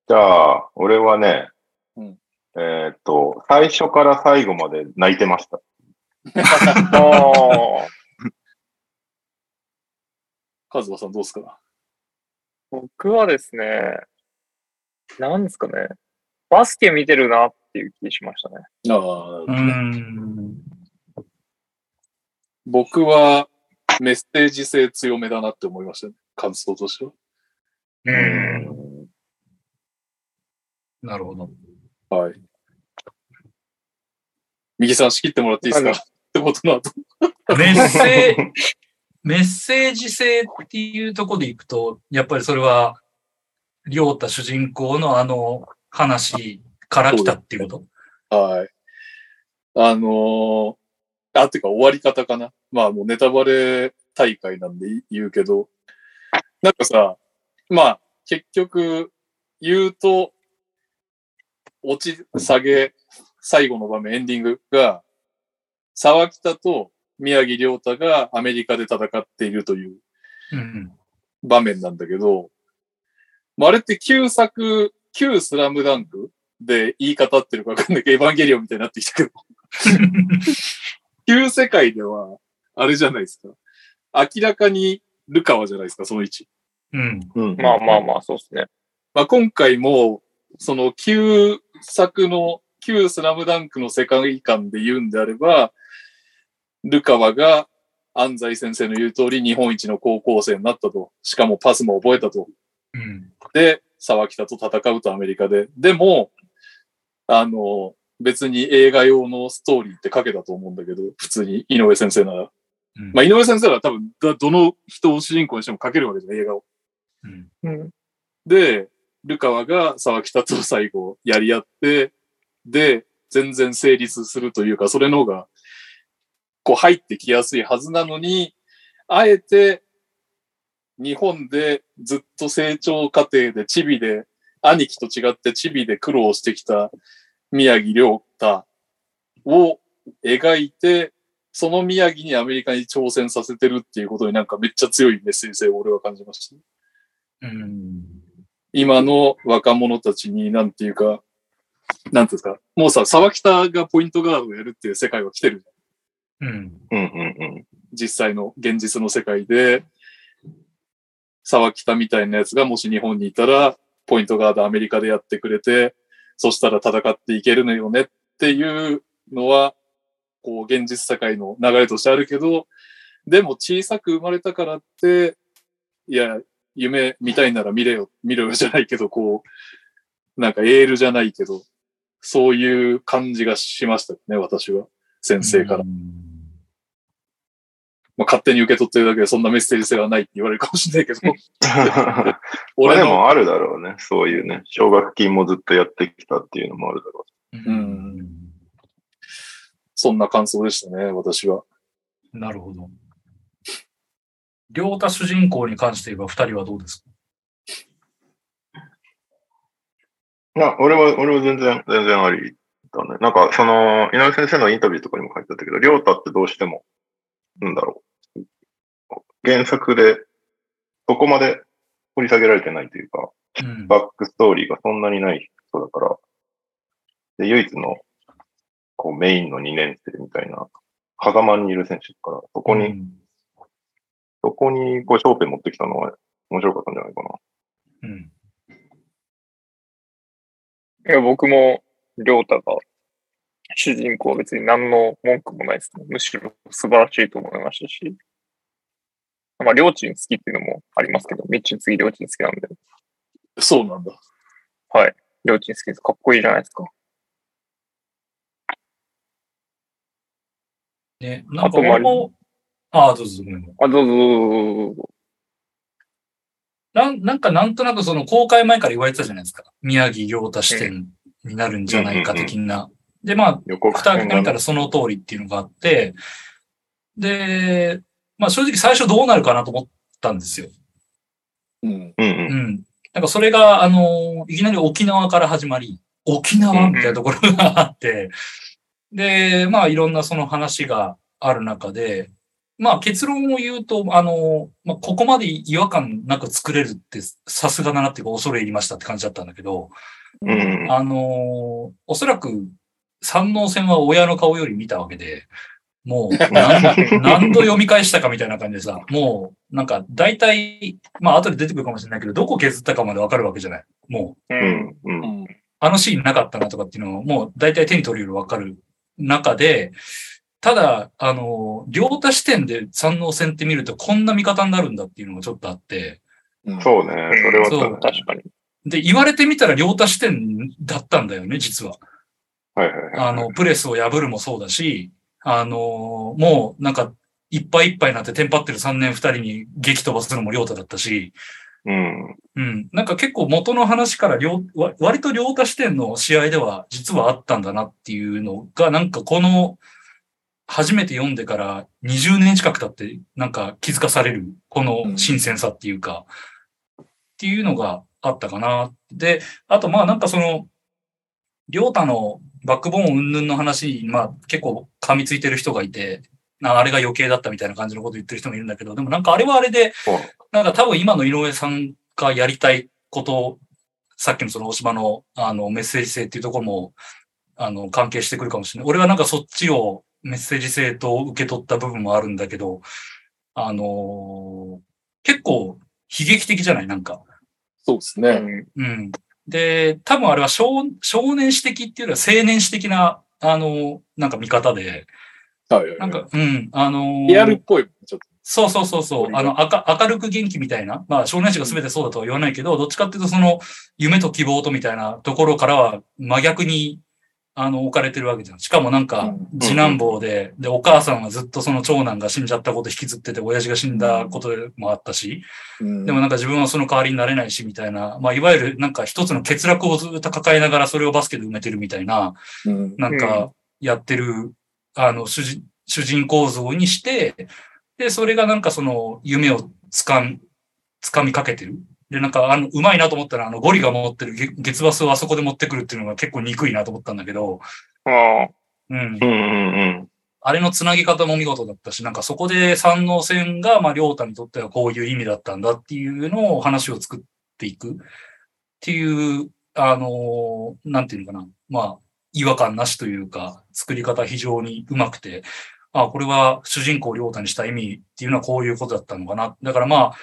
じゃあ、俺はね、うんえーっと、最初から最後まで泣いてました。あーカズマさんどうですか？僕はですね、なんですかね。バスケ見てるなっていう気しましたね。ああ、うーん。僕はメッセージ性強めだなって思いましたね。感想としては。うん。なるほど。はい。右さん仕切ってもらっていいですか？ってことの？後。メッセージ、メッセージ性っていうところでいくと、やっぱりそれは、りょうた主人公のあの話から来たっていうこと？はい。あのーあ、てか終わり方かな。まあもうネタバレ大会なんで言うけど、なんかさ、まあ結局言うと、落ち、下げ、最後の場面、エンディングが、沢北と宮城亮太がアメリカで戦っているといううん場面なんだけど、まあ、あれって旧作、旧スラムダンクで言い方合ってるかわかんないけど、エヴァンゲリオンみたいになってきたけど、旧世界では、あれじゃないですか。明らかにルカワじゃないですか、その位置。うん。うん。まあまあまあ、そうですね。まあ、今回も、その旧作の、旧スラムダンクの世界観で言うんであれば、ルカワが安西先生の言う通り日本一の高校生になったと。しかもパスも覚えたと。うん。で、沢北と戦うとアメリカで。でも、あの、別に映画用のストーリーって書けたと思うんだけど、普通に井上先生なら。うんまあ、井上先生は多分、だどの人を主人公にしても描けるわけじゃん、映画を。うんうん。で、ルカワが沢北と最後やり合って、で、全然成立するというか、それの方が、こう入ってきやすいはずなのに、あえて、日本でずっと成長過程でチビで、兄貴と違ってチビで苦労してきた宮城亮太を描いて、その宮城にアメリカに挑戦させてるっていうことになんかめっちゃ強いメッセージ性を俺は感じました。うん。今の若者たちに、なんていうか、なんていうんですか、もうさ、沢北がポイントガードをやるっていう世界は来てる。うん。うんうん実際の現実の世界で、沢北みたいなやつがもし日本にいたら、ポイントガードアメリカでやってくれて、そしたら戦っていけるのよねっていうのは、こう、現実世界の流れとしてあるけど、でも小さく生まれたからって、いや、夢見たいなら見れよ、見ろよじゃないけど、こう、なんかエールじゃないけど、そういう感じがしましたね、私は。先生から。うんまあ、勝手に受け取ってるだけでそんなメッセージ性はないって言われるかもしれないけど、俺の、でもあるだろうね。そういうね。奨学金もずっとやってきたっていうのもあるだろうん。そんな感想でしたね、私は。なるほど。両太主人公に関して言えば二人はどうですか？う。いや、俺は、俺は全然、全然ありだね。なんか、その、井上先生のインタビューとかにも書いてあったけど、りょうたってどうしても、なんだろう。原作で、そこまで掘り下げられてないというか、うん。バックストーリーがそんなにない人だから、で、唯一の、こう、メインの2年生みたいな、羽釜にいる選手だから、そこに、うんそこに、こう、焦点持ってきたのは面白かったんじゃないかな。うん。いや、僕も、りょうたが、主人公は別に何の文句もないですね。むしろ素晴らしいと思いましたし。まあ、りょうちん好きっていうのもありますけど、みっちん次りょうちん好きなんで、そうなんだ。はい。りょうちん好きです。かっこいいじゃないですか。ね、なんか俺も、ああ、どうぞ、あ、どうぞどうぞどうぞ。なんなんかなんとなくその公開前から言われてたじゃないですか。宮城亮太視点になるんじゃないか的な。で、まあ、蓋開けてみたらその通りっていうのがあって、で、まあ正直最初どうなるかなと思ったんですよ。うん。うんう。うんん。なんかそれが、あの、いきなり沖縄から始まり、沖縄みたいなところがあって、で、まあいろんなその話がある中で、まあ結論を言うと、あの、まあここまで違和感なく作れるってさすがだなっていうか恐れ入りましたって感じだったんだけど、うん。あの、おそらく山王戦は親の顔より見たわけで、もう 何何度読み返したかみたいな感じでさ、もうなんか大体、まあ後で出てくるかもしれないけど、どこ削ったかまでわかるわけじゃない。もう、う。うんん。うん。うん。あのシーンなかったなとかっていうのをもう大体手に取るよりわかる中で、ただ、あの、両太視点で山王戦って見るとこんな見方になるんだっていうのがちょっとあって、うんそうね。それは。確かに。で、言われてみたら両太視点だったんだよね、実は。はいはいはい。あの、プレスを破るもそうだし、あの、もうなんか、いっぱいいっぱいになってテンパってる3年2人に激飛ばすのも亮太だったし、うん。うん。なんか結構元の話から両、わ割と両太視点の試合では実はあったんだなっていうのが、なんかこの、初めて読んでから20年近く経って、なんか気づかされる、この新鮮さっていうか、っていうのがあったかな。で、あとまあなんかその、両太のバックボーン云々の話に、まあ結構噛みついてる人がいて、なあれが余計だったみたいな感じのこと言ってる人もいるんだけど、でもなんかあれはあれで。なんか多分今の井上さんがやりたいこと、さっきのその大島のあのメッセージ性っていうところも、あの関係してくるかもしれない。俺はなんかそっちをメッセージ性と受け取った部分もあるんだけど、あのー結構悲劇的じゃない？なんか。そうですね。うん。うん。で、多分あれは少少年史的っていうよりは青年史的な、あのなんか見方で、はいはいはい。なんか、うん、あのーリアルっぽい、ちょっと。そうそうそうそう。うんあの、明明るく元気みたいな。まあ、少年誌が全てそうだとは言わないけど、どっちかっていうと、その、夢と希望とみたいなところからは、真逆に、あの、置かれてるわけじゃん。しかもなんかうん、次男坊で、で、お母さんはずっとその長男が死んじゃったこと引きずってて、親父が死んだこともあったし、うん。でもなんか自分はその代わりになれないし、みたいな、まあ、いわゆるなんか一つの欠落をずっと抱えながらそれをバスケで埋めてるみたいな、うん。なんか、やってる、あの、主人、主人公像にして、で、それがなんかその、夢をつかん、つかみかけてる。で、なんか、あの、うまいなと思ったら、あの、ゴリが持ってる月月バスをあそこで持ってくるっていうのが結構憎いなと思ったんだけど、ああ。うんう。んうんうん。あれのつなぎ方も見事だったし、なんかそこで三能線が、まあ、りょうたにとってはこういう意味だったんだっていうのを話を作っていくっていう、あの、なんていうのかな。まあ、違和感なしというか、作り方非常にうまくて、あこれは主人公りょうたにした意味っていうのはこういうことだったのかな。だからまあ、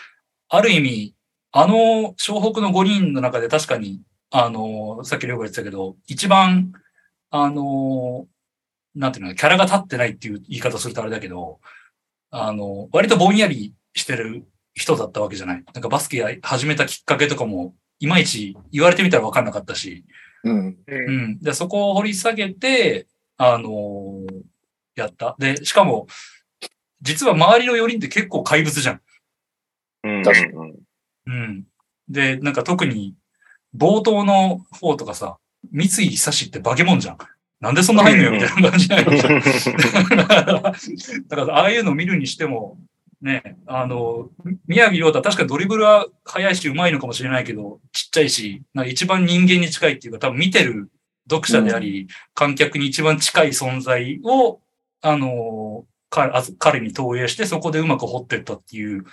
ある意味、あの、湘北の5人の中で確かに、あの、さっきりょうが言ってたけど、一番、あの、なんていうの、キャラが立ってないっていう言い方するとあれだけど、あの、割とぼんやりしてる人だったわけじゃない。なんかバスケ始めたきっかけとかも、いまいち言われてみたら分かんなかったし、うん。う。うんん。で、そこを掘り下げて、あのやった。で、しかも、実は周りの4人って結構怪物じゃん。うん確うん。で、なんか特に、冒頭の方とかさ、三井久志って化け物じゃん。なんでそんな入んのよみたいな感じないのじゃん。だから、ああいうのを見るにしても、ね、あの、宮城亮太は確かにドリブルは速いし上手いのかもしれないけど、ちっちゃいし、なんか一番人間に近いっていうか、多分見てる読者であり、観客に一番近い存在を、あの、彼に投影して、そこでうまく掘ってったっていう、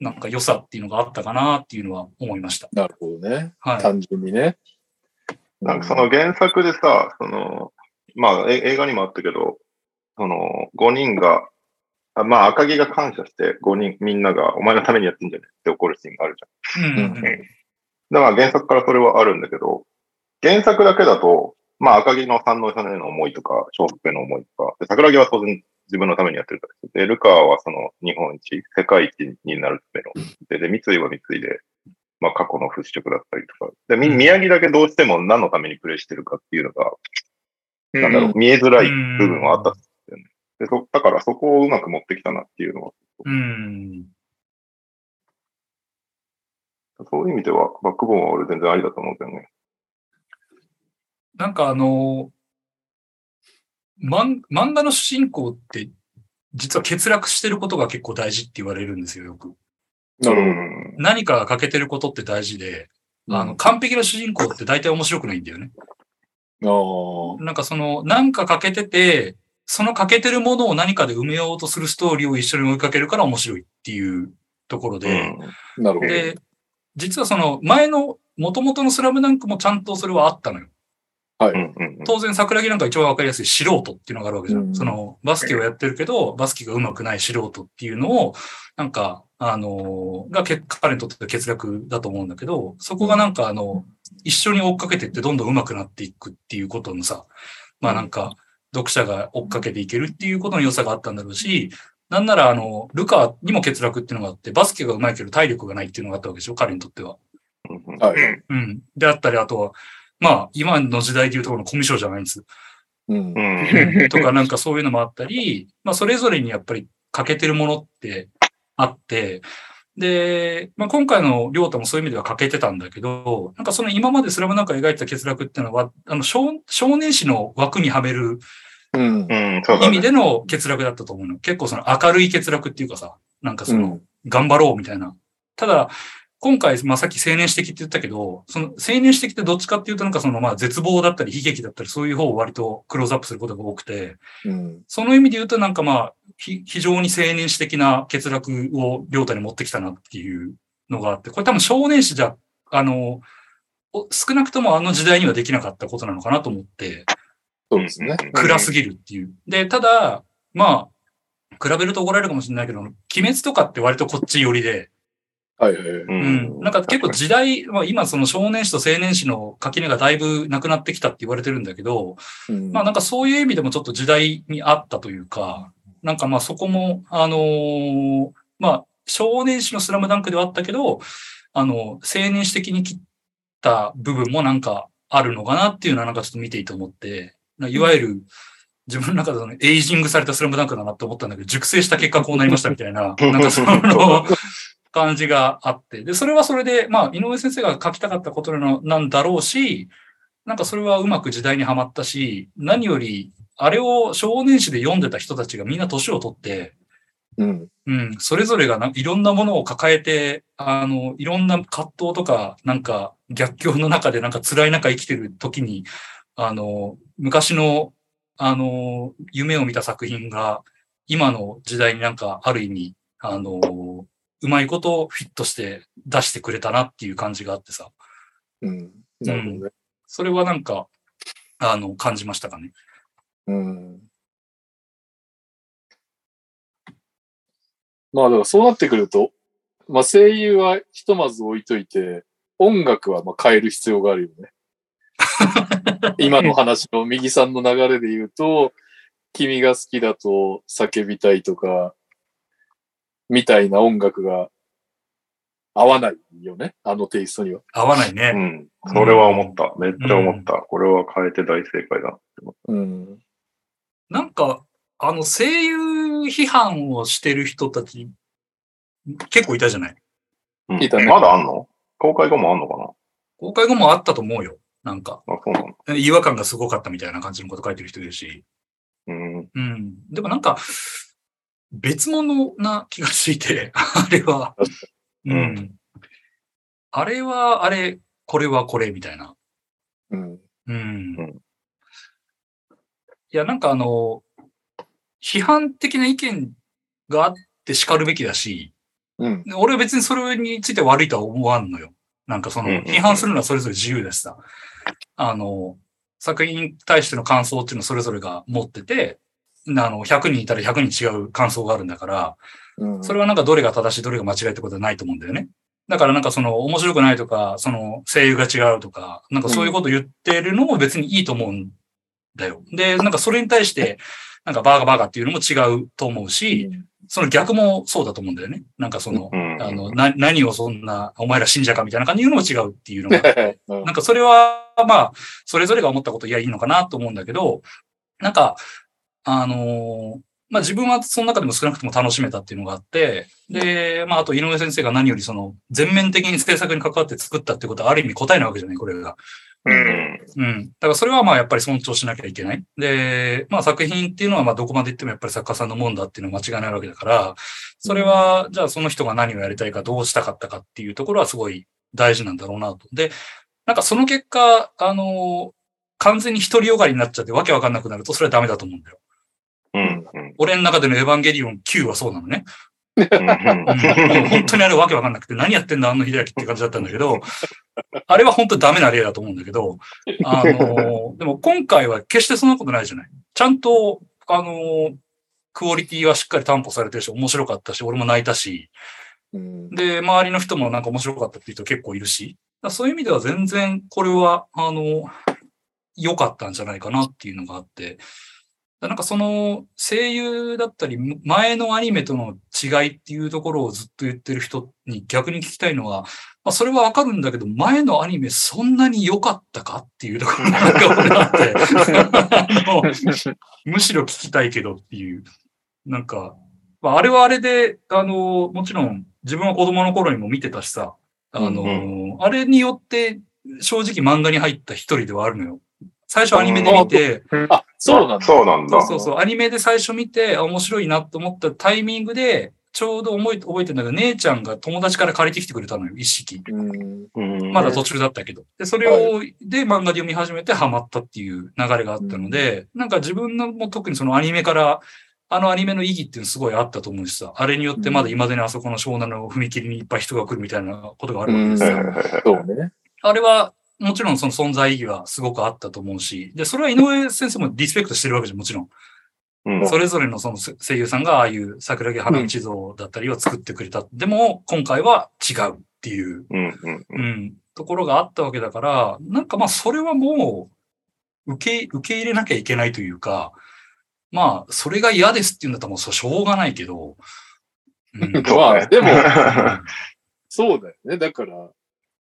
なんか良さっていうのがあったかなっていうのは思いました。なるほどね。はい。単純にね。なんかその原作でさ、その、まあえ映画にもあったけど、その5人が、あまあ赤木が感謝して5人みんながお前のためにやってんじゃねって怒るシーンがあるじゃん。うんうんうん。だから原作からそれはあるんだけど、原作だけだと、まあ赤木の三能さんへの思いとか、小福への思いとか、で桜木は当然自分のためにやってるからで、ルカはその日本一、世界一になるための、で、で三井は三井で、まあ過去の払拭だったりとか、で、み宮城だけどうしても何のためにプレイしてるかっていうのが、なんだろう、見えづらい部分はあったんですよね。でそだからそこをうまく持ってきたなっていうのは、うん。そういう意味では、バックボーンは俺全然ありだと思うけどね。なんかあの、漫漫画の主人公って、実は欠落してることが結構大事って言われるんですよ、よく。何かが欠けてることって大事で。あの、完璧な主人公って大体面白くないんだよね。の、なんかその、なんか欠けてて、その欠けてるものを何かで埋めようとするストーリーを一緒に追いかけるから面白いっていうところで、うん。で、実はその前の元々のスラムダンクもちゃんとそれはあったのよ。はい。うんうんうん当然桜木なんか一番わかりやすい素人っていうのがあるわけじゃん。うんそのバスケをやってるけど、バスケが上手くない素人っていうのを、なんか、あのがけ彼にとっては欠落だと思うんだけど、そこがなんかあの、一緒に追っかけてってどんどん上手くなっていくっていうことのさ、まあなんか、読者が追っかけていけるっていうことの良さがあったんだろうし、なんならあの、ルカにも欠落っていうのがあって、バスケが上手いけど体力がないっていうのがあったわけでしょ、彼にとっては。はい。うん。であったり、あとは、まあ、今の時代でいうところのコミュ障じゃないんです。うんう。んとかなんかそういうのもあったり、まあそれぞれにやっぱり欠けてるものってあって、で、まあ今回のりょうたもそういう意味では欠けてたんだけど、なんかその今までスラムなんか描いてた欠落っていうのは、あの少少年誌の枠にはめる。意味での欠落だったと思うの。結構その明るい欠落っていうかさ、なんかその、うん頑張ろうみたいな。ただ、今回、まあさっき青年史的って言ったけど、その青年史的ってどっちかっていうとなんかそのまあ絶望だったり悲劇だったりそういう方を割とクローズアップすることが多くて、うん。その意味で言うとなんかまあ、ひ非常に青年史的な欠落を両太に持ってきたなっていうのがあって、これ多分少年誌じゃ、あの、お少なくともあの時代にはできなかったことなのかなと思って、そうですね。暗すぎるっていう。で、ただ、まあ、比べると怒られるかもしれないけど、鬼滅とかって割とこっち寄りで、はいはいはい。ううん。なんか結構時代、まあ今その少年誌と青年誌の垣根がだいぶなくなってきたって言われてるんだけど、うんまあなんかそういう意味でもちょっと時代にあったというか、なんかまあそこも、あのーまあ少年誌のスラムダンクではあったけど、あの、青年誌的に切った部分もなんかあるのかなっていうのはなんかちょっと見ていて思って、いわゆる、自分の中でそのエイジングされたスラムダンクだなって思ったんだけど、熟成した結果こうなりましたみたいな、なんかその感じがあって。で、それはそれで、まあ、井上先生が書きたかったことなのなんだろうし、なんかそれはうまく時代にはまったし、何より、あれを少年誌で読んでた人たちがみんな年を取って、うん。うん、それぞれがないろんなものを抱えて、あの、いろんな葛藤とか、なんか逆境の中でなんか辛い中生きてる時に、あの、昔の、あの、夢を見た作品が、今の時代になんかある意味、あの、うまいことフィットして出してくれたなっていう感じがあってさ、うん。なるほどね。それはなんか、あの、感じましたかね。うん。まあ、だからそうなってくると、まあ声優はひとまず置いといて、音楽はまあ変える必要があるよね。今の話の右さんの流れで言うと、君が好きだと叫びたいとか、みたいな音楽が合わないよね。あのテイストには。合わないうね。ん。それは思った。めっちゃ思った。これは変えて大正解だって思っうん。なんか、あの、声優批判をしてる人たち、結構いたじゃない？た。うん聞いたねまだあんの？公開後もあんのか公開後もあったと思うよ。なんか、なあ、そうなの？違和感がすごかったみたいな感じのこと書いてる人いるし。うん。うん。でもなんか、別物な気がしていて、あれは。ううんん。あれは、あれ、これはこれ、みたいな。うん。うん。うんいや、なんかあの、批判的な意見があって叱るべきだし、うん。で俺は別にそれについて悪いとは思わんのよ。なんかその、批判するのはそれぞれ自由だしさ。あの、作品に対しての感想っていうのをそれぞれが持ってて、あの、100人いたら100人違う感想があるんだから、うん。それはなんかどれが正しい、どれが間違いってことはないと思うんだよね。だからなんかその面白くないとか、その声優が違うとか、なんかそういうこと言ってるのも別にいいと思うんだよ。で、なんかそれに対して、なんかバーガーバーガーっていうのも違うと思うし、その逆もそうだと思うんだよね。なんかその、うんあの、な、何をそんな、お前ら信者かみたいな感じで言うのも違うっていうのが うんなんかそれは、まあ、それぞれが思ったこといやいいのかなと思うんだけど、なんか、あのーまあ自分はその中でも少なくとも楽しめたっていうのがあって、で、まああと井上先生が何よりその全面的に制作に関わって作ったってことはある意味答えなわけじゃない、これが。ううんん。うん。だからそれはまあやっぱり尊重しなきゃいけない。で、まあ作品っていうのはまあどこまで言ってもやっぱり作家さんのもんだっていうのは間違いないわけだから、それはじゃあその人が何をやりたいかどうしたかったかっていうところはすごい大事なんだろうなと。で、なんかその結果、あの完全に独りよがりになっちゃってわけわかんなくなるとそれはダメだと思うんだよ。うん。うん。俺の中でのエヴァンゲリオン9はそうなのね。うん。本当にあれわけわかんなくて何やってんだあの秀明って感じだったんだけど、あれは本当にダメな例だと思うんだけど、あの、でも今回は決してそんなことないじゃない。ちゃんと、あの、クオリティはしっかり担保されてるし、面白かったし、俺も泣いたし、うん。で、周りの人もなんか面白かったっていう人結構いるし、だからそういう意味では全然これは、あの、良かったんじゃないかなっていうのがあって、だなんかその声優だったり、前のアニメとの違いっていうところをずっと言ってる人に逆に聞きたいのは、まあ、それはわかるんだけど、前のアニメそんなに良かったかっていうところが俺あって むしろ聞きたいけどっていう。なんか、まあ、あれはあれで、あの、もちろん自分は子供の頃にも見てたしさ、あの、うんあれによって正直漫画に入った一人ではあるのよ。最初アニメで見て、あ、そうなんだ。そうなんだ。そうそうそう、アニメで最初見て、あ面白いなと思ったタイミングで、ちょうど思い、覚えてんだけど、姉ちゃんが友達から借りてきてくれたのよ、一式。まだ途中だったけど。で、それを、で、漫画で読み始めてハマったっていう流れがあったので、なんか自分のも特にそのアニメから、あのアニメの意義っていうのすごいあったと思うしさ、あれによってまだ未だにあそこの湘南の踏切にいっぱい人が来るみたいなことがあるわけですよ。そうね。あれは、もちろんその存在意義はすごくあったと思うし、で、それは井上先生もリスペクトしてるわけじゃん、もちろん。うん。それぞれのその声優さんがああいう桜木花道像だったりを作ってくれた。でも、今回は違うっていう、うんうんうん、ところがあったわけだから、なんかまあそれはもう、受け、受け入れなきゃいけないというか、まあ、それが嫌ですっていうんだったらもうしょうがないけど、うん。まあ、でも、うん。そうだよね。だから、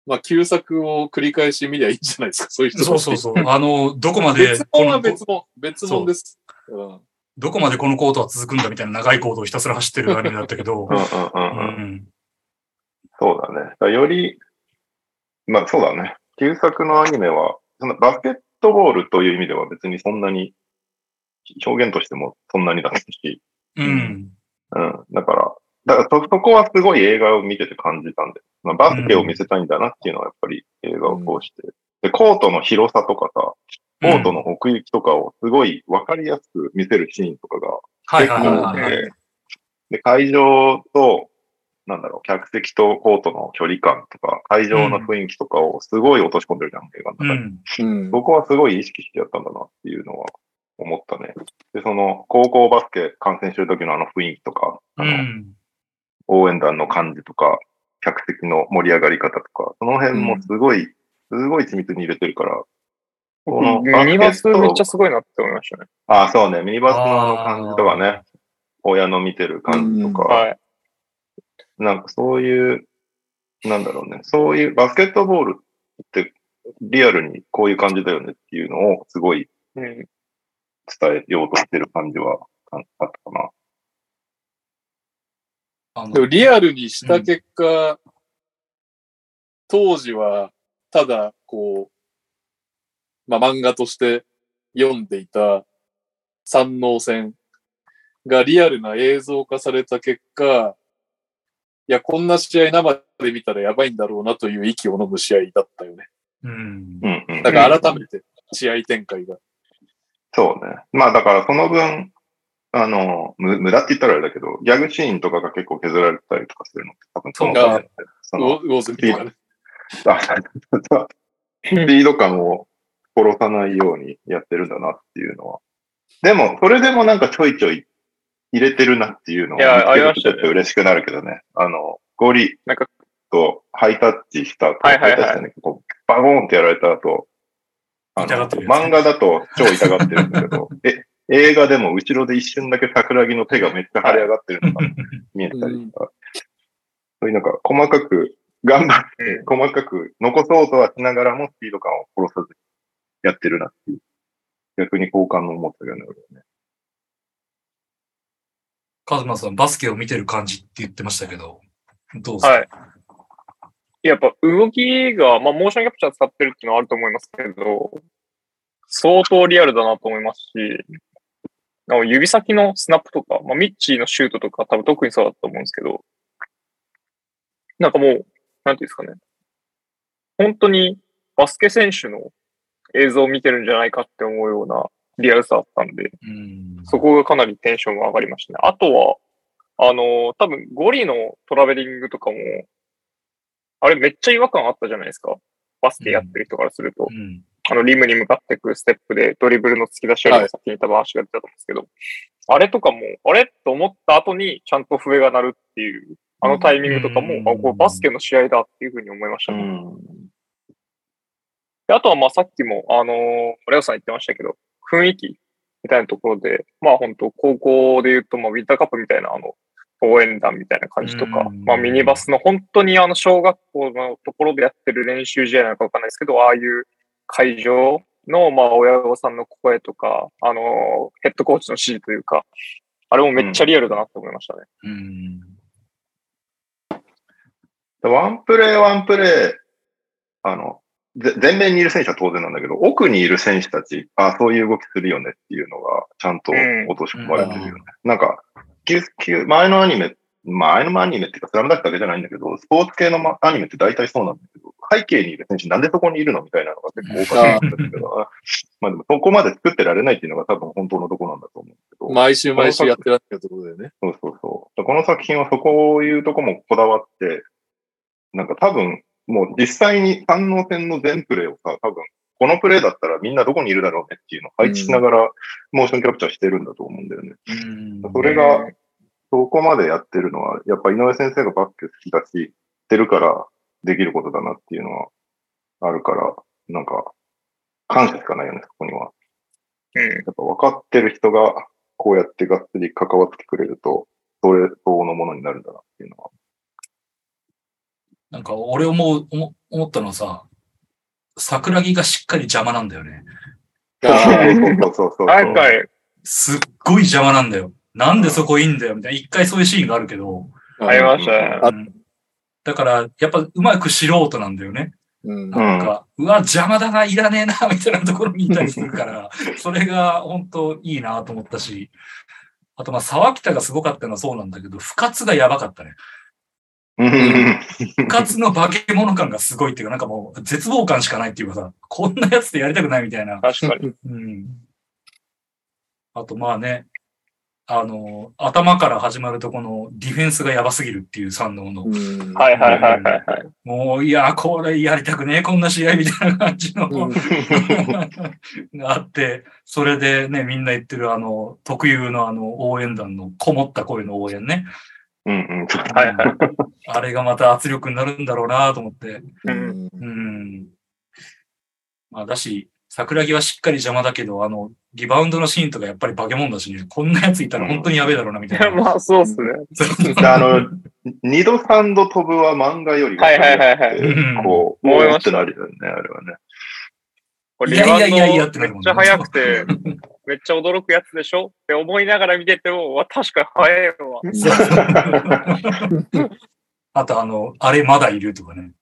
まあ、旧作を繰り返し見りゃいいんじゃないですか、そういう人そうそうそう。あの、どこまで別この、物は別物、別物です。うんどこまでこのコートは続くんだみたいな長いコートをひたすら走ってるアニメだったけどうん、うんううんうん。ん。そうだね。より、まあそうだね。旧作のアニメは、そのバスケットボールという意味では別にそんなに、表現としてもそんなにだし、うん。うん。だから、だからそ、そこはすごい映画を見てて感じたんで、まあ、バスケを見せたいんだなっていうのはやっぱり映画を通して。で、コートの広さとかさ、コートの奥行きとかをすごいわかりやすく見せるシーンとかが結構はいはい。で、で、会場と、なんだろう、客席とコートの距離感とか、会場の雰囲気とかをすごい落とし込んでるじゃん、映画のう中に。ん。うん。そこはすごい意識してやったんだなっていうのは思ったね。で、その、高校バスケ観戦してる時のあの雰囲気とか、あの、うん。応援団の感じとか、客席の盛り上がり方とか、その辺もすごい、すごい緻密に入れてるから、このミニバスめっちゃすごいなって思いましたね。ああ、そうね、ミニバスのあの感じとかね、親の見てる感じとか、はい。なんかそういう、なんだろうね、そういうバスケットボールってリアルにこういう感じだよねっていうのをすごいうん。伝えようとしてる感じはあったかな。でもリアルにした結果、当時は、ただ、こう、まあ、漫画として読んでいた三能戦がリアルな映像化された結果、いや、こんな試合生で見たらやばいんだろうなという息を飲む試合だったよね。うんう。んうん。だから改めて試合展開が。そうね。まあだからその分、あの、む無駄って言ったらあれだけど、ギャグシーンとかが結構削られたりとかするのって多分そのそう分だよねそのウォーズミとかね。あスピード感を殺さないようにやってるんだなっていうのは。でも、それでもなんかちょいちょい入れてるなっていうのをいやありましたねちょっと嬉しくなるけどね。あの、ゴリなんかとハイタッチした後、はいはいはいハイタッチしたねこうバゴーンってやられた後、あのね漫画だと超痛がってるんだけど、え、映画でも後ろで一瞬だけ桜木の手がめっちゃ腫れ上がってるのが見えたりとか、そういうなんか細かく頑張って、細かく残そうとはしながらもスピード感を殺さずにやってるなっていう。逆に好感の思ったよね、俺はね。カズマさん、バスケを見てる感じって言ってましたけど、どうですか？はい。やっぱ動きが、まあ、モーションキャプチャー使ってるっていうのはあると思いますけど、相当リアルだなと思いますし、指先のスナップとか、まあ、ミッチーのシュートとか多分特にそうだと思うんですけど、なんかもう、なんていうんですかね。本当にバスケ選手の映像を見てるんじゃないかって思うようなリアルさだったんで、うん。そこがかなりテンションが上がりましたね。あとは、あのー多分ゴリのトラベリングとかも、あれめっちゃ違和感あったじゃないですか。バスケやってる人からすると。うん。あの、リムに向かっていくステップでドリブルの突き出しよりも先に多分足が出たと思うんですけど、あれとかも、あれと思った後にちゃんと笛が鳴るっていう、あのタイミングとかも、うんあ、これバスケの試合だっていうふうに思いましたね。ん。であとはまあさっきも、あのーレオさん言ってましたけど、雰囲気みたいなところで、まあ本当高校で言うと、まあウィンターカップみたいなあの、応援団みたいな感じとかう、んまあミニバスの本当にあの小学校のところでやってる練習試合なのかわかんないですけど、ああいう会場のまあ親御さんの声とか、あのーヘッドコーチの指示というか、あれもめっちゃリアルだなって思いましたね。うん。ワンプレーワンプレー、あの、ぜ前面にいる選手は当然なんだけど、奥にいる選手たち、あそういう動きするよねっていうのが、ちゃんと落とし込まれてるよね。なんか、旧旧前のアニメ、前のアニメっていうか、スラムダンクだけじゃないんだけど、スポーツ系のまアニメって大体そうなんだけど、背景にいる選手なんでそこにいるのみたいなのが結構多かったんだけど、まあでもそこまで作ってられないっていうのが多分本当のとこなんだと思うんだけど。毎週毎週やってらっしゃるところだよね。そうそうそう。この作品はそこういうとこもこだわって、なんか多分、もう実際に三能戦の全プレーをさ、多分、このプレーだったらみんなどこにいるだろうねっていうのを配置しながら、モーションキャプチャーしてるんだと思うんだよね。うん。それが、そこまでやってるのは、やっぱ井上先生がバスケ好きだし、てるからできることだなっていうのはあるから、なんか、感謝しかないよね、そこには。うん。やっぱ分かってる人がこうやってがっつり関わってくれると、それ相応のものになるんだなっていうのはなんか俺思う、思思ったのはさ、桜木がしっかり邪魔なんだよね。そうあーそうそうそう。なんか、すっごい邪魔なんだよ。なんでそこいいんだよみたいな。一回そういうシーンがあるけど。ありましたね。だから、やっぱうまく素人なんだよね。うんなんか、うわ、邪魔だな、いらねえな、みたいなところにいたりするから、それが本当いいなと思ったし、あとまあ、沢北がすごかったのはそうなんだけど、不活がやばかったね。うん不活の化け物感がすごいっていうか、なんかもう絶望感しかないっていうかさ、こんなやつでやりたくないみたいな。確かに。うん。あとまあね、あの、頭から始まるとこのディフェンスがやばすぎるっていう三能の。うんはいはいはいはいはい。もう、いや、これやりたくねえ、こんな試合みたいな感じの、うん があって、それでね、みんな言ってるあの、特有のあの、応援団のこもった声の応援ね。うんうん。はいはい。あれがまた圧力になるんだろうなと思って。うんうん。まあ、だし、桜木はしっかり邪魔だけど、あの、リバウンドのシーンとかやっぱり化け物だしね、こんなやついたら本当にやべえだろうな、みたいな。まあそうっすね。あの、二度三度飛ぶは漫画よりはいはいはいはいうんこう、思いまってなるよね、あれはね。これいやいやいやいやってなめっるもんねちゃ速くて、めっちゃ驚くやつでしょって思いながら見てても、わ確かに速いわ。あと、あの、あれまだいるとかね。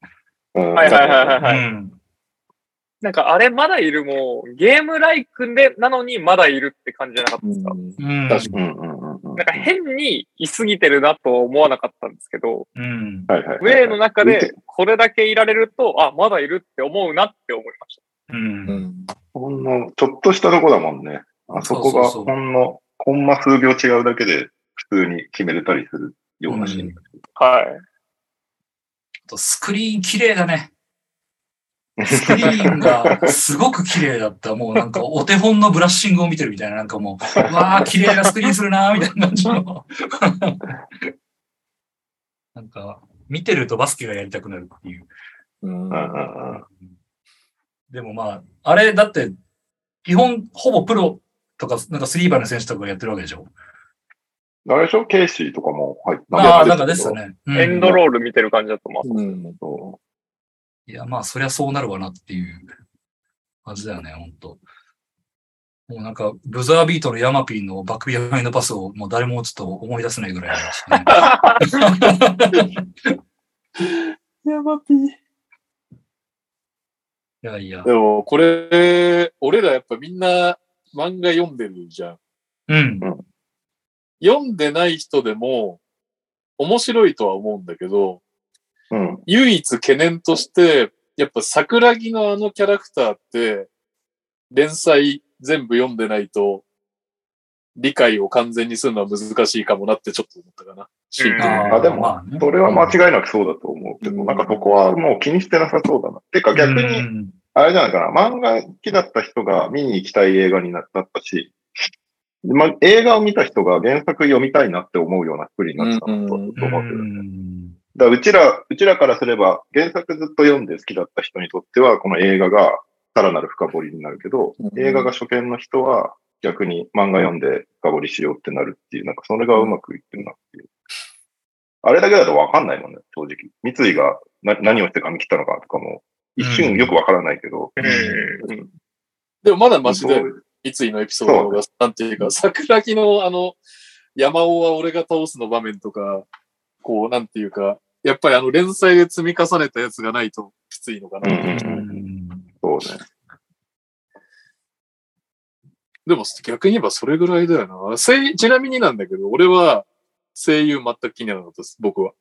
はいはいはいはい。うん。なんかあれまだいるも、ゲームライクで、なのにまだいるって感じじゃなかったですか？うん。確うんうんうんうん。なんか変にいすぎてるなとは思わなかったんですけど、うん。はいはいはい。ウェイの中でこれだけいられると、あ、まだいるって思うなって思いましうん。うんほんの、ちょっとしたとこだもんね。あそこがほんの、コンマ数秒違うだけで普通に決めれたりするようなシーン。た。はい。あとスクリーン綺麗だね。スクリーンがすごく綺麗だった。もうなんかお手本のブラッシングを見てるみたいな、なんかもう、うわあ、綺麗なスクリーンするなーみたいな感じの。なんか、見てるとバスケがやりたくなるっていう。うでもまあ、あれだって、基本ほぼプロとか、なんかスリーバーの選手とかがやってるわけでしょ？あれでしょ？ケイシーとかも入っああ、なんかですよ。ね。うんエンドロール見てる感じだと思います。うんそいや、まあ、そりゃそうなるわなっていう感じだよね、ほんと。もうなんか、ブザービートのヤマピーのバックビハインドパスをもう誰もちょっと思い出せないぐらいありましたね。やばぴー。いやいや。でも、これ、俺らやっぱみんな漫画読んでるじゃん。うん。読んでない人でも面白いとは思うんだけど、う。うん。唯一懸念として、やっぱ桜木のあのキャラクターって、連載全部読んでないと、理解を完全にするのは難しいかもなってちょっと思ったかな。ああでもそれは間違いなくそうだと思うけど、うんなんかそこはもう気にしてなさそうだな。てか逆うに、んあれじゃないかな、漫画好きだった人が見に行きたい映画になったし、ま、映画を見た人が原作読みたいなって思うような作りになったなと思うけど、うんだからうちら、うちらからすれば、原作ずっと読んで好きだった人にとっては、この映画がさらなる深掘りになるけど、うん映画が初見の人は逆に漫画読んで深掘りしようってなるっていう、なんかそれがうまくいってるなっていう。あれだけだとわかんないもんね、正直。三井がな何をして髪切ったのかとかも、一瞬よくわからないけど、うん。でもまだマシで、三井のエピソードが、なんていうか、桜木のあの、山尾は俺が倒すの場面とか、こう、なんていうか、やっぱりあの連載で積み重ねたやつがないときついのかな。うんうんううんんそうね。でも逆に言えばそれぐらいだよな。声ちなみになんだけど、俺は声優全く気にならなかったです、僕は。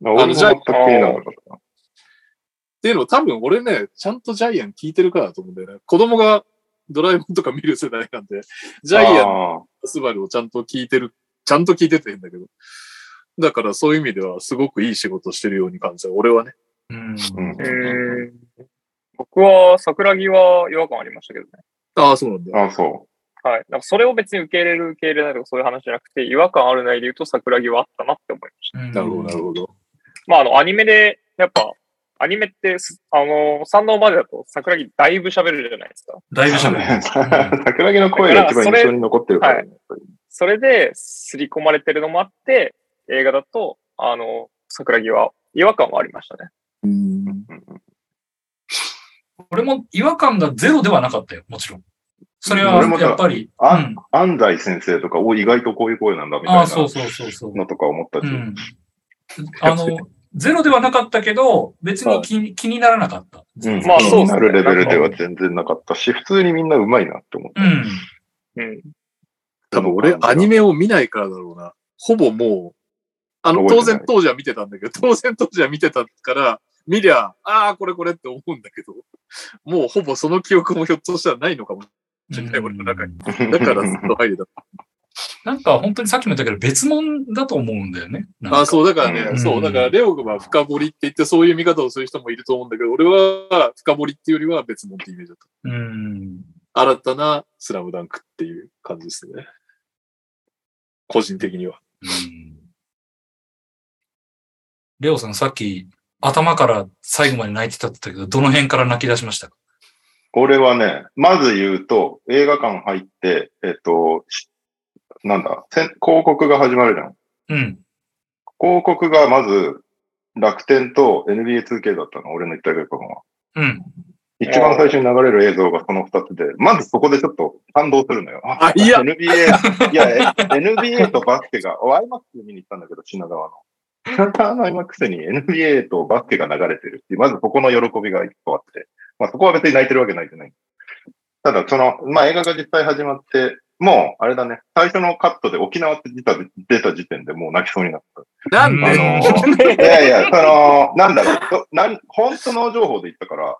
まあ俺も全く気にならなかったな。っていうのは多分俺ね、ちゃんとジャイアン聞いてるからだと思うんだよね。子供がドラえもんとか見る世代なんで、ジャイアンスバルをちゃんと聞いてる、ちゃんと聞いててんだけど。だからそういう意味ではすごくいい仕事してるように感じた。俺はね。うんうんうん僕は桜木は違和感ありましたけどね。ああ、そうなんだ。あ、そはい。なんかそれを別に受け入れる、受け入れないとかそういう話じゃなくて、違和感あるないで言うと桜木はあったなって思いました。うんなるほど、なるほど。まあ、あの、アニメで、やっぱ、アニメってす、あの、三能までだと桜木だいぶ喋るじゃないですか。だいぶう。喋る。桜木の声が一番印象に残ってるからね。やっぱりそれで、刷り込まれてるのもあって、映画だと、あの、桜木は違和感はありましたね。うん。俺も違和感がゼロではなかったよ、もちろん。それはやっぱり、うあん。安西先生とか、お、意外とこういう声なんだみたいなああ、そうそうそうそう。のとか思ったし。うん。あの、ゼロではなかったけど、別に気に,、気にならなかった。うん、まあそうっすねなるレベルでは全然なかったし、普通にみんな上手いなって思った。うん。うん。多分俺アニメを見ないからだろうな。ほぼもう、あの、当然当時は見てたんだけど、当然当時は見てたから、見りゃ、ああ、これこれって思うんだけど、もうほぼその記憶もひょっとしたらないのかもしれない、俺の中に。だからずっと入れた。なんか本当にさっきも言ったけど別物だと思うんだよね。あそう、だからね、うんそう、だからレオが深掘りって言ってそういう見方をする人もいると思うんだけど、俺は深掘りっていうよりは別物ってイメージだった。うん。新たなスラムダンクっていう感じですね。個人的には。うんレオさんさっき頭から最後まで泣いてたって言ったけど、どの辺から泣き出しましたか？俺はね、まず言うと、映画館入って、えっと、しなんだ、せん広告が始まるじゃん。うん。広告がまず、楽天と NBA2K だったの、俺の言った映画館は。うん。一番最初に流れる映像がその二つで、まずそこでちょっと感動するのよ。あいや NBA、いや、え NBA とバスケが、お IMAX で見に行ったんだけど、品川の。品川の IMAX に NBA とバスケが流れてるっていう、まずそこの喜びが一個あって、まあそこは別に泣いてるわけないじゃない。ただ、その、まあ映画が実際始まって、もう、あれだね、最初のカットで沖縄って出た出た時点でもう泣きそうになった。なんで、あの、いやいや、その、なんだろうそなん、本当の情報で言ったから、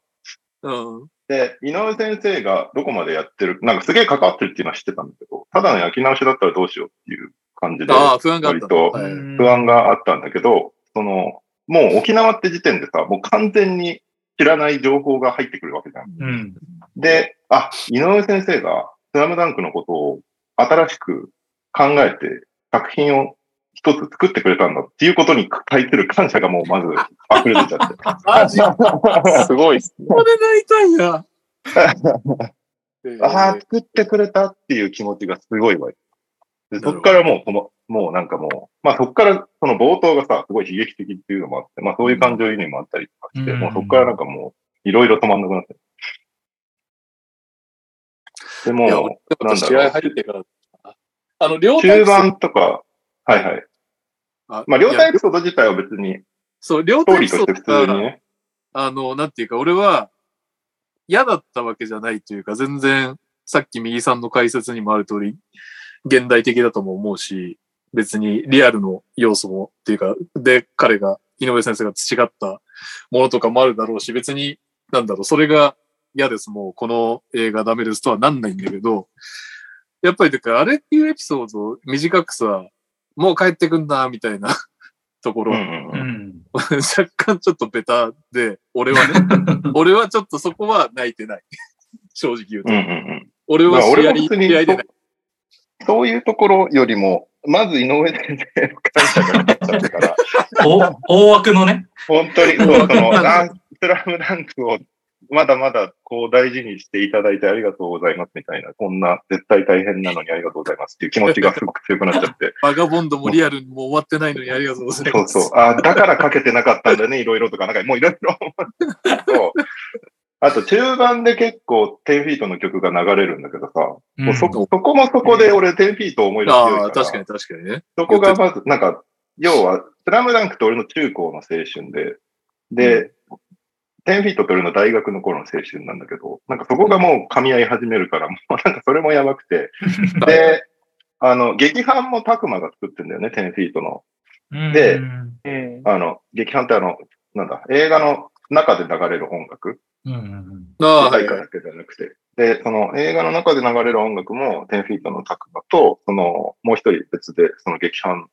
うん。で、井上先生がどこまでやってる、なんかすげえ関わってるっていうのは知ってたんだけど、ただの焼き直しだったらどうしようっていう感じで、ああ、不安があったんだ。割はい不安があったんだけど、その、もう沖縄って時点でさ、もう完全に知らない情報が入ってくるわけじゃん。うん。で、あ、井上先生がスラムダンクのことを新しく考えて作品を一つ作ってくれたんだっていうことに対する感謝がもうまず溢れ出ちゃって。すごいっすね。こで泣いたんや。ああ、作ってくれたっていう気持ちがすごいわ。でそっからもうこの、もうなんかもう、まあそっからその冒頭がさ、すごい悲劇的っていうのもあって、まあそういう感情移入もあったりとかして、うんもうそっからなんかもう、いろいろ止まんなくなって。でもなんだろう試合入ってから、あの、両中盤とか、はいはい。あまあ、両体エピソード自体は別に、そう、両体エピソリードが通にね。あの、なんていうか、俺は嫌だったわけじゃないというか、全然、さっき右さんの解説にもある通り、現代的だとも思うし、別にリアルの要素も、っていうか、で、彼が、井上先生が培ったものとかもあるだろうし、別に、なんだろう、それが嫌です、もうこの映画ダメですとはなんないんだけど、やっぱり、だからあれっていうエピソードを短くさ、もう帰ってくんな、みたいな ところ、うんうん。若干ちょっとベタで、俺はね、俺はちょっとそこは泣いてない。正直言うと。うんうんうん。俺はまあ試合に俺も普通に試合でない。そういうところよりも、まず井上先生の感謝が出ちゃったから、お大枠のね。本当に、そう、その、あスラムダンクをまだまだこう大事にしていただいてありがとうございますみたいな、こんな絶対大変なのにありがとうございますっていう気持ちがすごく強くなっちゃって。バガボンドもリアルにもう終わってないのにありがとうございます。そうそう。あだからかけてなかったんだね、いろいろとか、なんかもういろいろそうあと中盤で結構10フィートの曲が流れるんだけどさ、もうそそこもそこで俺10フィート思い出強いから。ああ、確かに確かにね。そこがまず、なんか、要は、スラムダンクって俺の中高の青春で、で、10フィートって俺の大学の頃の青春なんだけど、なんかそこがもう噛み合い始めるから、もう なんかそれもやばくて。で、あの、劇版もタクマが作ってんだよね、10フィートの。でうんうん。あの、劇版ってあの、なんだ、映画の中で流れる音楽うんうんああ、はいはい。主題歌だけじゃなくて。で、その映画の中で流れる音楽も、10フィートのタクマと、その、もう一人別で、その劇版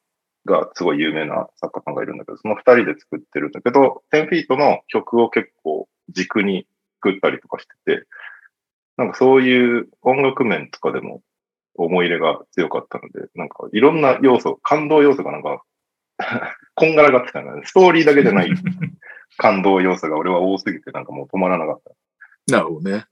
がすごい有名な作家さんがいるんだけど、その二人で作ってるんだけど、10フィートの曲を結構軸に作ったりとかしてて、なんかそういう音楽面とかでも思い入れが強かったので、なんかいろんな要素、感動要素がなんか、こんがらがってたのね。ストーリーだけじゃない 感動要素が俺は多すぎてなんかもう止まらなかった。なるほどね。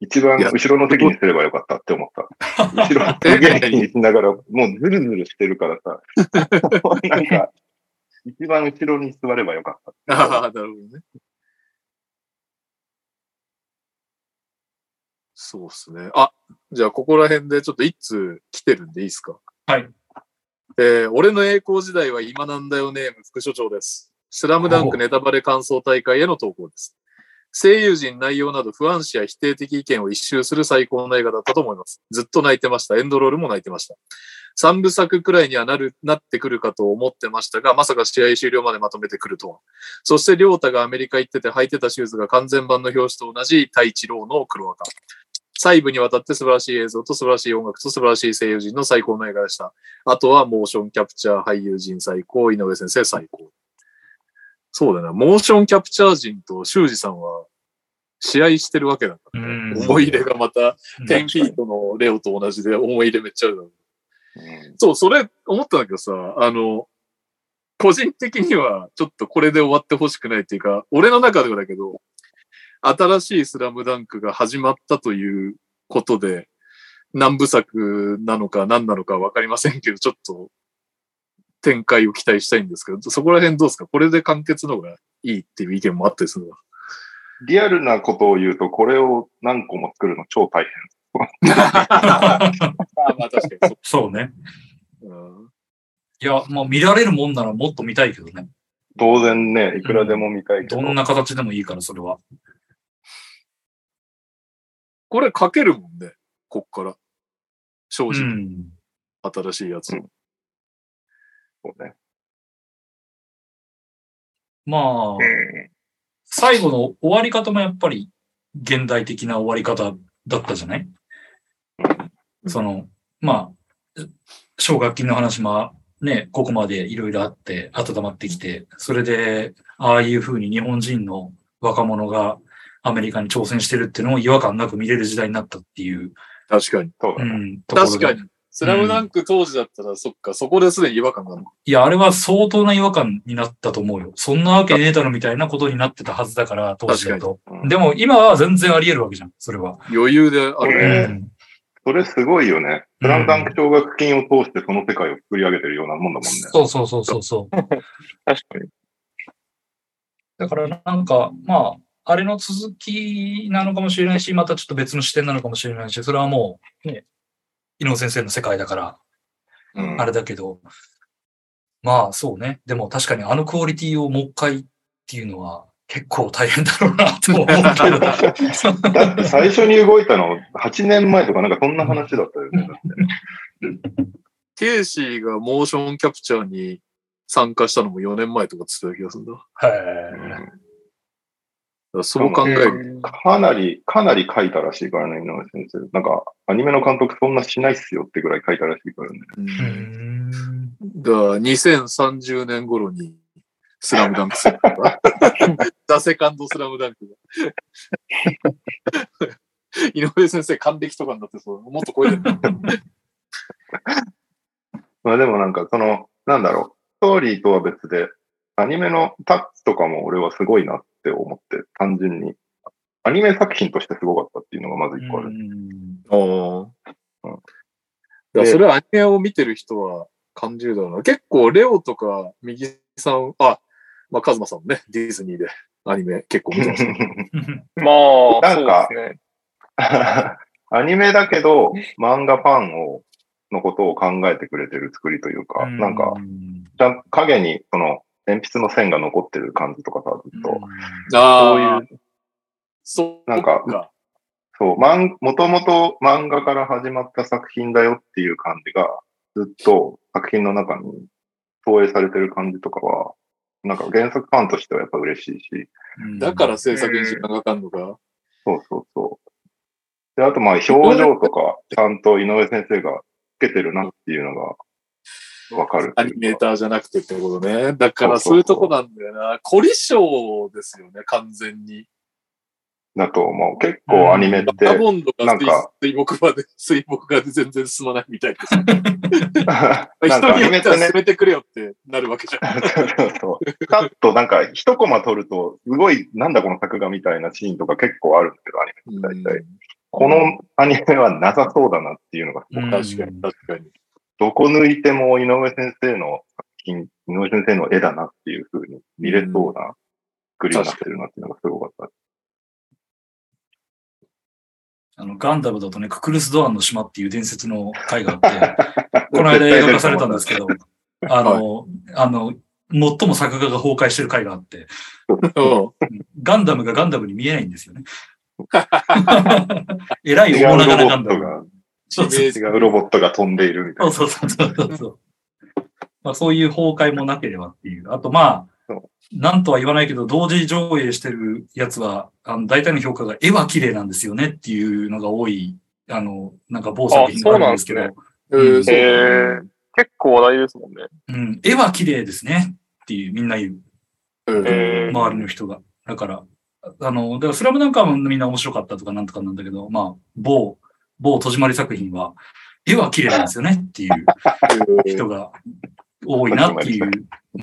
一番後ろの席にすればよかったって思った。後ろの席にしながら、もうズルズルしてるからさ、なんか、一番後ろに座ればよかった。ああ、なるほどね。そうっすね。あ、じゃあここら辺でちょっと一通来てるんでいいですか？はい。えー俺の栄光時代は今なんだよネーム副所長です。スラムダンクネタバレ感想大会への投稿です。声優陣内容など不安視や否定的意見を一周する最高の映画だったと思います。ずっと泣いてました。エンドロールも泣いてました。三部作くらいにはなる、なってくるかと思ってましたが、まさか試合終了までまとめてくるとは。そして、りょうたがアメリカ行ってて履いてたシューズが完全版の表紙と同じ太一郎の黒赤。細部にわたって素晴らしい映像と素晴らしい音楽と素晴らしい声優陣の最高の映画でした。あとはモーションキャプチャー俳優陣最高、井上先生最高。そうだな、モーションキャプチャー陣と修二さんは試合してるわけだから、うん。思い入れがまたうん。10フィートのレオと同じで思い入れめっちゃあるだろう。うん。そう、それ思ったんだけどさ、あの、個人的にはちょっとこれで終わってほしくないっていうか、俺の中ではだけど、新しいスラムダンクが始まったということで、何部作なのか何なのかわかりませんけど、ちょっと展開を期待したいんですけど、そこら辺どうですか？これで完結の方がいいっていう意見もあったりするのリアルなことを言うと、これを何個も作るの超大変。ああ、まあ確かにそうね。そう。うんいや、まあ見られるもんならもっと見たいけどね。当然ね、いくらでも見たいけど。どんな形でもいいから、それは。これ書けるもんね、こっから。正う直、ん。新しいやつ。うんね。まあ、うん。最後の終わり方もやっぱり現代的な終わり方だったじゃない？その、まあ、奨学金の話もね、ここまでいろいろあって温まってきて、それで、ああいうふうに日本人の若者がアメリカに挑戦してるっていうのを違和感なく見れる時代になったっていう、確かに。うそうだね。ん、ところで確かに。スラムダンク当時だったら、そっか、そこですでに違和感がある。いや、あれは相当な違和感になったと思うよ。そんなわけねえだろみたいなことになってたはずだから、当時だと。うんでも今は全然あり得るわけじゃん、それは。余裕であこる。れうんそれすごいよね。スラムダンク奨学金を通してその世界を作り上げてるようなもんだもんね。そうそうそうそうそう。確かに。だからなんか、まあ、あれの続きなのかもしれないし、またちょっと別の視点なのかもしれないし、それはもう、ね、井上先生の世界だから、うんあれだけど、まあそうね。でも確かにあのクオリティをもう一回っていうのは結構大変だろうなと思うけど。だって最初に動いたの8年前とかなんかそんな話だったよね。だってケイシーがモーションキャプチャーに参加したのも4年前とかって言ってた気がするんだ。だかへらそう考える。うんかなり、かなり書いたらしいからね、井上先生。なんか、アニメの監督そんなしないっすよってぐらい書いたらしいからね。うんーうんだから2030年頃にスラムダンクする。ザ・セカンドスラムダンクが。井上先生、還暦とかになってそう。もっと超えてる。まあでもなんかその、なんだろう、ストーリーとは別で、アニメのタッチとかも俺はすごいなって思って、単純に。アニメ作品としてすごかったっていうのがまず一個ある。ああ。うんそれはアニメを見てる人は感じるだろうな。結構、レオとか、右さん、あ、まあ、カズマさんもね、ディズニーでアニメ結構見てますね。まあ、なんかね。アニメだけど、漫画ファンを、のことを考えてくれてる作りというか、なんか、ちゃん影にその鉛筆の線が残ってる感じとかさ、ずっと。ああ、そうなんかそう、まん、もともと漫画から始まった作品だよっていう感じが、ずっと作品の中に投影されてる感じとかは、なんか原作ファンとしてはやっぱ嬉しいし、だから制作に時間がかかるのか。そうそうそう。で、あとまあ表情とか、ちゃんと井上先生がつけてるなっていうのがわかるアニメーターじゃなくてってことね。だからそそういうとこなんだよな。凝り性ですよね、完全に。だと思う。結構アニメって、バカボンドがなんか水墨画で、水墨画で全然進まないみたいです。人によっニメっては進、めてくれよってなるわけじゃん。そうそう。カッとなんか一コマ撮ると、すごい、なんだこの作画みたいなシーンとか結構あるんだけど、アニメって大体。このアニメはなさそうだなっていうのがうん確かに、確かに。どこ抜いても井上先生の作品、井上先生の絵だなっていう風に見れそうな作りになってるなっていうのがすごかった。あの、ガンダムだとね、ククルス・ドアンの島っていう伝説の回があって、この間映画化されたんですけど、あの、あの、最も作画が崩壊してる回があって、うん。ガンダムがガンダムに見えないんですよね。えらい大長なガンダム。が、そうそう。違うロボットが飛んでいるみたいな。そうそうそうそうそう。まあ、そういう崩壊もなければっていう。あとまあそ、なんとは言わないけど、同時上映してるやつは、あの大体の評価が絵は綺麗なんですよねっていうのが多い、あの、なんか某作品があるんですけど、あそうえーそうえー、結構話題ですもんね。うん、絵は綺麗ですねっていうみんな言う、周りの人が。だから、あの、だからスラムダンクはみんな面白かったとかなんとかなんだけど、まあ、某、某戸締まり作品は、絵は綺麗なんですよねっていう人が多いなっていう、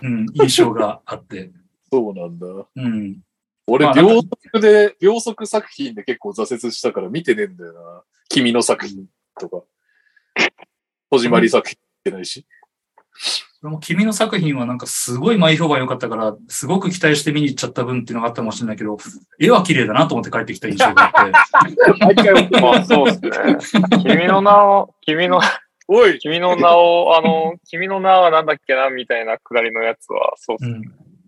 うん、印象があって、そうなんだ。うん。俺、まあ秒速で、秒速作品で結構挫折したから見てねえんだよな。君の作品とか。戸締まり作品見てないし。も君の作品はなんかすごい前評判良かったから、すごく期待して見に行っちゃった分っていうのがあったかもしれないけど、絵は綺麗だなと思って帰ってきた印象があって、そうですね。君の名を、君の、おい君の名を、あの、君の名はなんだっけなみたいなくだりのやつは、そうっすうん。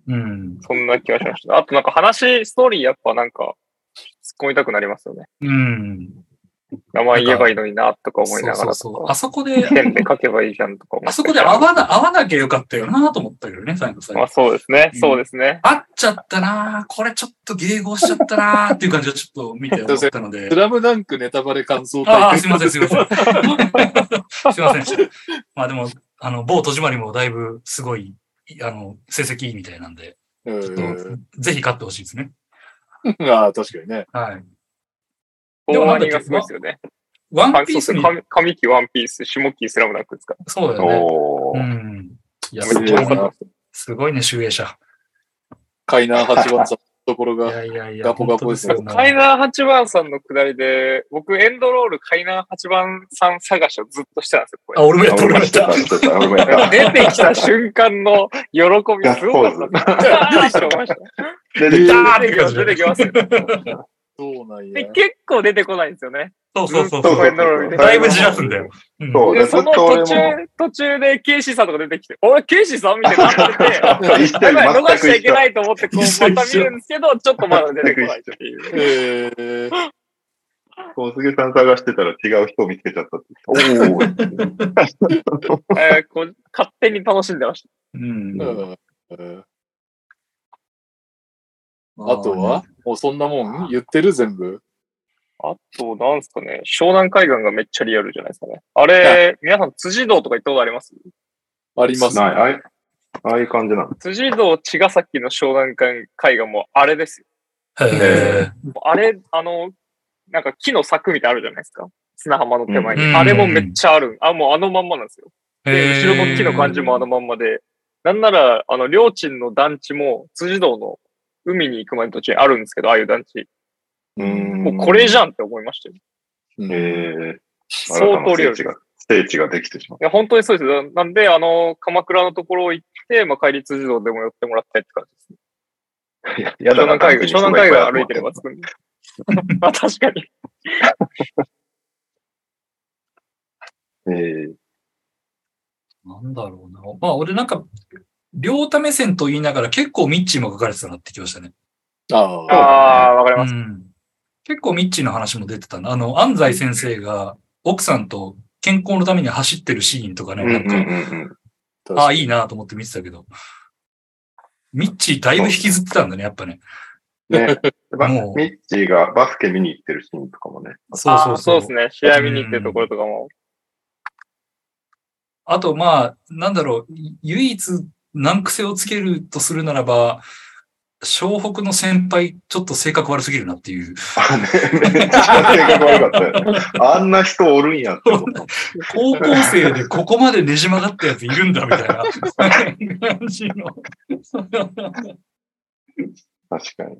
うん。そんな気がしました。あとなんか話、ストーリーやっぱなんか、突っ込みたくなりますよね。うん。名前言えばいいのにな、とか思いながらそうそうそう。とか。あそこで、ペンで書けばいいじゃんとか思ってあそこで合わな、合わなきゃよかったよなと思ったけどね、最後最まあ後。そうですねう。んそうですね。合っちゃったなこれちょっと迎合しちゃったなっていう感じをちょっと見て思ったのでス。ラムダンクネタバレ感想ああ、会すいません、すいません。すいません。まあでも、あの、某戸締まりもだいぶすごい、あの、成績いいみたいなんで、うちょっとん。ぜひ勝ってほしいですね。ああ、確かにね。はい。大ワニがすごいですよね。ワンピースに、上上期ワンピース、下期スラムダンクですか？そうだよね。う。ん。いや、めすごいねす。すごいね、集英者。カイナー8番さんのところいが。やいやいや、ガポガポですよカイナー8番さんのくだりで、僕エンドロールカイナー8番さん探しをずっとしてたんですよ、これあ、俺もやった、俺もやった。してた、俺もやった。出てきた瞬間の喜びすごかったです。あ ーって思いました。出てきます。そうなんや。で結構出てこないんですよね。そうそうそうだいぶじらすんだよ。そうでその途も中、途中でケイシーさんとか出てきて、俺、ケイシーさんみたいになってて、やばい、に逃しちゃい。けないと思って、こう、また見るんですけど、ちょっとまだ出てこないっていう。えー、小菅さん探してたら違う人を見つけちゃったって。おー。えーこう勝手に楽しんでましうん。うんうんあとは？もうそんなもん？言ってる全部？た。あと、なんすかね、湘南海岸がめっちゃリアルじゃないですかね。あれ、皆さん、辻堂とか行ったことあります？ありますない、ああいああいう感じなの。辻堂、茅ヶ崎の湘南海岸もあれですよ。へあれ、あの、なんか木の柵みたいあるじゃないですか。砂浜の手前に。うんあれもめっちゃある。あ、もうあのまんまなんですよ。え。で、後ろの木の感じもあのまんまで。なんなら、あの、両親の団地も、辻堂の海に行く前の途中にあるんですけど、ああいう団地。うーん。もうこれじゃんって思いましたよ。うんええ相当リアル。い聖地が、聖地ができてしまっや、本当にそうですよ。なんで、あの、鎌倉のところ行って、まあ、帰り辻堂でも寄ってもらったりって感じですね。た。や湘南海岸、湘南海岸歩いてればつ着くんで。まあ、確かに。ええなんだろうな。まあ、俺なんか、両太目線と言いながら結構ミッチーも書かれてたなってきましたね。ああわかりうます。ん。結構ミッチーの話も出てたな。あの、安西先生が奥さんと健康のために走ってるシーンとかね、うんうなんんうんうん。か、ああ、いいなと思って見てたけど。ミッチーだいぶ引きずってたんだね、やっぱね。ね。まもうミッチーがバスケ見に行ってるシーンとかもね。そうそうそう。そうですね。試合見に行ってるところとかも。あと、まあ、なんだろう、唯一難癖をつけるとするならば、湘北の先輩、ちょっと性格悪すぎるなっていう。めっちゃ性格悪かったよね。あんな人おるんやって思った。高校生でここまでねじ曲がったやついるんだ、みたいな感じの。確かに。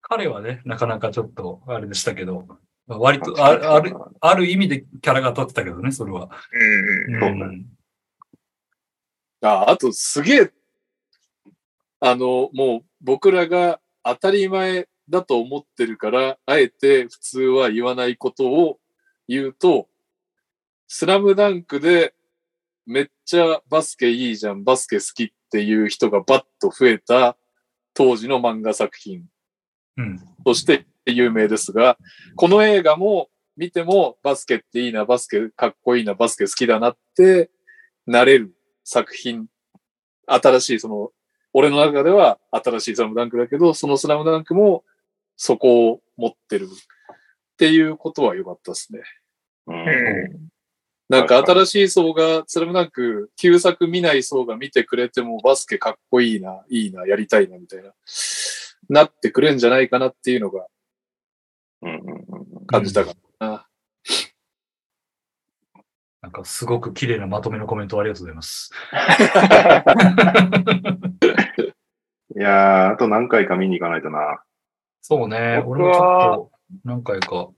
彼はね、なかなかちょっと、あれでしたけど、割とあ、ある、ある意味でキャラが立ってたけどね、それは。うんうん。うんあ、あとすげえ、あの、もう僕らが当たり前だと思ってるから、あえて普通は言わないことを言うと、スラムダンクでめっちゃバスケいいじゃん、バスケ好きっていう人がバッと増えた当時の漫画作品うん。として有名ですが、この映画も見てもバスケっていいな、バスケかっこいいな、バスケ好きだなってなれる作品。新しい、その、俺の中では新しいスラムダンクだけど、そのスラムダンクもそこを持ってるっていうことは良かったですね。う。うんん。なんか新しい層が、スラムダンク、旧作見ない層が見てくれてもバスケかっこいいな、いいな、やりたいな、みたいな、なってくれんじゃないかなっていうのが感じたかな。なんかすごく綺麗なまとめのコメントありがとうございます。いやー、あと何回か見に行かないとな。そうね。僕俺もちょはっと何回か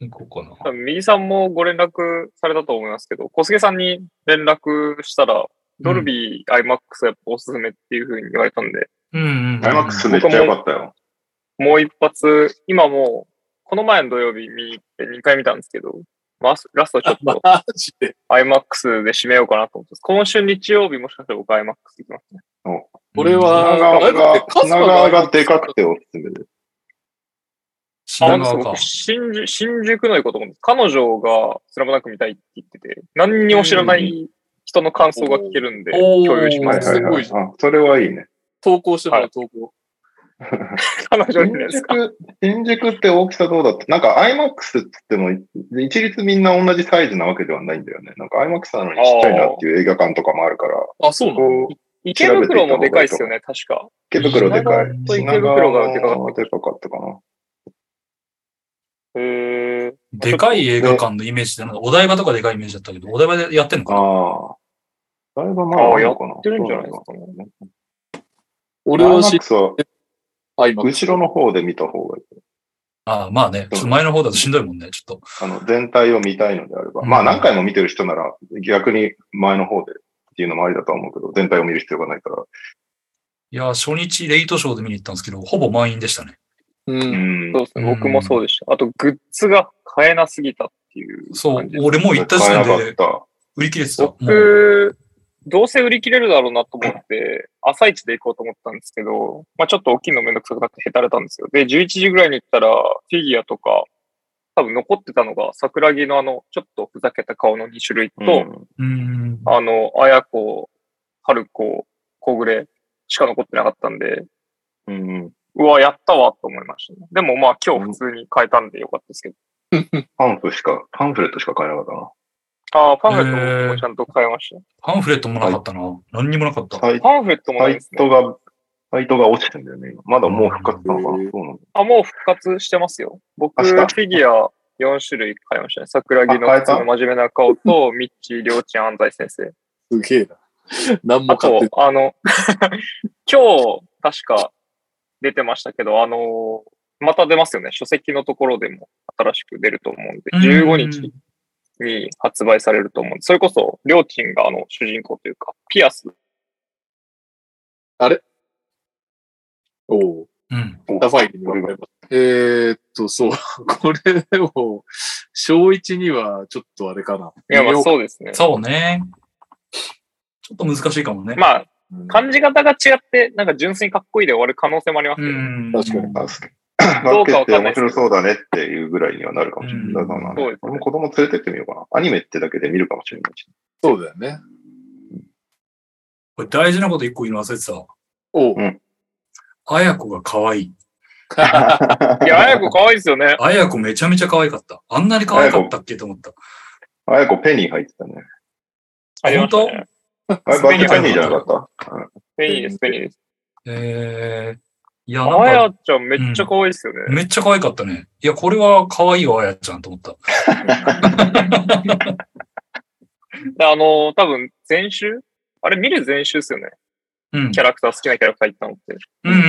行こうかな。右さんもご連絡されたと思いますけど、小菅さんに連絡したら、ドルビー IMAX やっぱおすすめっていう風に言われたんで、うんうん、うん。アイマックスめっちゃ良かったよ。もう一発、今もう、この前の土曜日見に行って2回見たんですけど、まあ、ラストちょっとマジで。IMAX で締めようかなと思ってます。今週日曜日もしかしたら僕 IMAX 行きますね。俺は、品川あれだってが、カズマ品川がでかくておすすめです。品川か。新宿、新宿の行こうと思うんです。彼女がスラムダンク見たいって言ってて、何にも知らない人の感想が聞けるんで、共有しはいます。すごいあ、それはいいね。投稿してもらう、投稿。彼女にですか？新宿、新宿って大きさどうだった？なんか IMAX って言っても、一律みんな同じサイズなわけではないんだよね。なんか IMAX なのにちっちゃいなっていう映画館とかもあるから、あ、そうなの？池袋もでかいっすよね、確か。池袋でかい。池袋がでかかったでかかったかな。へー。でかい映画館のイメージで、なんかお台場とかでかいイメージだったけど、お台場でやってんのかな？ああ。だいぶまああるのかな？やってるんじゃないですかね。俺は知っはあ、今。後ろの方で見た方がいい。ああ、まあね。ちょっと前の方だとしんどいもんね、ちょっと。あの、全体を見たいのであれば。うんまあ何回も見てる人なら逆に前の方でっていうのもありだとは思うけど、全体を見る必要がないから。いや、初日レイトショーで見に行ったんですけど、ほぼ満員でしたね。う。うんんそうですね、うん僕もそうでした。あと、グッズが買えなすぎたっていうそう俺もう行った時点で買えなかっ売り切れてた。どうせ売り切れるだろうなと思って、朝一で行こうと思ったんですけど、まあちょっと大きいのめんどくさくなってへたれたんですよ。で、11時ぐらいに行ったら、フィギュアとか、多分残ってたのが、桜木のあの、ちょっとふざけた顔の2種類と、た。うんうん。あの、綾子、春子、小暮しか残ってなかったんで、うんうん。うわ、やったわと思いましたね。でもまあ今日普通に買えたんでよかったですけど。パンフしか、パンフレットしか買えなかったな。ああ、パンフレットもちゃんと買いました。パンフレットもなかったな。何にもなかった。サイパンフレットもなサイいですね。トが、サイトが落ちてんだよね、今。まだもう復活したのかな。うんそうなんだ。あ、もう復活してますよ。僕、フィギュア4種類買いましたね。桜木のの真面目な顔と、ミッチー、りょうちん、安西先生。すげえな。何もあ買ってと、あの、今日、確か出てましたけど、あの、また出ますよね。書籍のところでも新しく出ると思うんで、15日に発売されると思うそれこそ、りょうちんがあの、主人公というか、ピアス。おううん。ダファイルに分かれます。えーっと、そう。これでも、小一にはちょっとあれかな。いや、まあう。そうですね。そうね。ちょっと難しいかもね。まあ、うん感じ方が違って、なんか純粋にかっこいいで終わる可能性もありますうけど、ん。確かにバスケ。バスケって面白そうだねっていうぐらいにはなるかもしれない。だからね俺も子供連れてってみようかな。アニメってだけで見るかもしれないし。そうだよね。これ大事なこと一個言うの忘れてた。おう。うんあやこが可愛い。いや、あやこ可愛いですよね。あやこめちゃめちゃ可愛かった。あんなに可愛かったっけと思った。あやこペニー入ってたね。ありましたね。あれバスケペニーじゃなかった？うんペニーです、ペニーです。えー、いや、あなんか、やちゃんめっちゃ可愛いですよね。めっちゃ可愛かったね。いや、これは可愛いわ、あやちゃんと思った。であの、多分、前週？あれ見る前週ですよね。うんキ。ャラクター、好きなキャラクター言ったのって。うんうんうん。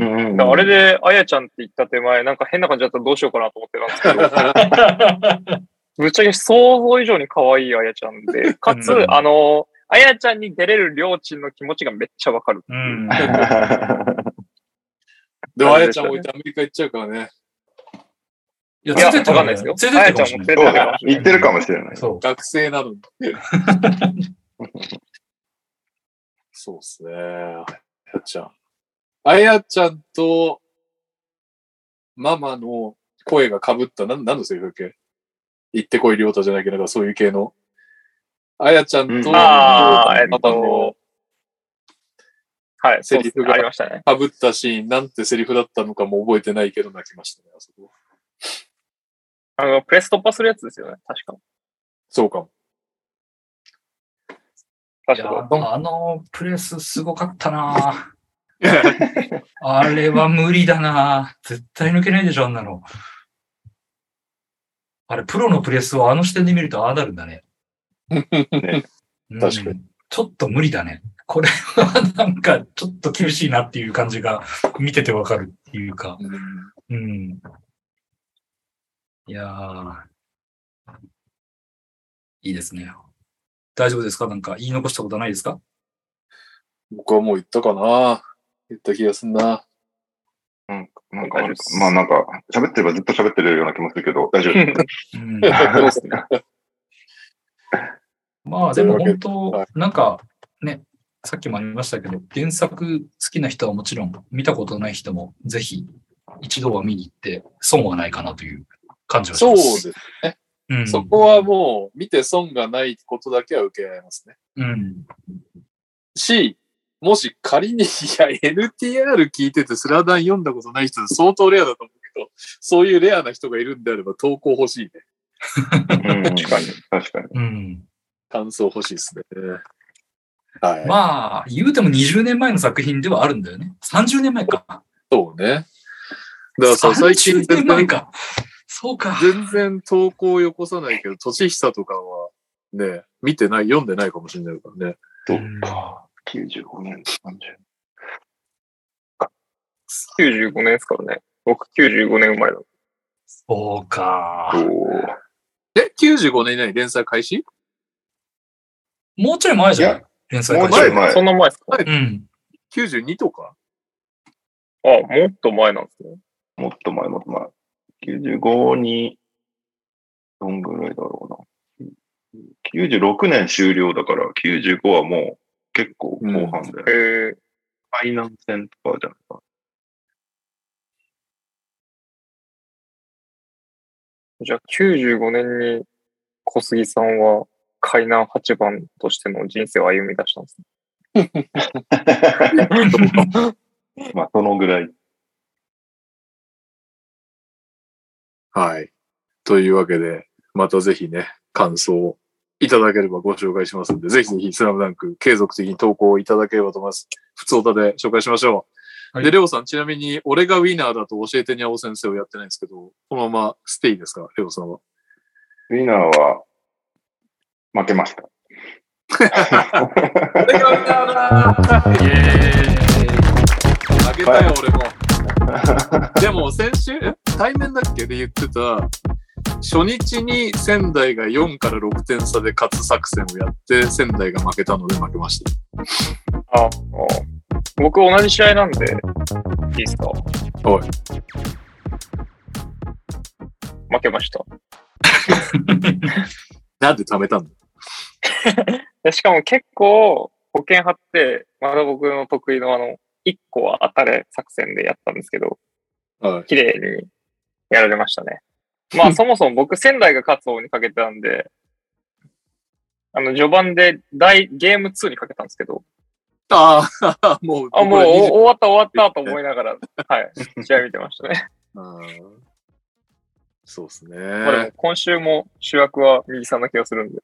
うんうんだからあれで、あやちゃんって言った手前、なんか変な感じだったらどうしようかなと思ってたんですけど、ぶっちゃけ想像以上に可愛いあやちゃんで、かつう、んあの、あやちゃんに出れるりょうちんの気持ちがめっちゃわかる。うん。でも、あやちゃん置いてアメリカ行っちゃうからね。いや、いや、わかんないですよ。連れてってかもしれない。あやちゃんも連れてってるかもしれない。そう。学生なのに。そうっすね。あやちゃん。あやちゃんと、ママの声が被った、なん、なんのセリフだっけ？行ってこい、りょうたじゃないけど、なんかそういう系の。あやちゃんと、うんあーママのはい、そうですね。セリフがありましたね。被ったシーン、なんてセリフだったのかも覚えてないけど泣きましたね、あそこ。あの、プレス突破するやつですよね。確か。そうかも。い確やか。あのプレスすごかったな あれは無理だな絶対抜けないでしょ、あんなの。あれ、プロのプレスをあの視点で見るとああなるんだね。うん確かに。ちょっと無理だね。これはなんかちょっと厳しいなっていう感じが見ててわかるっていうか。うんうん。いやー。いいですね。大丈夫ですか？なんか言い残したことはないですか？僕はもう言ったかな言った気がすんな。うんなんか、まあなんか、喋ってればずっと喋ってるような気もするけど、大丈夫です。うん。まあでも本は当、なんかね、さっきもありましたけど、原作好きな人はもちろん、見たことない人もぜひ一度は見に行って損はないかなという感じはしそうま。ですすね。うん。そこはもう、見て損がないことだけは受け合いますね。うん。し、もし仮に、いや、NTR 聞いててスラダン読んだことない人相当レアだと思うけど、そういうレアな人がいるんであれば投稿欲しいね。うん確かに。確かに。うん。感想欲しいですね。はい。まあ、言うても20年前の作品ではあるんだよね。30年前か。そうね。だからさ、最近30年全然、前か。そうか。全然投稿をよこさないけど、としひさとかはね、見てない、読んでないかもしれないからね。どっか、95年、30 95年ですからね。僕95年生まれだ。そうか。え、95年以内に連載開始？もうちょい前じゃない連載もう開始ちょい前そんな前ですか？うん。?92 とかあ、もっと前なんですね。もっと前、もっと前。95に、どんぐらいだろうな。96年終了だから、95はもう結構後半で、へえ。ファイナン戦とかじゃないかな。じゃあ95年に小杉さんは海南8番としての人生を歩み出したんですね。まあ、そのぐらい。はい。というわけで、またぜひね、感想をいただければご紹介しますので、ぜひぜひスラムダンク継続的に投稿いただければと思います。普通歌で紹介しましょう。はいで、レオさん、ちなみに、俺がウィナーだと教えてにゃお先生をやってないんですけど、このままステイですか？レオさんは。ウィナーは、負けました。俺がウィナーだイエあげたよ、俺も。でも、先週、え？対面だっけで言ってた、初日に仙台が4から6点差で勝つ作戦をやって、仙台が負けたので負けました。ああ僕同じ試合なんで、いいですか？はい。負けました。なんで貯めたんだでしかも結構保険張って、まだ僕の得意のあの、1個は当たれ作戦でやったんですけど、はい。綺麗にやられましたね。まあ そもそも僕仙台が勝つ方にかけてたんで、あの序盤で大ゲーム2にかけたんですけど、ああ、もう、あ、もうこれ20終わった終わったと思いながら、はい、試合見てましたね。そうですね。今週も主役は右さんな気がするんで。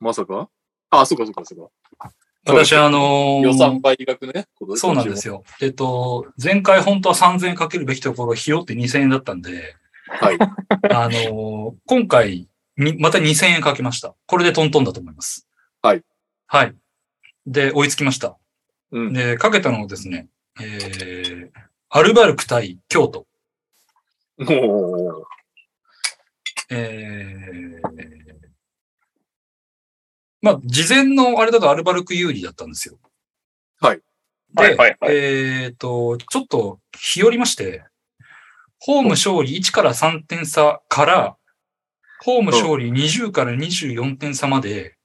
まさか？あ、そうかそうかそうか。私、あのー予算倍額ね。そうなんですよ。よ。えっと、前回本当は3000円かけるべきところ、費用って2000円だったんで、はい。あのー今回、にまた2000円かけました。これでトントンだと思います。はい。はい。で、追いつきました。うん。で、かけたのはですね、えー、アルバルク対京都。もう、えー、まあ、事前のあれだとアルバルク有利だったんですよ。はい。で、はいはいはいえっ、と、ちょっと日和りまして、ホーム勝利1から3点差から、ホーム勝利20から24点差まで、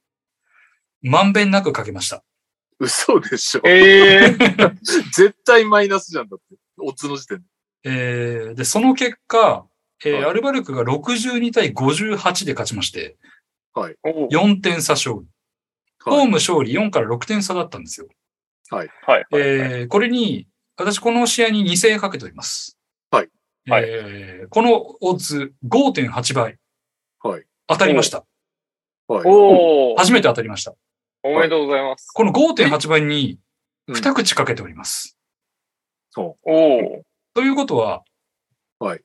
まんべんなくかけました。嘘でしょ。ええ 絶対マイナスじゃんだって。オッズの時点で。えーで、その結果、えーはいアルバルクが62対58で勝ちまして、おう4点差勝利。ホーはい。ム勝利4から6点差だったんですよ。はいはい。えーこれに、私この試合に2000円かけております。はい。はいえーこのオッズ5.8倍はい。当たりました。はい。おお初めて当たりました。おめでとうございます。この5.8倍にうん2口かけております。そおおということは、はい。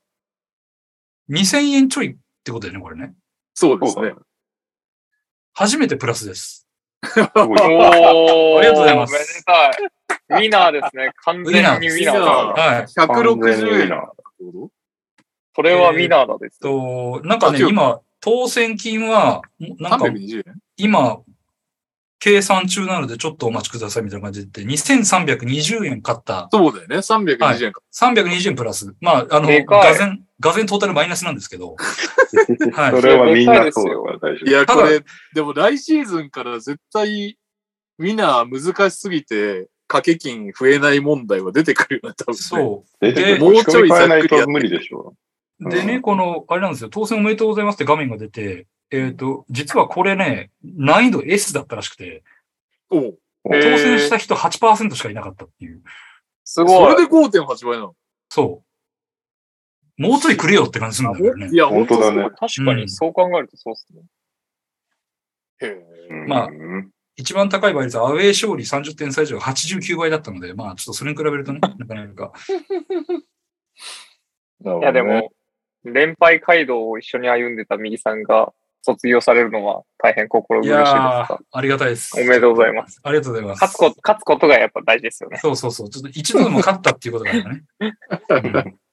2000円ちょいってことだよね、これね。う。そうですね。。初めてプラスです。おおありがとうございますおめでたい。ウィナーですね。完全にウィナー。はい。160円。な。それはウィナーだです。と、なんかねあ、今当選金は、なんか320円？今、計算中なのでちょっとお待ちくださいみたいな感じで言って、2320円買った、そうだよね。320円か。320円プラス。まあ、あの、がぜん、がぜんトータルマイナスなんですけど、はいそれはみんなそうだから大丈いや、これ、でも来シーズンから絶対、みんな難しすぎて、掛け金増えない問題は出てくるよね、多分、ね。そ夫。出てくるでもうちょい仕組み変えないと無理でしょ。う。でね、うんこの、あれなんですよ、当選おめでとうございますって画面が出て、えっ、と、実はこれね、難易度 S だったらしくて、お当選した人8%しかいなかったっていう。すごい。それで5.8倍なの？そう。もうちょいくれよって感じするんだけどねい。や、本当だね確かにそう考えるとそうですね。へうんまあうん一番高い倍率はアウェー勝利30点差以上が89倍だったので、まあちょっとそれに比べるとね、なかなか。いやでも、連敗街道を一緒に歩んでた右さんが卒業されるのは大変心い苦しいですやがー、ありがたいです。おめでとうございます。ありがとうございます。勝つこと、勝つことがやっぱ大事ですよね。そうそうそう。ちょっと一度でも勝ったっていうことがあるからね。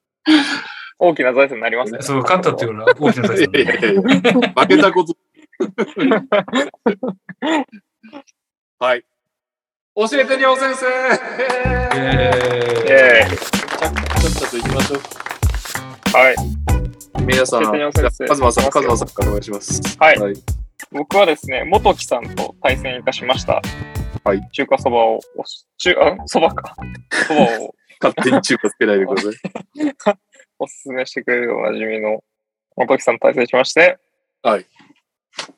大きな財産になりますね。そう、勝ったっていうのは大きな財産いやいやいや負けたこと。はい。教えてにょう先生えええちゃっちゃと行きましょう。はい。皆さん、カズマさん、カズマさんお願いします。はいはい。僕はですね、元木さんと対戦いたしました。はい。中華そばを、おし中、あ、そばか。そばを勝手に中華つけないでください。おすすめしてくれるおなじみの元木さんと対戦しまして、はい。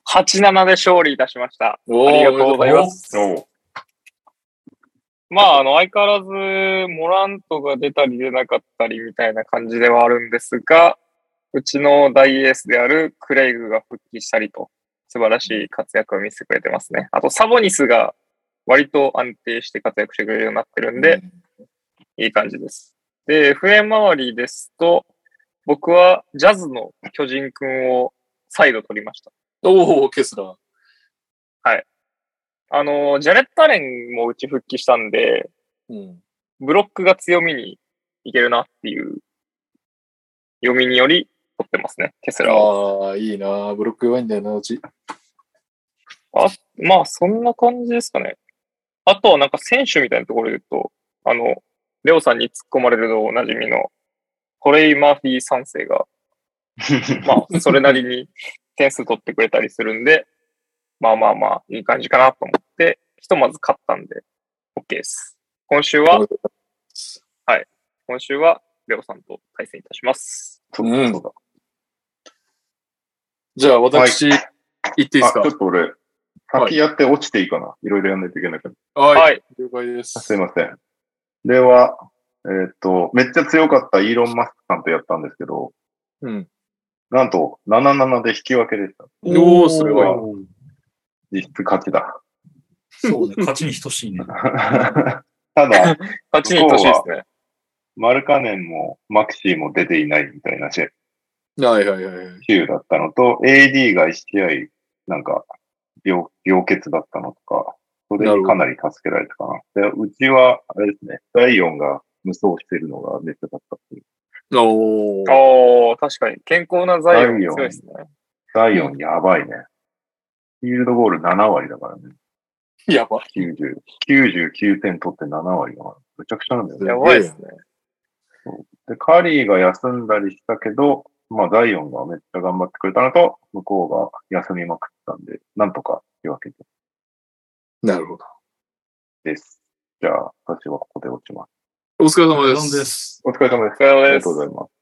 8-7で勝利いたしました。ありがとうございます。まあ、あの、相変わらず、モラントが出たり出なかったりみたいな感じではあるんですが、うちの大エースであるクレイグが復帰したりと、素晴らしい活躍を見せてくれてますね。あと、サボニスが割と安定して活躍してくれるようになってるんで、いい感じです。で、FM 周りですと、僕はジャズの巨人くんを再度取りました。おお、ケスラー。あの、ジャレット・アレンもうち復帰したんで、うん。ブロックが強みにいけるなっていう読みにより取ってますね、ケスラーを。ああ、いいなブロック弱いんだよな、うち。まあ、そんな感じですかね。あとはなんか選手みたいなところで言うと、あの、レオさんに突っ込まれるとおなじみのトレイ・マーフィー3世が、まあ、それなりに点数取ってくれたりするんで、まあまあまあ、いい感じかなと思って、ひとまず勝ったんで、OK です。今週は、今週は、レオさんと対戦いたします。そうだそうだ。じゃあ、私、言っていいですあ、ちかょっと俺、先やって落ちていいかな？いろいろやんないといけないから。はい。はい。了解です。すいません。では、えーっと、めっちゃ強かったイーロン・マスクさんとやったんですけど、うん。なんと、7-7で引き分けでした。おーすごい実質勝ちだ。そうね、勝ちに等しいね。ただ、勝ちに等しいですね。マルカネンもマクシーも出ていないみたいな試はいはいはいはい。週だったのと、AD が1試合、なんか、病、病欠だったのとか、それにかなり助けられたかな。で、うちは、あれですね、ダイオンが無双してるのがめっちゃだったっていう。おー。おー、確かに。健康な材料強いですね。ダイオンやばいね。フィールドゴール7割だからね。やば。90、99点取って7割だから。めちゃくちゃなんだよね。やばいですね。で、カリーが休んだりしたけど、まあ、ザイオンがめっちゃ頑張ってくれたのと、向こうが休みまくったんで、なんとか引き分けてなるほど。です。じゃあ、私はここで落ちます。お疲れ様で。ですす。お疲れ様です。お疲れ様ですありがとうございます。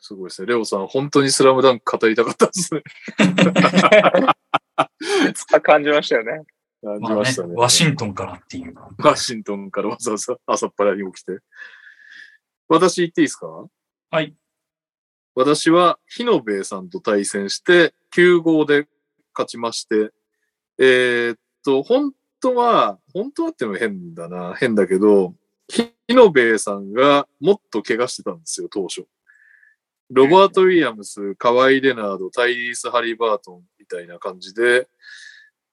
すごいですね。レオさん、本当にスラムダンク語りたかったですね。感じましたよね。感じまあねましたね。、ワシントンからっていう。ワシントンからわざわざ朝っぱらに起きて。私言っていいですか？はい。私は、日野部さんと対戦して、9号で勝ちまして、えーっと、本当は、本当はっていうのも変だな、変だけど、日野部さんがもっと怪我してたんですよ、当初。ロバート・ウィリアムス、カワイ・レナード、タイリース・ハリバートンみたいな感じで、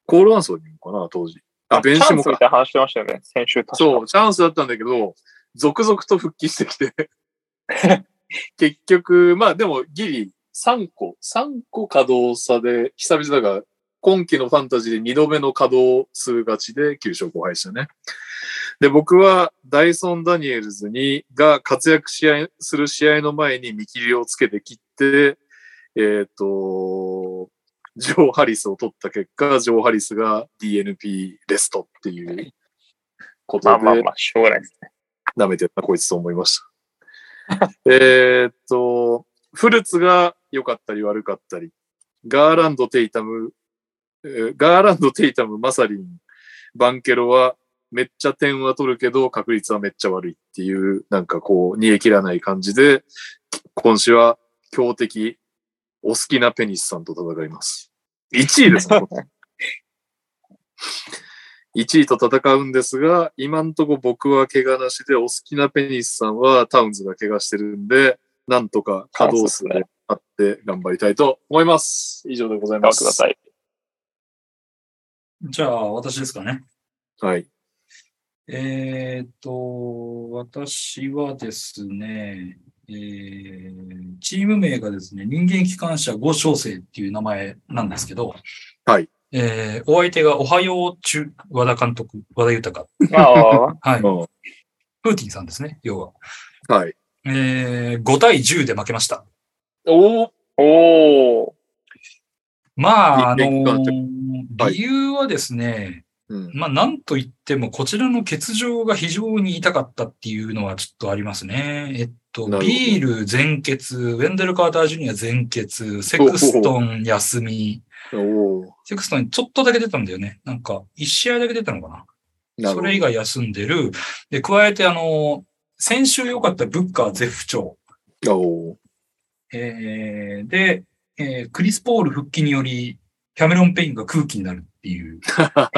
コール・アンソニーかな、当時。あ、ベンシモかチャンスみ。たいな話してましたよね。先週。そう、チャンスだったんだけど、続々と復帰してきて、結局、まあでもギリ3個、3個稼働差で、久々だが、今季のファンタジーで2度目の稼働数勝ちで9勝5敗でしたね。で、僕はダイソン・ダニエルズに、が活躍試合する試合の前に見切りをつけて切って、えっ、と、ジョー・ハリスを取った結果、ジョー・ハリスが DNP レストっていうことで、まあまあまあ、しょうがないですね。舐めてるな、こいつと思いました。えっと、フルツが良かったり悪かったり、ガーランド、テイタム、ガーランド、テイタム、マサリン、バンケロはめっちゃ点は取るけど確率はめっちゃ悪いっていう、なんかこう、煮え切らない感じで、今週は強敵、お好きなペニスさんと戦います。1位ですね。1位と戦うんですが、今んとこ僕は怪我なしで、お好きなペニスさんはタウンズが怪我してるんで、なんとか稼働数であって頑張りたいと思います。以上でございます。ください。じゃあ、私ですかね。はい。えーっと、私はですね、えーチーム名がですね、人間機関車5小生っていう名前なんですけど、はい。えーお相手がおはよう中、和田監督、和田豊。ああ、はい。うプーティンさんですね、要は。んはい。えー5対10で負けました。おーおー。まあ、あのーはい理由はですね、うん。まあ、なんと言っても、こちらの欠場が非常に痛かったっていうのはちょっとありますね。えっと、ビール全欠、ウェンデル・カーター・ジュニア全欠、セクストン休み、セクストンちょっとだけ出たんだよね。なんか、一試合だけ出たのかな。なそれ以外休んでる。で、加えてあの、先週良かったブッカー絶不調。おーえーで、えークリス・ポール復帰により、キャメロン・ペインが空気になるっていう。あ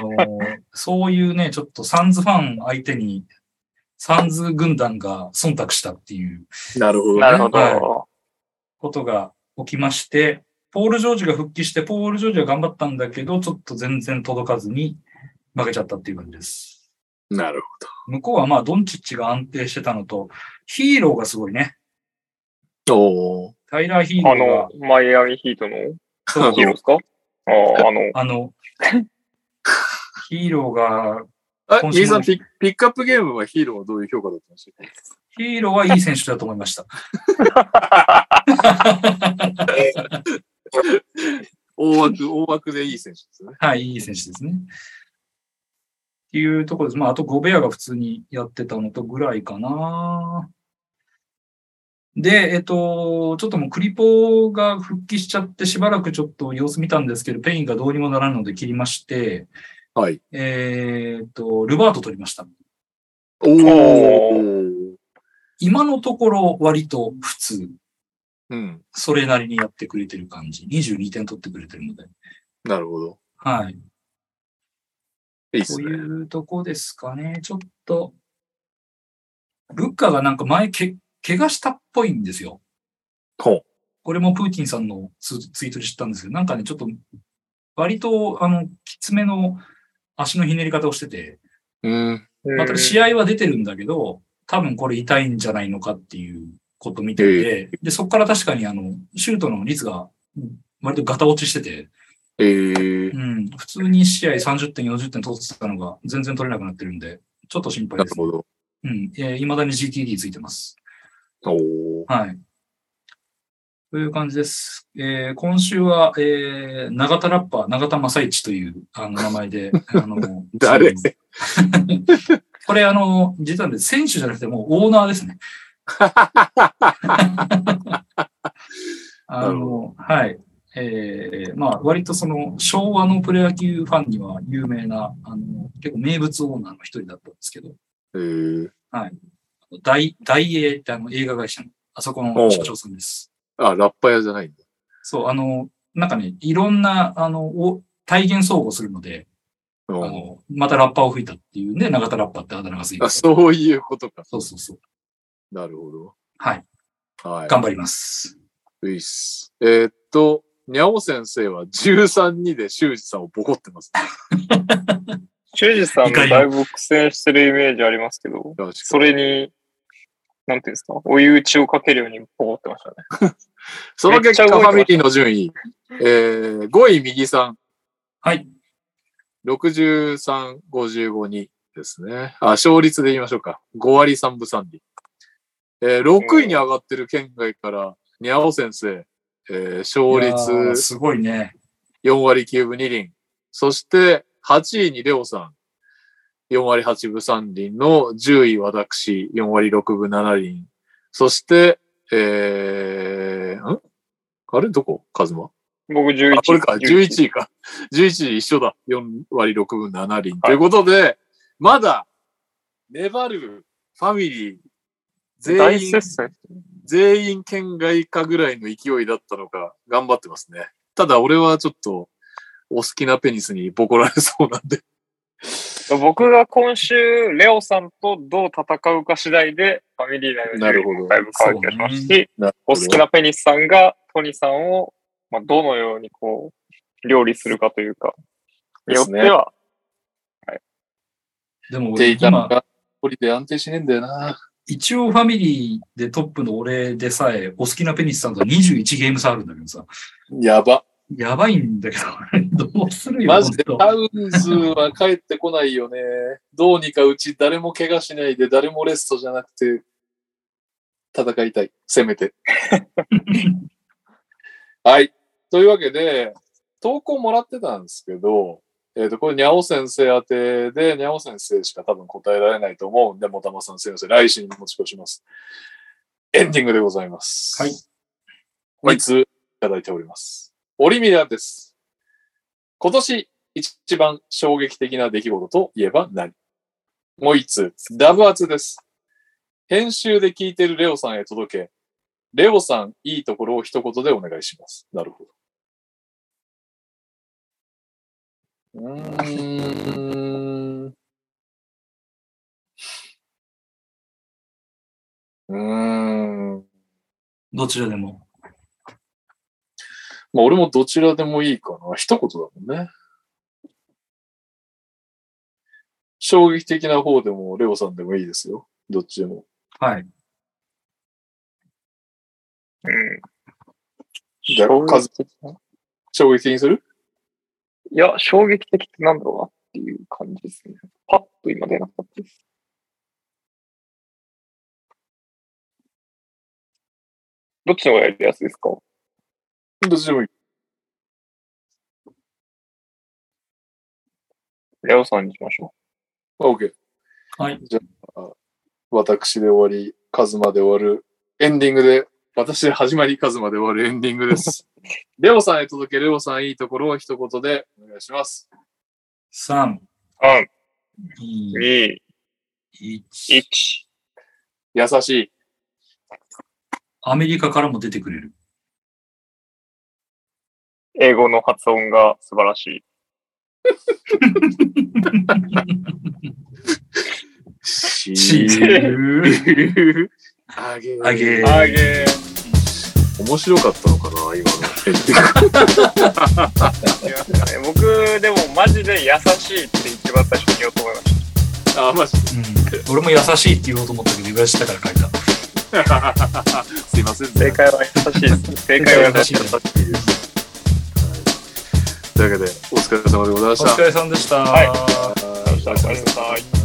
の、そういうね、ちょっとサンズファン相手に、サンズ軍団が忖度したっていうなるほどね。なるほど。はことが起きまして、ポール・ジョージが復帰して、ポール・ジョージは頑張ったんだけど、ちょっと全然届かずに負けちゃったっていう感じです。なる向こうはまあ、ドンチッチが安定してたのと、ヒーローがすごいね。ほど。おータイラー・ヒーロあーがの、、マイアミヒートの？ヒーローですか？ああ、あの、あの、ヒーローが、さんピック、ピックアップゲームはヒーローはどういう評価だったんですか？ヒーローはいい選手だと思いました。大枠、大枠でいい選手ですね。はい、いい選手ですね。っていうところです。まあ、あとゴベアが普通にやってたのとぐらいかな。で、えっと、ちょっともうクリポが復帰しちゃってしばらくちょっと様子見たんですけど、ペインがどうにもならんので切りまして、はい。えーっと、ルバート取りました。おー。今のところ割と普通、うん。それなりにやってくれてる感じ。22点取ってくれてるので。なるほど。はい。いいっすね。というとこですかね。ちょっと、ブッカーがなんか前け、怪我したっぽいんですよ。ほこれもプーティンさんのツツイートで知ったんですけど、なんかね、ちょっと、割と、あの、きつめの足のひねり方をしてて、う。うん。また試合は出てるんだけど、多分これ痛いんじゃないのかっていうことみたいで、で、そこから確かにあの、シュートの率がうん割とガタ落ちしてて、えーう、ん、普通に1試合30点、40点取ってたのが全然取れなくなってるんで、ちょっと心配です。なるほど。うん、えー、未だに GTD ついてます。おーはい。という感じです。えー今週は、えー、永田ラッパー、永田正一というあの名前で、あの、誰？これあの、実はね、選手じゃなくてもうオーナーですね。あの、はい。えー、まあ、割とその、昭和のプロ野球ファンには有名な、あの、結構名物オーナーの一人だったんですけど、えー、大、大英ってあの映画会社の、あそこの社長さんです。あ、ラッパ屋じゃないんだ。そう、あの、なんかね、いろんな、あの、お体現総合するので、あうんの、またラッパーを吹いたっていうね、永田ラッパーってあだ名がついてあ、るそういうことか。そうそうそう。なるほど。はい。はい。頑張ります。ういっす。えーっと、にゃお先生は13、2で修二さんをボコってます。修二さんもだいぶ苦戦してるイメージありますけど、それに、なんていうんですか、追い打ちをかけるようにボコってましたね。その結果、ファミリーの順位、えー、5位右さん、はい。63、55、2ですね。あ、勝率で言いましょうか。5割3分3厘。えー、6位に上がってる県外から、にゃお先生、えー、勝率すごいね。4割9分2厘。そして、8位にレオさん、4割8分3厘の10位私、4割6分7厘。そして、えー、んあれ？どこ？カズマ？僕11あ、これか、11位か。11位一緒だ。4割6分7厘。ということで、まだ、粘るファミリー、全員。全員県外かぐらいの勢いだったのか、頑張ってますね。ただ俺はちょっと、お好きなペニスにボコられそうなんで。僕が今週、レオさんとどう戦うか次第で、ファミリー内のなるほど。順位もだいぶ変わる気がしますし、なるお好きなペニスさんがトニさんを、まあ、どのようにこう、料理するかというか、によっては、でも俺今、が、ポリで安定しねえんだよな。一応ファミリーでトップの俺でさえ、お好きなペニスさんと21ゲーム差あるんだけどさ、やば。やばいんだけど、どうするよ、マジで、本タウンズは帰ってこないよね。どうにかうち誰も怪我しないで、誰もレストじゃなくて、戦いたい。せめて。はい。というわけで、投稿もらってたんですけど、えっ、と、これ、にゃお先生宛てで、にゃお先生しか多分答えられないと思うんで、もたまさん先生、来週に持ち越します。エンディングでございます。はい。3ついただいております。オリミラです。今年一番衝撃的な出来事といえば何？もう一つ、ダブアツです。編集で聞いてるレオさんへ届け、レオさんいいところを一言でお願いします。なるほど。うん。うん。どちらでも。まあ俺もどちらでもいいかな。一言だもんね。衝撃的な方でもレオさんでもいいですよ。どっちでも。はい。うん。じゃあ、数、的な？衝撃的にする？いや、衝撃的ってなんだろうなっていう感じですね。パッと今出なかったです。どっちの方がやりやすいですか？どっちでもいい。レオさんにしましょあ OK。はい。じゃあ、私で終わり、カズマで終わる、エンディングで、私で始まり、カズマで終わるエンディングです。レオさんへ届け、レオさんいいところを一言でお願いします。3、う。3、2、2、1。1。優しい。アメリカからも出てくれる。英語の発音が素晴らしい。しチーあげあげあげ面白かったのかな今の。僕、でもマジで優しいって一番最初に言おうと思いましあ、マジうん、俺も優しいって言おうと思ったけど、言わしたから書いた。すいませんね。正解は優しいです。正解は優しいです。というわけで、お疲れ様でございました。お疲れさんでした。はいありがとうございました。